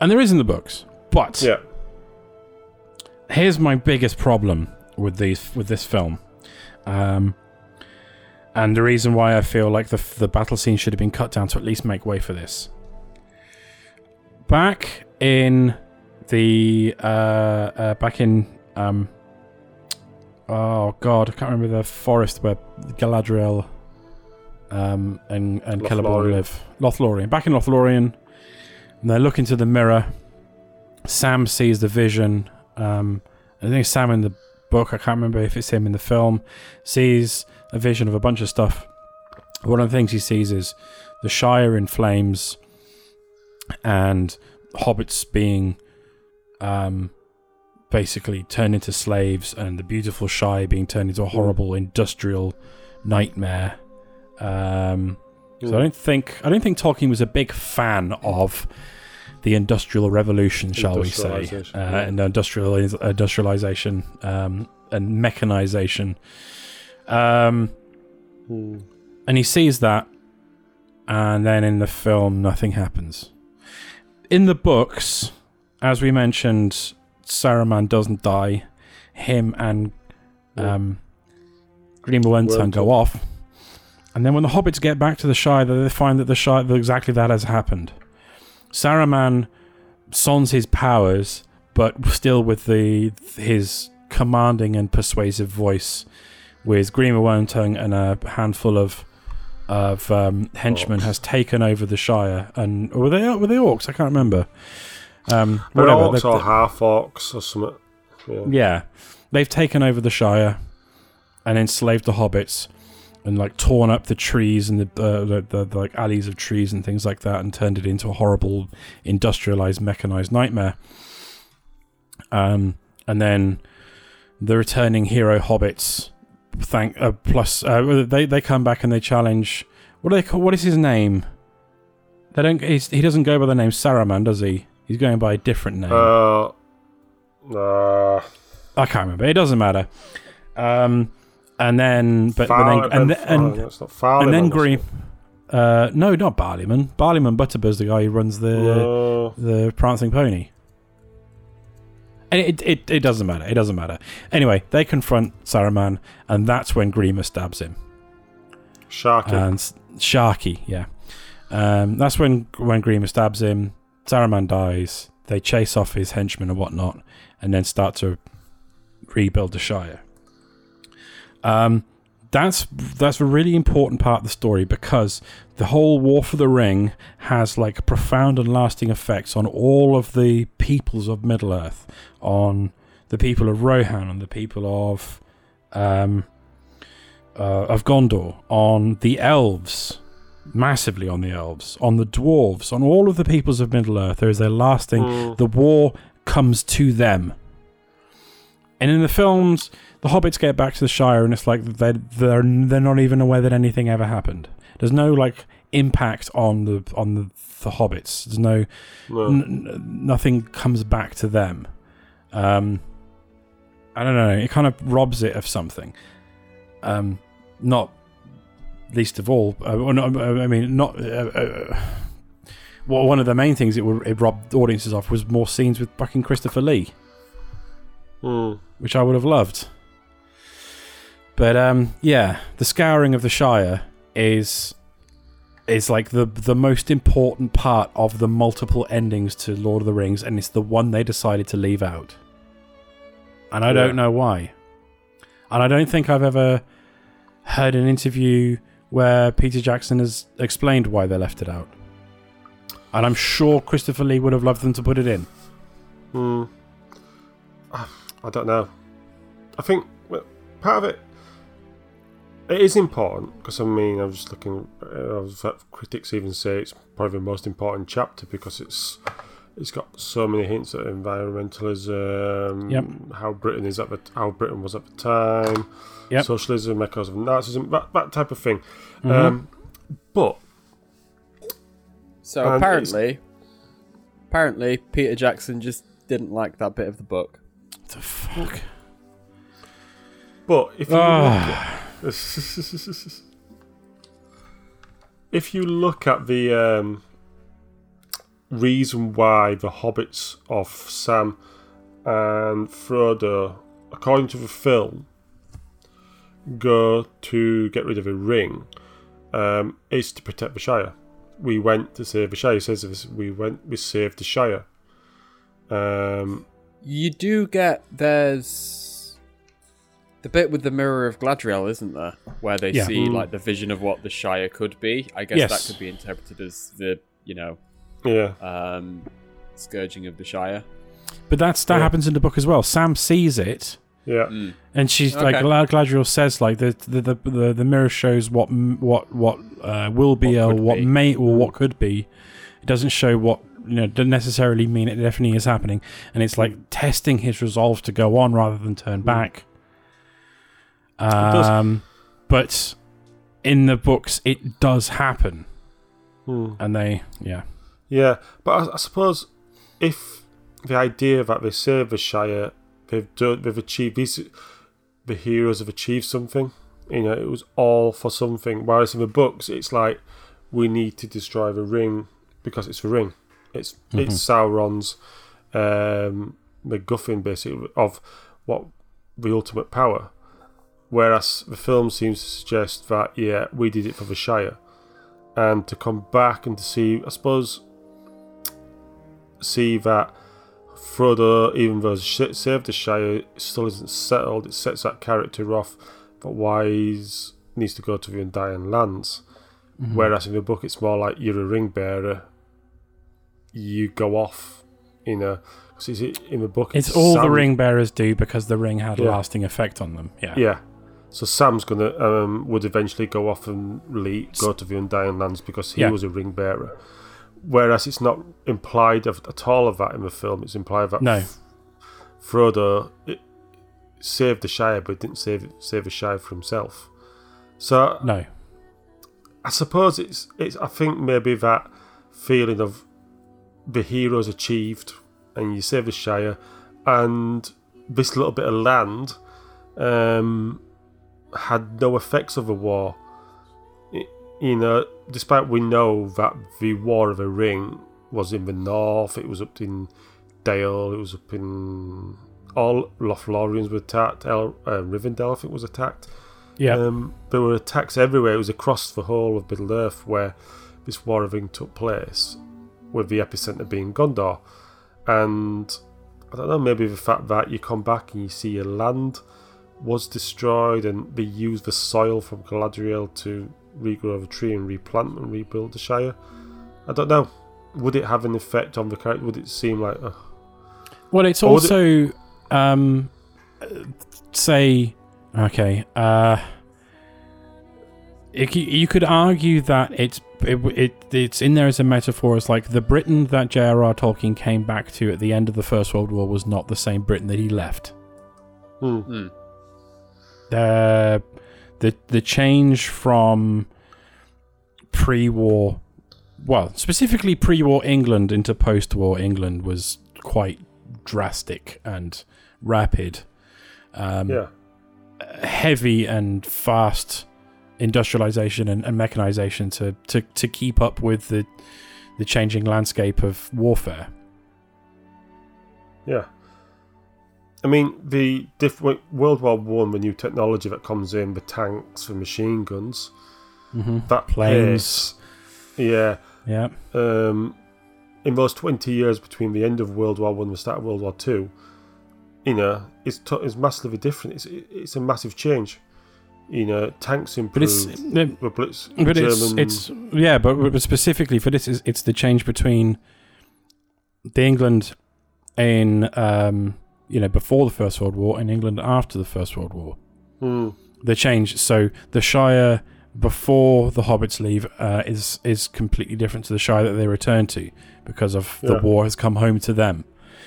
B: and there is in the books. But
A: Yeah.
B: here's my biggest problem with these with this film, um, and the reason why I feel like the the battle scene should have been cut down to at least make way for this. Back in the uh, uh back in um oh god I can't remember the forest where Galadriel um and and Celeborn live. Lothlorien back in Lothlorien. And they look into the mirror. Sam sees the vision um I think Sam in the book I can't remember if it's him in the film sees a vision of a bunch of stuff. One of the things he sees is the Shire in flames and hobbits being um, basically turned into slaves and the beautiful Shire being turned into a horrible industrial nightmare. Um, so I don't think I don't think Tolkien was a big fan of the industrial revolution, shall we say, uh,
A: yeah.
B: and industrial industrialization um, and mechanization. Um,
A: Mm.
B: and he sees that, and then in the film, nothing happens. In the books, as we mentioned, Saruman doesn't die. Him and um, Grima Wormtongue go off, and then when the hobbits get back to the Shire, they find that the Shire that exactly that has happened. Saruman sons his powers, but still with the his commanding and persuasive voice, with Grima Wormtongue and a handful of of um, henchmen
A: Orcs.
B: has taken over the Shire. And or were they were they orcs? I can't remember. Um, whatever.
A: orcs or half orcs or something. Yeah.
B: yeah, they've taken over the Shire and enslaved the hobbits and like torn up the trees and the, uh, the, the, the like alleys of trees and things like that and turned it into a horrible industrialized mechanized nightmare. Um, and then the returning hero hobbits thank uh, plus uh, they they come back and they challenge what do they call what is his name? They don't he's, he doesn't go by the name Saruman, does he? He's going by a different name.
A: Uh, uh,
B: I can't remember. It doesn't matter. Um, and then, but, but then, and,
A: Ben-
B: th- and,
A: not
B: and then Green, Uh, no, not Barliman. Barliman Butterbird's the guy who runs the
A: No.
B: the prancing pony. And it, it it doesn't matter. It doesn't matter. Anyway, they confront Saruman, and that's when Grima stabs him.
A: Sharky.
B: And Sharky, yeah. Um, that's when when Grima stabs him. Saruman dies. They chase off his henchmen and whatnot, and then start to rebuild the Shire. Um, that's that's a really important part of the story because the whole War for the Ring has like profound and lasting effects on all of the peoples of Middle Earth, on the people of Rohan, on the people of um, uh, of Gondor, on the elves, massively on the elves, on the dwarves, on all of the peoples of Middle Earth. There is a lasting.
A: Mm.
B: The war comes to them. And in the films, the hobbits get back to the Shire, and it's like they're they're they're not even aware that anything ever happened. There's no like impact on the on the, the hobbits. There's no
A: No.
B: n- n- nothing comes back to them. Um, I don't know. It kind of robs it of something. Um, not least of all. Uh, I mean, not. Uh, uh, well, one of the main things it, would, it robbed audiences off was more scenes with fucking Christopher Lee,
A: Mm.
B: which I would have loved. But um, yeah, the scouring of the Shire is is like the the most important part of the multiple endings to Lord of the Rings, and it's the one they decided to leave out. And I
A: Yeah.
B: don't know why. And I don't think I've ever heard an interview where Peter Jackson has explained why they left it out. And I'm sure Christopher Lee would have loved them to put it in.
A: Hmm. Ah, I don't know. I think well, part of it it is important because I mean I was just looking. Uh, I was, critics even say it's probably the most important chapter because it's it's got so many hints at environmentalism,
B: Yep.
A: how Britain is at the how Britain was at the time,
B: Yep.
A: socialism, echoes of Nazism, that that type of thing.
B: Mhm.
A: Um, but
C: So apparently, apparently Peter Jackson just didn't like that bit of the book.
B: What the fuck?
A: but if you
B: Ah.
A: look at, <laughs> if you look at the um, reason why the hobbits of Sam and Frodo, according to the film, go to get rid of a ring, um, is to protect the Shire. We went to save the Shire. He says this, we went, we saved the Shire. Um,
C: You do get there's the bit with the mirror of Galadriel, isn't there? Where they
B: Yeah.
C: see
A: Mm.
C: like the vision of what the Shire could be. I guess
B: Yes.
C: that could be interpreted as the you know
A: yeah,
C: um, scourging of the Shire.
B: But that's that
A: Yeah.
B: happens in the book as well. Sam sees it,
A: yeah,
C: Mm.
B: and she's like
C: Okay.
B: Glad- Galadriel says like the the, the the the mirror shows what what what uh, will be
C: What
B: or what
C: be.
B: may or what could be. It doesn't show what you know. Doesn't necessarily mean it definitely is happening, and it's like testing his resolve to go on rather than turn back. Um, but in the books, it does happen,
A: Hmm.
B: and they yeah
A: Yeah, but I, I suppose if the idea that they save the Shire, they've done, they've achieved these, the heroes have achieved something. You know, it was all for something. Whereas in the books, it's like we need to destroy the ring because it's the ring. It's it's Sauron's um, MacGuffin basically of what the ultimate power. Whereas the film seems to suggest that yeah, we did it for the Shire, and to come back and to see, I suppose, see that Frodo, even though he's saved the Shire, still isn't settled. It sets that character off that wise needs to go to the Undying Lands.
B: Mm-hmm.
A: Whereas in the book, it's more like you're a ring bearer. You go off, you know. 'cause it's- in the book,
B: It's all the
A: Sam-
B: ring bearers do because the ring had
A: Yeah.
B: lasting effect on them. Yeah.
A: Yeah. So Sam's gonna um, would eventually go off and lead, go to the Undying Lands because he
B: Yeah.
A: was a ring bearer. Whereas it's not implied of, at all of that in the film. It's implied that
B: No.
A: F- Frodo it, saved the Shire, but didn't save save the Shire for himself. So
B: No.
A: I suppose it's it's. I think maybe that feeling of the heroes achieved, and you save the Shire, and this little bit of land um, had no effects of the war. Y- You know, despite we know that the War of the Ring was in the north, it was up in Dale, it was up in all Lothlorians were attacked. El, uh, Rivendell, I think, was attacked.
B: Yeah.
A: Um, there were attacks everywhere. It was across the whole of Middle Earth where this War of Ring took place, with the epicenter being Gondor. And I don't know, maybe the fact that you come back and you see your land was destroyed and they used the soil from Galadriel to regrow the tree and replant and rebuild the Shire. I don't know. Would it have an effect on the character? Would it seem like. Uh,
B: Well, it's
A: Or would it-
B: also um, uh, say okay. Uh, it, you could argue that it's it, it it's in there as a metaphor. It's like the Britain that J.R.R. Tolkien came back to at the end of the First World War was not the same Britain that he left.
A: hmm.
C: Hmm.
B: The the the change from pre-war, well, specifically pre-war England into post-war England was quite drastic and rapid. Um,
A: Yeah.
B: heavy and fast industrialization and, and mechanization to, to, to keep up with the the changing landscape of warfare.
A: Yeah. I mean, the different World War One, the new technology that comes in, the tanks, the machine guns,
B: Mm-hmm.
A: that
B: Planes.
A: pace, yeah.
B: Yeah,
A: Um, in those twenty years between the end of World War One and the start of World War Two, you know, it's t- it's massively different. It's it's a massive change. You know, tanks
B: but
A: improved.
B: it's but
A: the Blitz,
B: it's it's yeah, but, but specifically for this is it's the change between the England in um, you know before the First World War and England after the First World War.
A: Hmm.
B: the change. So the Shire before the Hobbits leave uh, is is completely different to the Shire that they return to because of the
A: Yeah.
B: war has come home to them.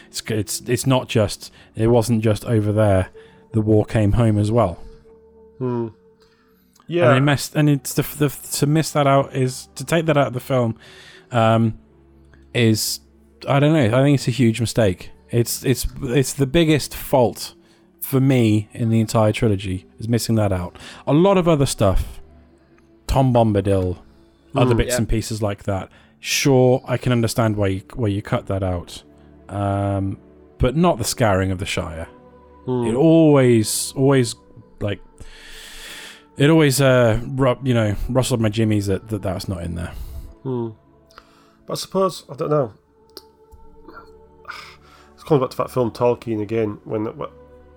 B: It's it's it's not just it wasn't just over there. The war came home as well.
A: Hmm.
B: And
A: Yeah.
B: they messed, and it's the, the to miss that out is to take that out of the film. Um, is I don't know. I think it's a huge mistake. It's it's it's the biggest fault for me in the entire trilogy is missing that out. A lot of other stuff, Tom Bombadil, other
A: Hmm.
B: bits
C: Yeah.
B: and pieces like that. Sure, I can understand why you why you cut that out, um, but not the scouring of the Shire.
A: Hmm.
B: It always, always, like, it always, uh, rub, you know, rustled my jimmies that, that that's not in there.
A: Hmm. But I suppose I don't know. It comes back to that film Tolkien again. When what,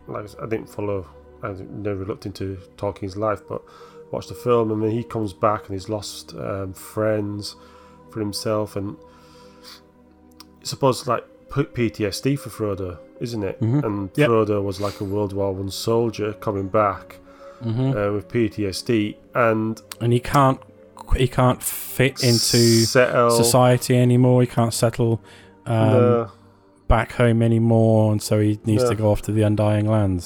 A: like I didn't follow, I never looked into Tolkien's life, but watched the film, and then he comes back and he's lost um, friends for himself, and I suppose like PTSD for Frodo, isn't it?
B: Mhm.
A: And
B: Yep.
A: Frodo was like a World War One soldier coming back
B: Mm-hmm.
A: uh, with PTSD, and
B: and he can't, he can't fit into
A: settle,
B: society anymore. He can't settle um,
A: No.
B: Back home anymore, and so he needs
A: No.
B: to go off to the Undying Lands.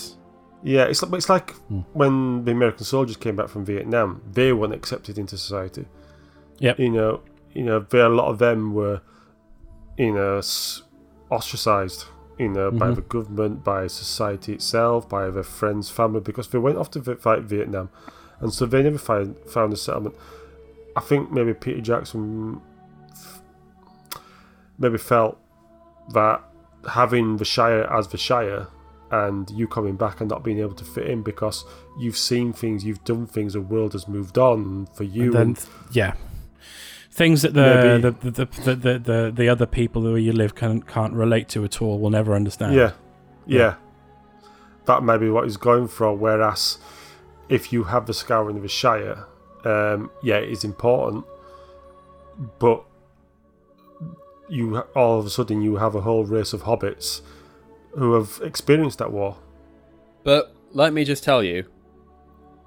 A: Yeah, it's like it's like
B: Hmm.
A: when the American soldiers came back from Vietnam, they weren't accepted into society.
B: Yep.
A: You know, you know, there a lot of them were, you know, ostracized. You know, by
B: Mhm.
A: the government, by society itself, by their friends, family, because they went off to fight Vietnam, and so they never find, found a settlement. I think maybe Peter Jackson f- maybe felt that having the Shire as the Shire and you coming back and not being able to fit in because you've seen things, you've done things, the world has moved on for you.
B: and then, yeah, things that the the, the, the, the, the the other people where you live can can't relate to at all. Will never understand.
A: yeah, yeah,
B: Yeah.
A: that may be what he's going for. Whereas if you have the scouring of the Shire, um, yeah, it is important, but you all of a sudden you have a whole race of hobbits who have experienced that war.
C: But let me just tell you,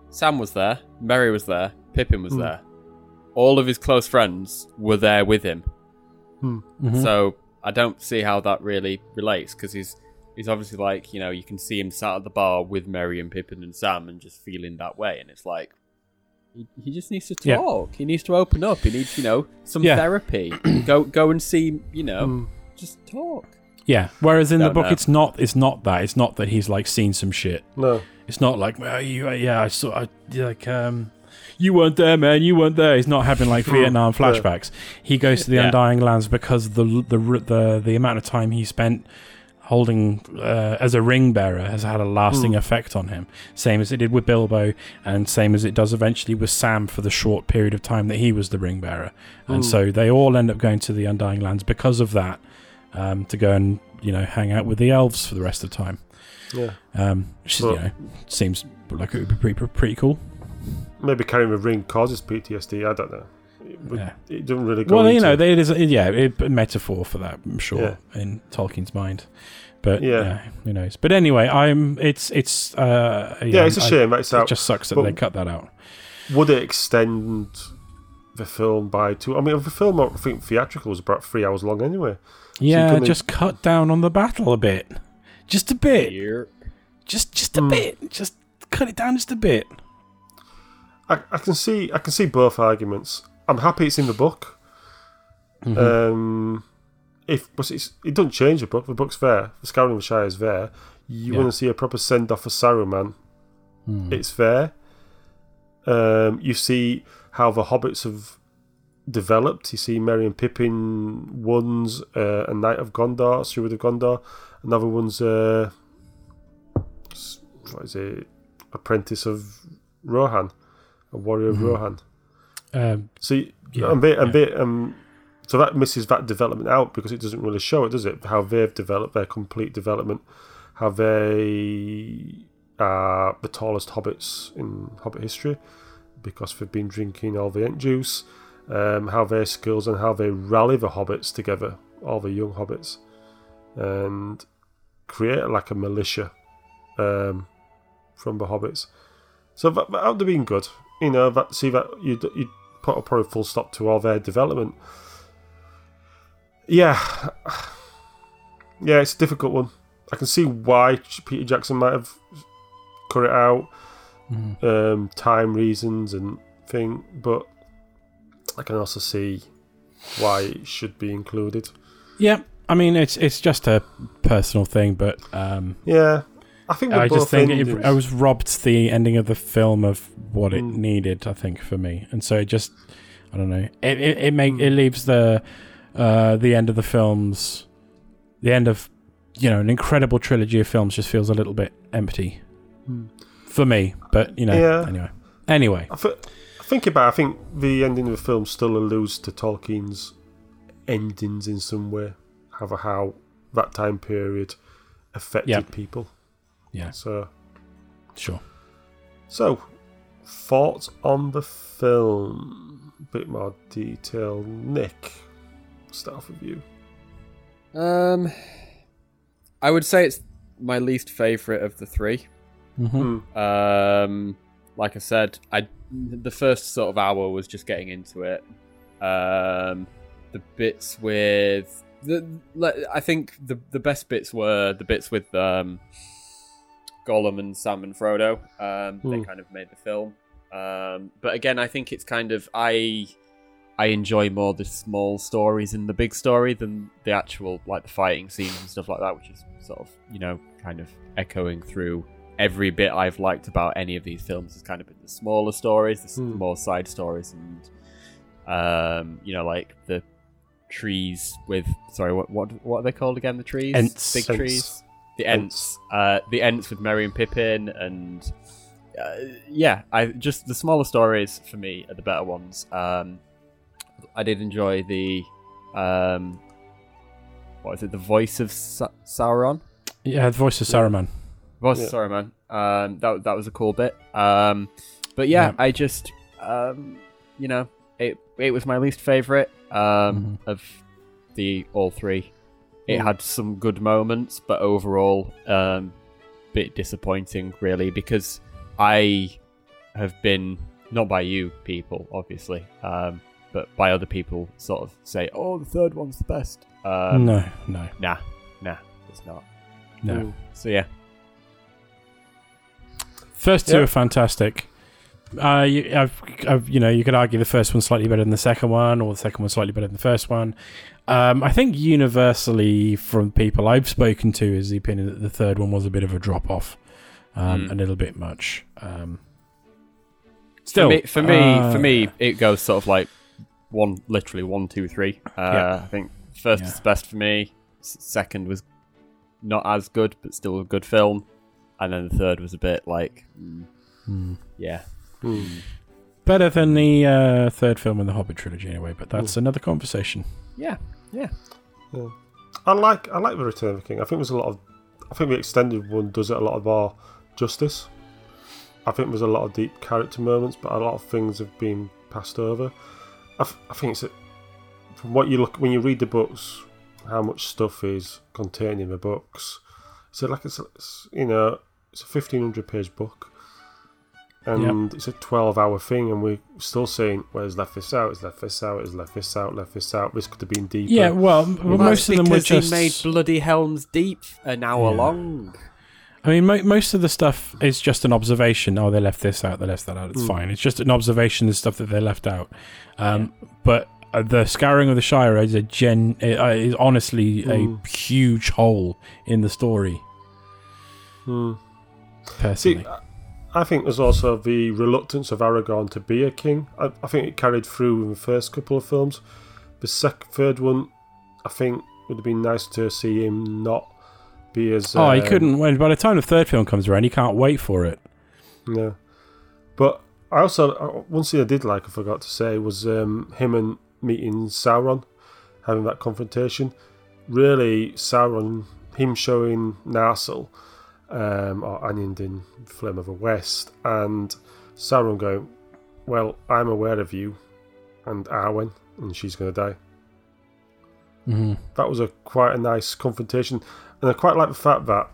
C: Sam was there, Merry was there, Pippin was
A: Hmm.
C: there. All of his close friends were there with him.
B: Mhm.
C: So I don't see how that really relates because he's he's obviously like you know you can see him sat at the bar with Merry and Pippin and Sam and just feeling that way, and it's like he, he just needs to
B: Yeah.
C: talk. He needs to open up. He needs you know some
B: Yeah.
C: therapy. <clears throat> go go and see you know
A: Hmm.
C: just talk.
B: Yeah. Whereas in the
C: Don't
B: book,
C: know.
B: it's not. It's not that. It's not that he's like seen some shit.
A: No,
B: It's not like well, you, yeah, I saw. I, like um, you weren't there, man. You weren't there. He's not having like <laughs> Vietnam
A: Hmm. Yeah.
B: flashbacks. He goes to the
C: Yeah.
B: Undying Lands because the the the the amount of time he spent holding uh, as a ring bearer has had a lasting
A: Hmm.
B: effect on him. Same as it did with Bilbo, and same as it does eventually with Sam for the short period of time that he was the ring bearer. And
A: Hmm.
B: so they all end up going to the Undying Lands because of that, um, to go and you know hang out with the elves for the rest of the time.
A: Yeah.
B: Um, which
A: Well-
B: you know seems like it would be pretty pretty cool.
A: Maybe carrying a ring causes PTSD. I don't know. It, would-
B: Yeah.
A: it doesn't really go
B: Well, you
A: into-
B: know, it is yeah, it, a metaphor for that, I'm sure,
A: Yeah.
B: in Tolkien's mind. But
A: Yeah.
B: yeah. who knows? But anyway, I'm it's it's uh
A: yeah, it's a
B: I-
A: shame. that it's
B: It just sucks that
A: But-
B: they cut that out.
A: Would it extend the film by two? I mean, the film I think theatrical was about three hours long anyway.
B: Yeah,
A: couldn't-
B: just cut down on the battle a bit, just a bit,
C: Here.
B: just just a
A: Hmm.
B: bit, just cut it down just a bit.
A: I, I can see I can see both arguments. I'm happy it's in the book.
B: Mhm.
A: Um, if but it's, it doesn't change the book. The book's there. The Scouring of the Shire is there. You
B: Yeah.
A: want to see a proper send off for Saruman.
B: Hmm.
A: It's there. Um, you see how the hobbits have developed. You see Merry and Pippin. One's uh, a knight of Gondor, steward of Gondor. Another one's uh, what is it? Apprentice of Rohan, a warrior of
B: Mhm.
A: Rohan.
B: Um,
A: So
B: Yeah,
A: and they, and
B: yeah.
A: they, um, so that misses that development out because it doesn't really show it, does it? How they've developed their complete development, how they are the tallest hobbits in Hobbit history because they've been drinking all the Ent juice, um, how their skills and how they rally the hobbits together, all the young hobbits, and create like a militia um, from the hobbits. So that, that would have been good, you know. That see that you you put a probably full stop to all their development. Yeah, yeah, it's a difficult one. I can see why Peter Jackson might have cut it out,
B: mhm.
A: um, time reasons and thing, but I can also see why it should be included.
B: Yeah, I mean it's it's just a personal thing, but um,
A: Yeah, I think
B: I just think it. I was robbed the ending of the film of what it
A: Mm.
B: needed. I think for me, and so it just I don't know. It it, it make
A: Mm.
B: it leaves the uh, the end of the films, the end of you know an incredible trilogy of films just feels a little bit empty
A: Mm.
B: for me. But you know,
A: Yeah.
B: anyway, anyway,
A: I th- think about. it, I think the ending of the film still alludes to Tolkien's endings in some way, how how that time period affected
B: Yep.
A: people.
B: Yeah.
A: So,
B: sure.
A: so thoughts on the film? A bit more detail, Nick. Start off with you.
C: Um, I would say it's my least favorite of the three.
B: hmm
A: Hmm.
C: Um, like I said, I the first sort of hour was just getting into it. Um, the bits with the le- I think the the best bits were the bits with um, Gollum and Sam and Frodo. Um, they
A: Hmm.
C: kind of made the film. Um, but again, I think it's kind of I I enjoy more the small stories in the big story than the actual like the fighting scenes and stuff like that, which is sort of you know kind of echoing through every bit I've liked about any of these films has kind of been the smaller stories, the s-
A: Hmm.
C: more side stories, and um, you know like the trees with sorry what what what are they called again? The trees,
B: Ents.
C: big
A: Ents.
C: trees, the
A: Ents.
C: Ents, uh, the Ents with Merry and Pippin, and uh, yeah, I just the smaller stories for me are the better ones. Um, I did enjoy the um, what is it? The voice of Sa- Sauron.
B: Yeah, the voice of Saruman.
C: Voice
A: Yeah.
C: of Sauron. Um, that that was a cool bit. Um, but yeah,
B: Yeah.
C: I just um, you know, it it was my least favorite um, of the all three. It
A: Mm.
C: had some good moments, but overall, um, bit disappointing, really, because I have been not by you people, obviously, um, but by other people, sort of say, "Oh, the third one's the best." Um,
B: no, no,
C: nah, nah, it's not.
B: no.
A: Hmm.
C: So yeah,
B: First two
A: Yeah.
B: are fantastic. Uh, you, I've, I've, you know, you could argue the first one's slightly better than the second one, or the second one's slightly better than the first one. Um, I think universally, from people I've spoken to, is the opinion that the third one was a bit of a drop off, um,
C: Mm.
B: a little bit much. Um, Still,
C: for me, for me,
B: uh,
C: for me, it goes sort of like one, literally one, two, three. Uh,
B: Yeah.
C: I think first
B: Yeah.
C: was best for me. Second was not as good, but still a good film. And then the third was a bit like, mm,
B: Hmm.
C: yeah,
A: Hmm.
B: better than the uh, third film in the Hobbit trilogy, anyway. But that's another conversation.
C: yeah, yeah.
A: I like I like the Return of the King. I think there's a lot of I think the extended one does it a lot of more justice. I think there's a lot of deep character moments, but a lot of things have been passed over. I, f- I think it's a, from what you look when you read the books, how much stuff is contained in the books. So like it's, it's you know it's a fifteen hundred page book, and it's a twelve hour thing, and we're still saying, "Well, it's left this out, it's left this out, it's left this out, left this out." This could have been deeper.
B: Yeah, well, well most of them were just.
C: he made Bloody Helms Deep an hour
B: Yeah.
C: long.
B: I mean, mo- most of the stuff is just an observation. Oh, they left this out. They left that out. It's
A: Mm.
B: fine. It's just an observation of stuff that they left out. Um, But uh, the scouring of the Shire is a gen. Uh, is honestly
A: Mm.
B: a huge hole in the story.
A: Hmm.
B: Personally,
A: See, I think there's also the reluctance of Aragorn to be a king. I, I think it carried through in the first couple of films. The sec- third one, I think, would have been nice to see him not be as.
B: oh, he
A: um,
B: couldn't. When by the time the third film comes around, he can't wait for it.
A: No. But I also uh, one scene I did like, I forgot to say, was um, him and meeting Sauron, having that confrontation. Really, Sauron, him showing Narsil, um, or Anduril, Flame of the West, and Sauron going, "Well, I'm aware of you, and Arwen, and she's going to die."
B: hmm
A: that was a quite a nice confrontation, and I quite like the fact that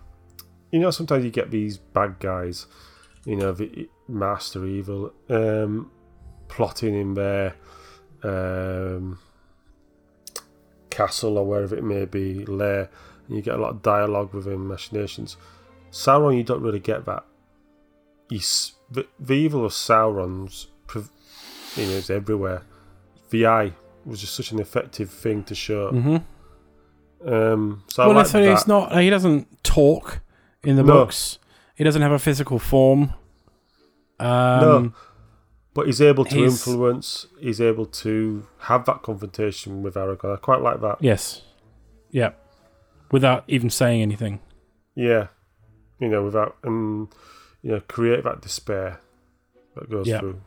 A: you know sometimes you get these bad guys, you know, the master evil, um, plotting in their um, castle or wherever it may be, lair, and you get a lot of dialogue within machinations. Sauron, you don't really get that. You, s- the, the evil of Sauron's, you know, is everywhere. The eye was just such an effective thing to show.
B: hmm
A: Um, so
B: well,
A: I like that.
B: it's not. He doesn't talk in the
A: No.
B: books. He doesn't have a physical form. Um,
A: No. but he's able to
B: he's-
A: influence. He's able to have that confrontation with Aragorn. I quite like that.
B: Yes. Yeah. Without even saying anything.
A: Yeah, you know, without and you know, create that despair that goes
B: Yeah.
A: through.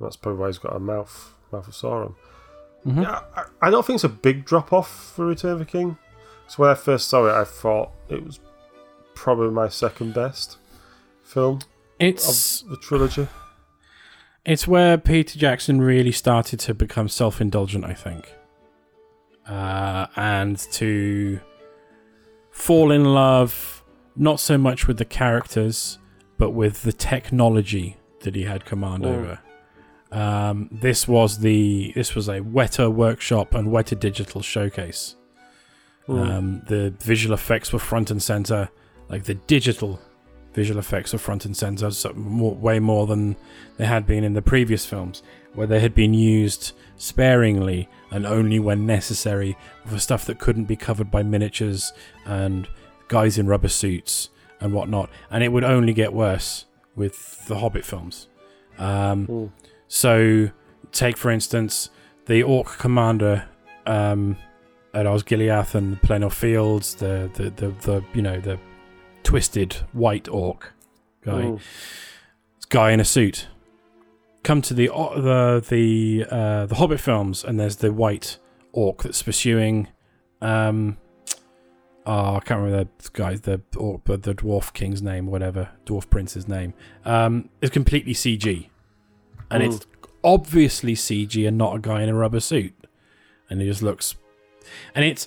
A: That's probably why he's got a mouth, mouth of Sauron.
B: Mhm.
A: Yeah, I, I don't think it's a big drop off for Return of the King. So when I first saw it, I thought it was probably my second best film
B: It's
A: of the trilogy.
B: it's where Peter Jackson really started to become self-indulgent, I think, uh, and to fall in love not so much with the characters, but with the technology that he had command
A: Mm.
B: over. Um, this was the this was a Weta workshop and Weta digital showcase.
A: Mm.
B: Um, the visual effects were front and center, like the digital visual effects were front and center, so more, way more than they had been in the previous films, where they had been used sparingly and only when necessary for stuff that couldn't be covered by miniatures and guys in rubber suits and whatnot. And it would only get worse with the Hobbit films. Um,
A: Mm.
B: so, take for instance the Orc commander um, at Osgiliath and the Pelennor Fields, the, the the the you know the twisted white Orc guy,
A: Mm.
B: guy in a suit. Come to the the the uh, the Hobbit films, and there's the white Orc that's pursuing. Um, oh, I can't remember the guy, the but the dwarf king's name, whatever, dwarf prince's name. Um, it's completely CG, and
A: Mm.
B: it's obviously CG and not a guy in a rubber suit, and he just looks. And it's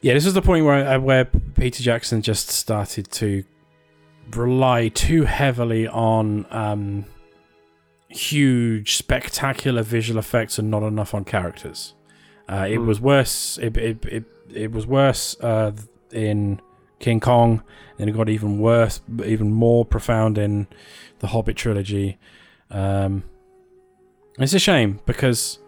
B: yeah, this is the point where uh, where Peter Jackson just started to rely too heavily on um, huge, spectacular visual effects and not enough on characters. Uh, it
A: Hmm.
B: was worse. It it it, it was worse uh, in King Kong, and it got even worse, even more profound in the Hobbit trilogy. Um, it's a shame because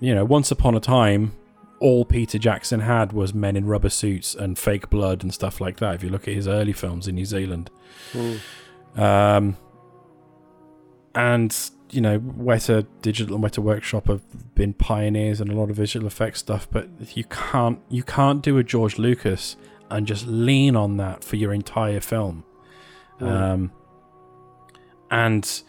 B: you know, once upon a time, all Peter Jackson had was men in rubber suits and fake blood and stuff like that. If you look at his early films in New Zealand,
A: Mm.
B: um, and you know, Weta Digital and Weta Workshop have been pioneers in a lot of visual effects stuff, but you can't you can't do a George Lucas and just lean on that for your entire film.
A: Mm.
B: Um, and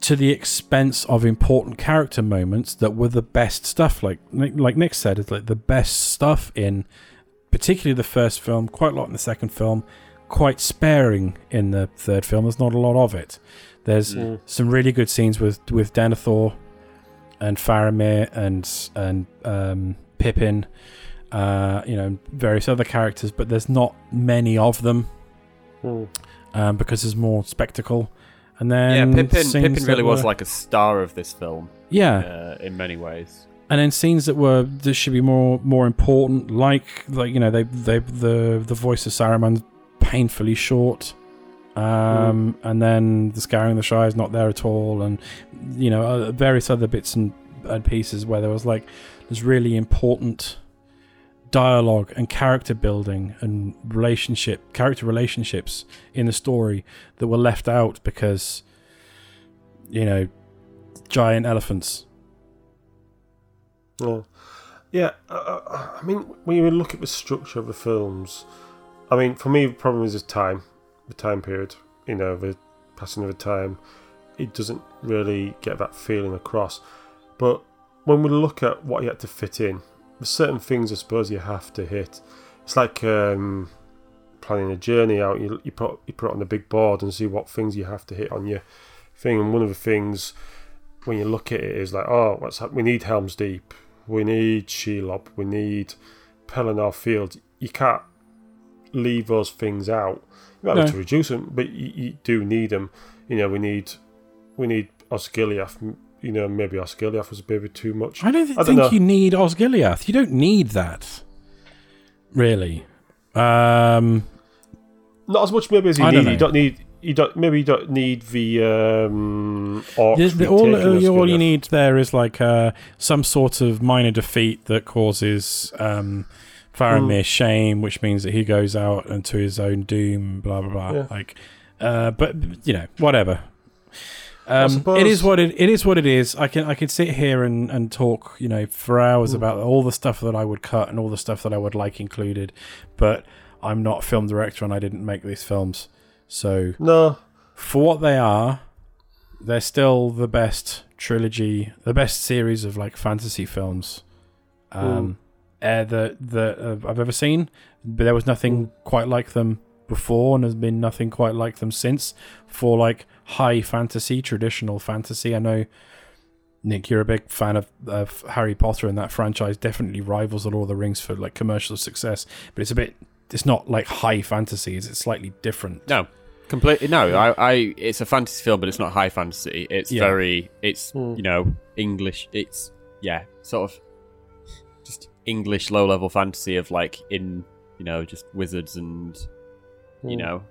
B: to the expense of important character moments that were the best stuff, like like Nick said, it's like the best stuff in particularly the first film, quite a lot in the second film, quite sparing in the third film. There's not a lot of it. There's
A: Mm.
B: some really good scenes with with Denethor and Faramir and and um, Pippin, uh, you know, various other characters, but there's not many of them
A: Mm.
B: um, because there's more spectacle. And then
C: yeah, Pippin, Pippin
B: that
C: really was like a star of this film
B: yeah,
C: uh, in many ways.
B: and then scenes that were that should be more more important, like like you know they they the the voice of Saruman's painfully short, um, and then the scouring the Shire is not there at all, and you know uh, various other bits and, and pieces where there was like there's really important dialogue and character building and relationship character relationships in the story that were left out because you know giant elephants.
A: Yeah, yeah. Uh, I mean, when you look at the structure of the films, I mean, for me, the problem is the time, the time period. You know, the passing of the time. It doesn't really get that feeling across. But when we look at what you had to fit in, there's certain things I suppose you have to hit. It's like um, planning a journey out. You, you put you put it on a big board and see what things you have to hit on your thing. And one of the things when you look at it is like, oh, what's hap- we need Helm's Deep, we need Shelob, we need Pelennor Field. You can't leave those things out. You might have
B: No.
A: to reduce them, but you, you do need them. You know, we need we need Osgiliath. You know, maybe Osgiliath was a bit too much.
B: I don't th-
A: I don't
B: think
A: know.
B: you need Osgiliath. You don't need that, really. Um,
A: Not as much maybe as you
B: I don't
A: need. You don't need. You don't. Maybe you don't need the um. Orcs
B: the- the- all, all you need there is like uh, some sort of minor defeat that causes um, Faramir shame, which means that he goes out into his own doom. Blah blah blah.
A: Yeah.
B: Like, uh, but you know, whatever. Um, it is what it, it is. What it is. I can I can sit here and, and talk, you know, for hours
A: Mm.
B: about all the stuff that I would cut and all the stuff that I would like included, but I'm not a film director and I didn't make these films, so
A: No.
B: for what they are, they're still the best trilogy, the best series of like fantasy films um, uh, that that uh, I've ever seen. But there was nothing quite like them before, and there's been nothing quite like them since for like high fantasy, traditional fantasy. I know. Nick, you're a big fan of, of Harry Potter, and that franchise definitely rivals the Lord of the Rings for like commercial success. But it's a bit, it's not like high fantasy; it's, it's slightly different.
C: No, completely. No, I, I. It's a fantasy film, but it's not high fantasy. It's
B: Yeah.
C: very. It's
A: Hmm.
C: you know English. It's yeah, sort of just English low level fantasy of like in you know just wizards and you
A: Hmm.
C: know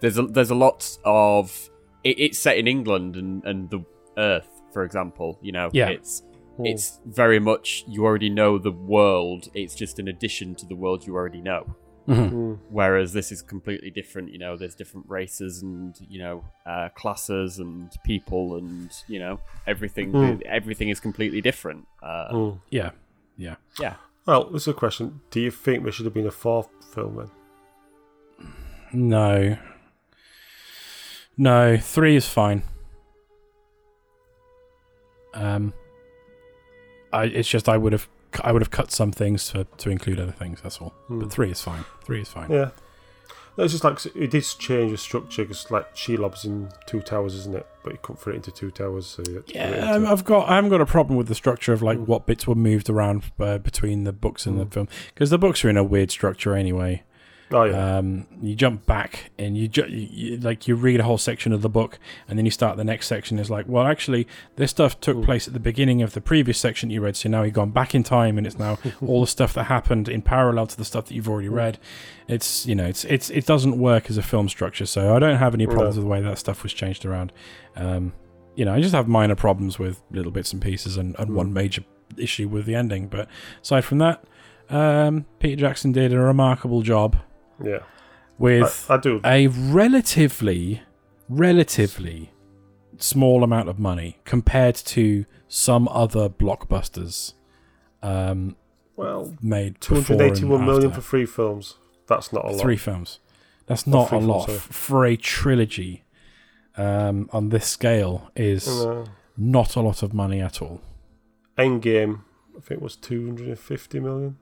C: there's a there's a lot of it, it's set in England and and the Earth, for example. You know,
B: Yeah.
C: it's
A: Hmm.
C: it's very much you already know the world. It's just an addition to the world you already know.
B: Mhm.
A: Mm.
C: Whereas this is completely different. You know, there's different races and you know uh, classes and people and you know everything.
A: Mm.
C: Everything is completely different. Uh,
A: Mm.
B: Yeah, yeah.
C: Yeah.
A: Well, this is a question. Do you think there should have been a fourth film then?
B: No. No, three is fine. Um, I it's just I would have I would have cut some things to to include other things. That's all.
A: Hmm.
B: But three is fine. Three is fine.
A: Yeah. It's just like it did change the structure because like Shelob's in two towers, isn't it? But you couldn't fit it into two towers, so you had to put it
B: Yeah, um, I've got I haven't got a problem with the structure of like
A: Mm.
B: what bits were moved around uh, between the books and the
A: Mm.
B: film because the books are in a weird structure anyway.
A: Oh yeah.
B: Um, you jump back and you, ju- you, you like you read a whole section of the book, and then you start the next section. Is like, well, actually, this stuff took
A: Mm.
B: place at the beginning of the previous section you read. So now you've gone back in time, and it's now <laughs> all the stuff that happened in parallel to the stuff that you've already read. It's you know, it's it's it doesn't work as a film structure. So I don't have any problems
A: No.
B: with the way that stuff was changed around. Um, you know, I just have minor problems with little bits and pieces, and, and
A: Mm.
B: one major issue with the ending. But aside from that, um, Peter Jackson did a remarkable job
A: yeah.
B: with
A: I, I do.
B: a relatively, relatively small amount of money compared to some other blockbusters um,
A: Well,
B: made
A: two hundred eighty-one million for three films. That's not a lot.
B: three films. That's
A: Oh,
B: not a lot
A: sorry.
B: F- for a trilogy um, on this scale. Is
A: Uh,
B: not a lot of money at all.
A: Endgame, I think, was two hundred and fifty million.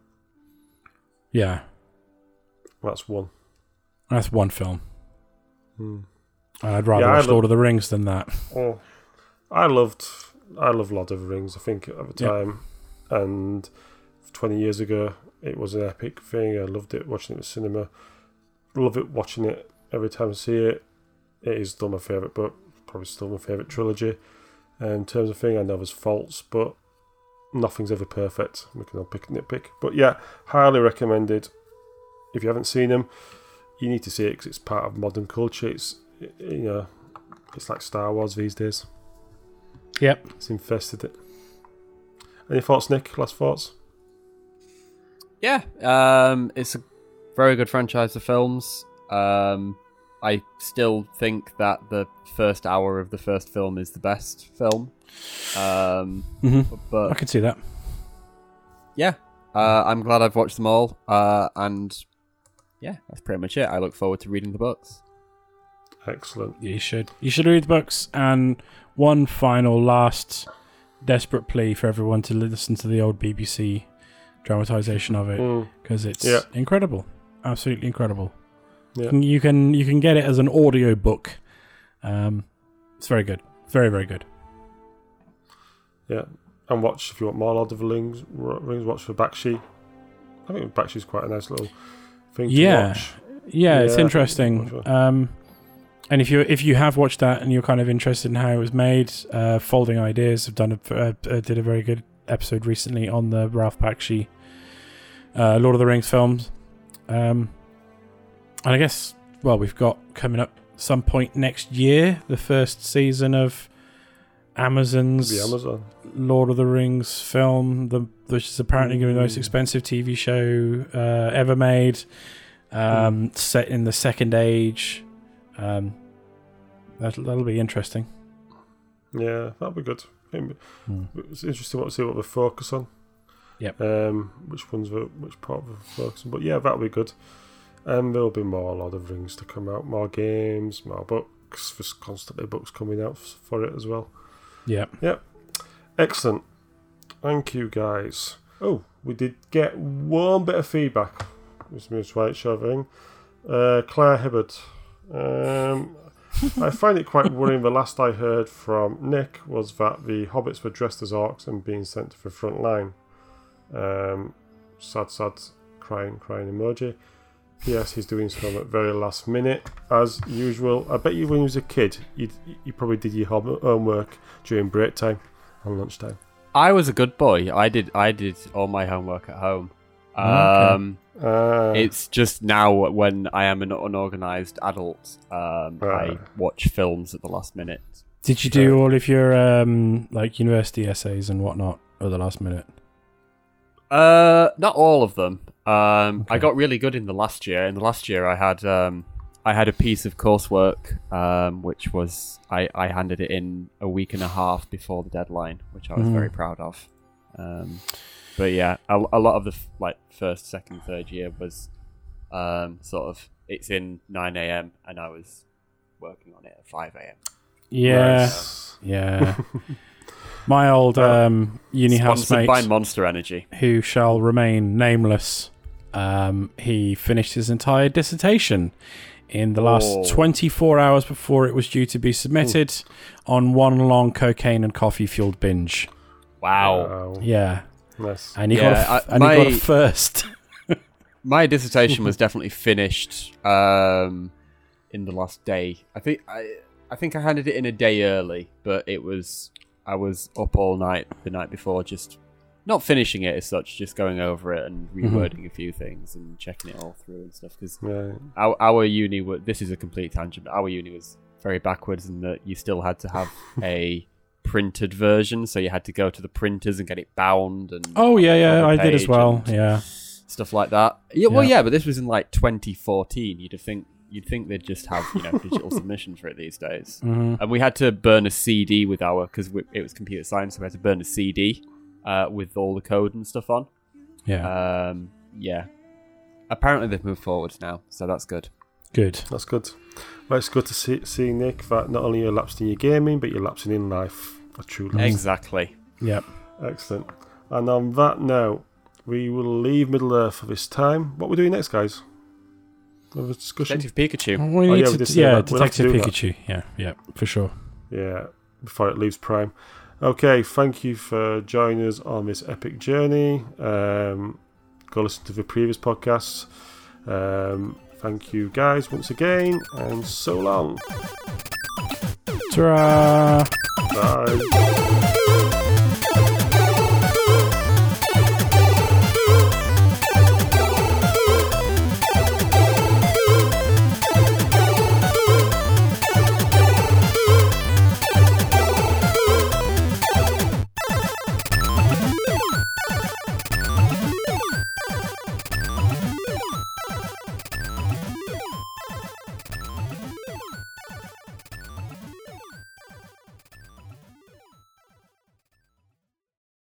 B: Yeah,
A: That's one.
B: that's one film.
A: Hmm.
B: I'd rather
A: Yeah,
B: watch
A: lo-
B: Lord of the Rings than that.
A: Oh, I loved, I love Lord of the Rings. I think at the
B: Yeah.
A: time, and twenty years ago, it was an epic thing. I loved it watching it in the cinema. Love it watching it every time I see it. It is still my favorite, book, probably still my favorite trilogy. Um, in terms of thing, I know there's faults, but nothing's ever perfect. We can all pick nitpick, but yeah, highly recommended. If you haven't seen them, you need to see it because it's part of modern culture. It's you know, it's like Star Wars these days.
B: Yep.
A: It's infested it. Any thoughts, Nick? Last thoughts?
C: Yeah, um, it's a very good franchise of films. Um, I still think that the first hour of the first film is the best film. Um,
B: hmm
C: but
B: I can see that.
C: yeah, uh, I'm glad I've watched them all. Uh, and yeah, that's pretty much it. I look forward to reading the books.
A: Excellent.
B: You should. You should read the books. And one final, last, desperate plea for everyone to listen to the old BBC dramatization of it
A: Mm,
B: because it's
A: Yeah.
B: incredible, absolutely incredible.
A: Yeah.
B: You can you can get it as an audio book. Um, it's very good, very very good.
A: yeah. And watch if you want more Lord of the Rings. Rings watch for Bakshi. I think Bakshi's quite a nice little thing to
B: Yeah.
A: watch.
B: Yeah, it's interesting. Um, and if you if you have watched that and you're kind of interested in how it was made, uh, Folding Ideas have done a, uh, uh, did a very good episode recently on the Ralph Bakshi uh, Lord of the Rings films. Um, and I guess well we've got coming up some point next year the first season of Amazon's
A: The Amazon.
B: Lord of the Rings film, the which is apparently going to be the most
A: Mm.
B: expensive TV show uh, ever made, um, set in the Second Age. Um, that'll, that'll be interesting.
A: Yeah, that'll be good.
B: Hmm.
A: It's interesting what to see what they focus on.
B: Yep.
A: Um, which ones, were- which part of the focus on. But yeah, that'll be good. And there'll be more Lord of the Rings to come out, more games, more books. There's constantly books coming out for it as well.
B: Yeah. Yep.
A: Excellent. Thank you, guys. Oh, we did get one bit of feedback. This moves right shoving. Uh, Claire Hibbard. Um, I find it quite worrying. The last I heard from Nick was that the hobbits were dressed as orcs and being sent to the front line. Um, sad, sad, crying, crying emoji. Yes, he's doing some at very last minute, as usual. I bet you when you was a kid, you you probably did your homework during break time and lunchtime.
C: I was a good boy. I did. I did all my homework at home.
B: Okay.
C: Um,
A: Uh,
C: It's just now when I am an unorganized adult, um, I watch films at the last minute.
B: Did you do all of your um, like university essays and whatnot at the last minute?
C: Uh, not all of them. Um,
B: Okay.
C: I got really good in the last year. In the last year, I had um, I had a piece of coursework, um, which was I, I handed it in a week and a half before the deadline, which I was
B: Mhm.
C: very proud of. Um, but yeah, a, a lot of the f- like first, second, third year was um, sort of it's in nine a.m. and I was working on it at five a.m.
B: Yeah, yeah. <laughs> <laughs> My old
A: Uh,
B: um, uni
C: Sponsored by Monster Energy.
B: who shall remain nameless, um, he finished his entire dissertation in the last
C: Oh.
B: 24 hours before it was due to be submitted on one long cocaine and coffee fueled binge.
C: Wow.
A: Wow.
B: Yeah,
A: Nice.
B: and he
C: Yeah,
B: got a f-
C: I-
B: and he got a
C: my-
B: first. <laughs>
C: My dissertation was definitely finished um, in the last day. I think I, I think I handed it in a day early, but it was I was up all night the night before, just not finishing it as such, just going over it and mm-hmm. rewording a few things and checking it all through and stuff. Because
A: Yeah.
C: our, our uni, wa- this is a complete tangent. Our uni was very backwards in that you still had to have <laughs> a printed version, so you had to go to the printers and get it bound and
B: Oh yeah, yeah, I did as well. Yeah,
C: stuff like that. Yeah, well,
B: Yeah.
C: yeah, but this was in like 2014. You'd have think you'd think they'd just have you know <laughs> digital submission for it these days.
B: Mhm.
C: And we had to burn a CD with our because it was computer science, so we had to burn a CD uh, with all the code and stuff on.
B: Yeah,
C: Um, yeah. Apparently they've moved forward now, so that's good.
B: good.
A: That's good. Well, it's good to see, see Nick, that not only you're lapsing in your gaming, but you're lapsing in life. A true lapse.
C: Exactly.
B: Yep.
A: Excellent. And on that note, we will leave Middle Earth for this time. What we're doing next, guys? Have a discussion?
C: Detective Pikachu.
B: We
A: Oh,
B: need
A: yeah,
B: to,
A: did
B: yeah,
A: that. We'll have
B: Detective
A: do that.
B: Pikachu. Yeah, yeah, for sure.
A: Yeah, before it leaves Prime. Okay, thank you for joining us on this epic journey. Um, go listen to the previous podcasts. Um, thank you, guys, once again, and so long.
B: Ta-ra!
A: Bye.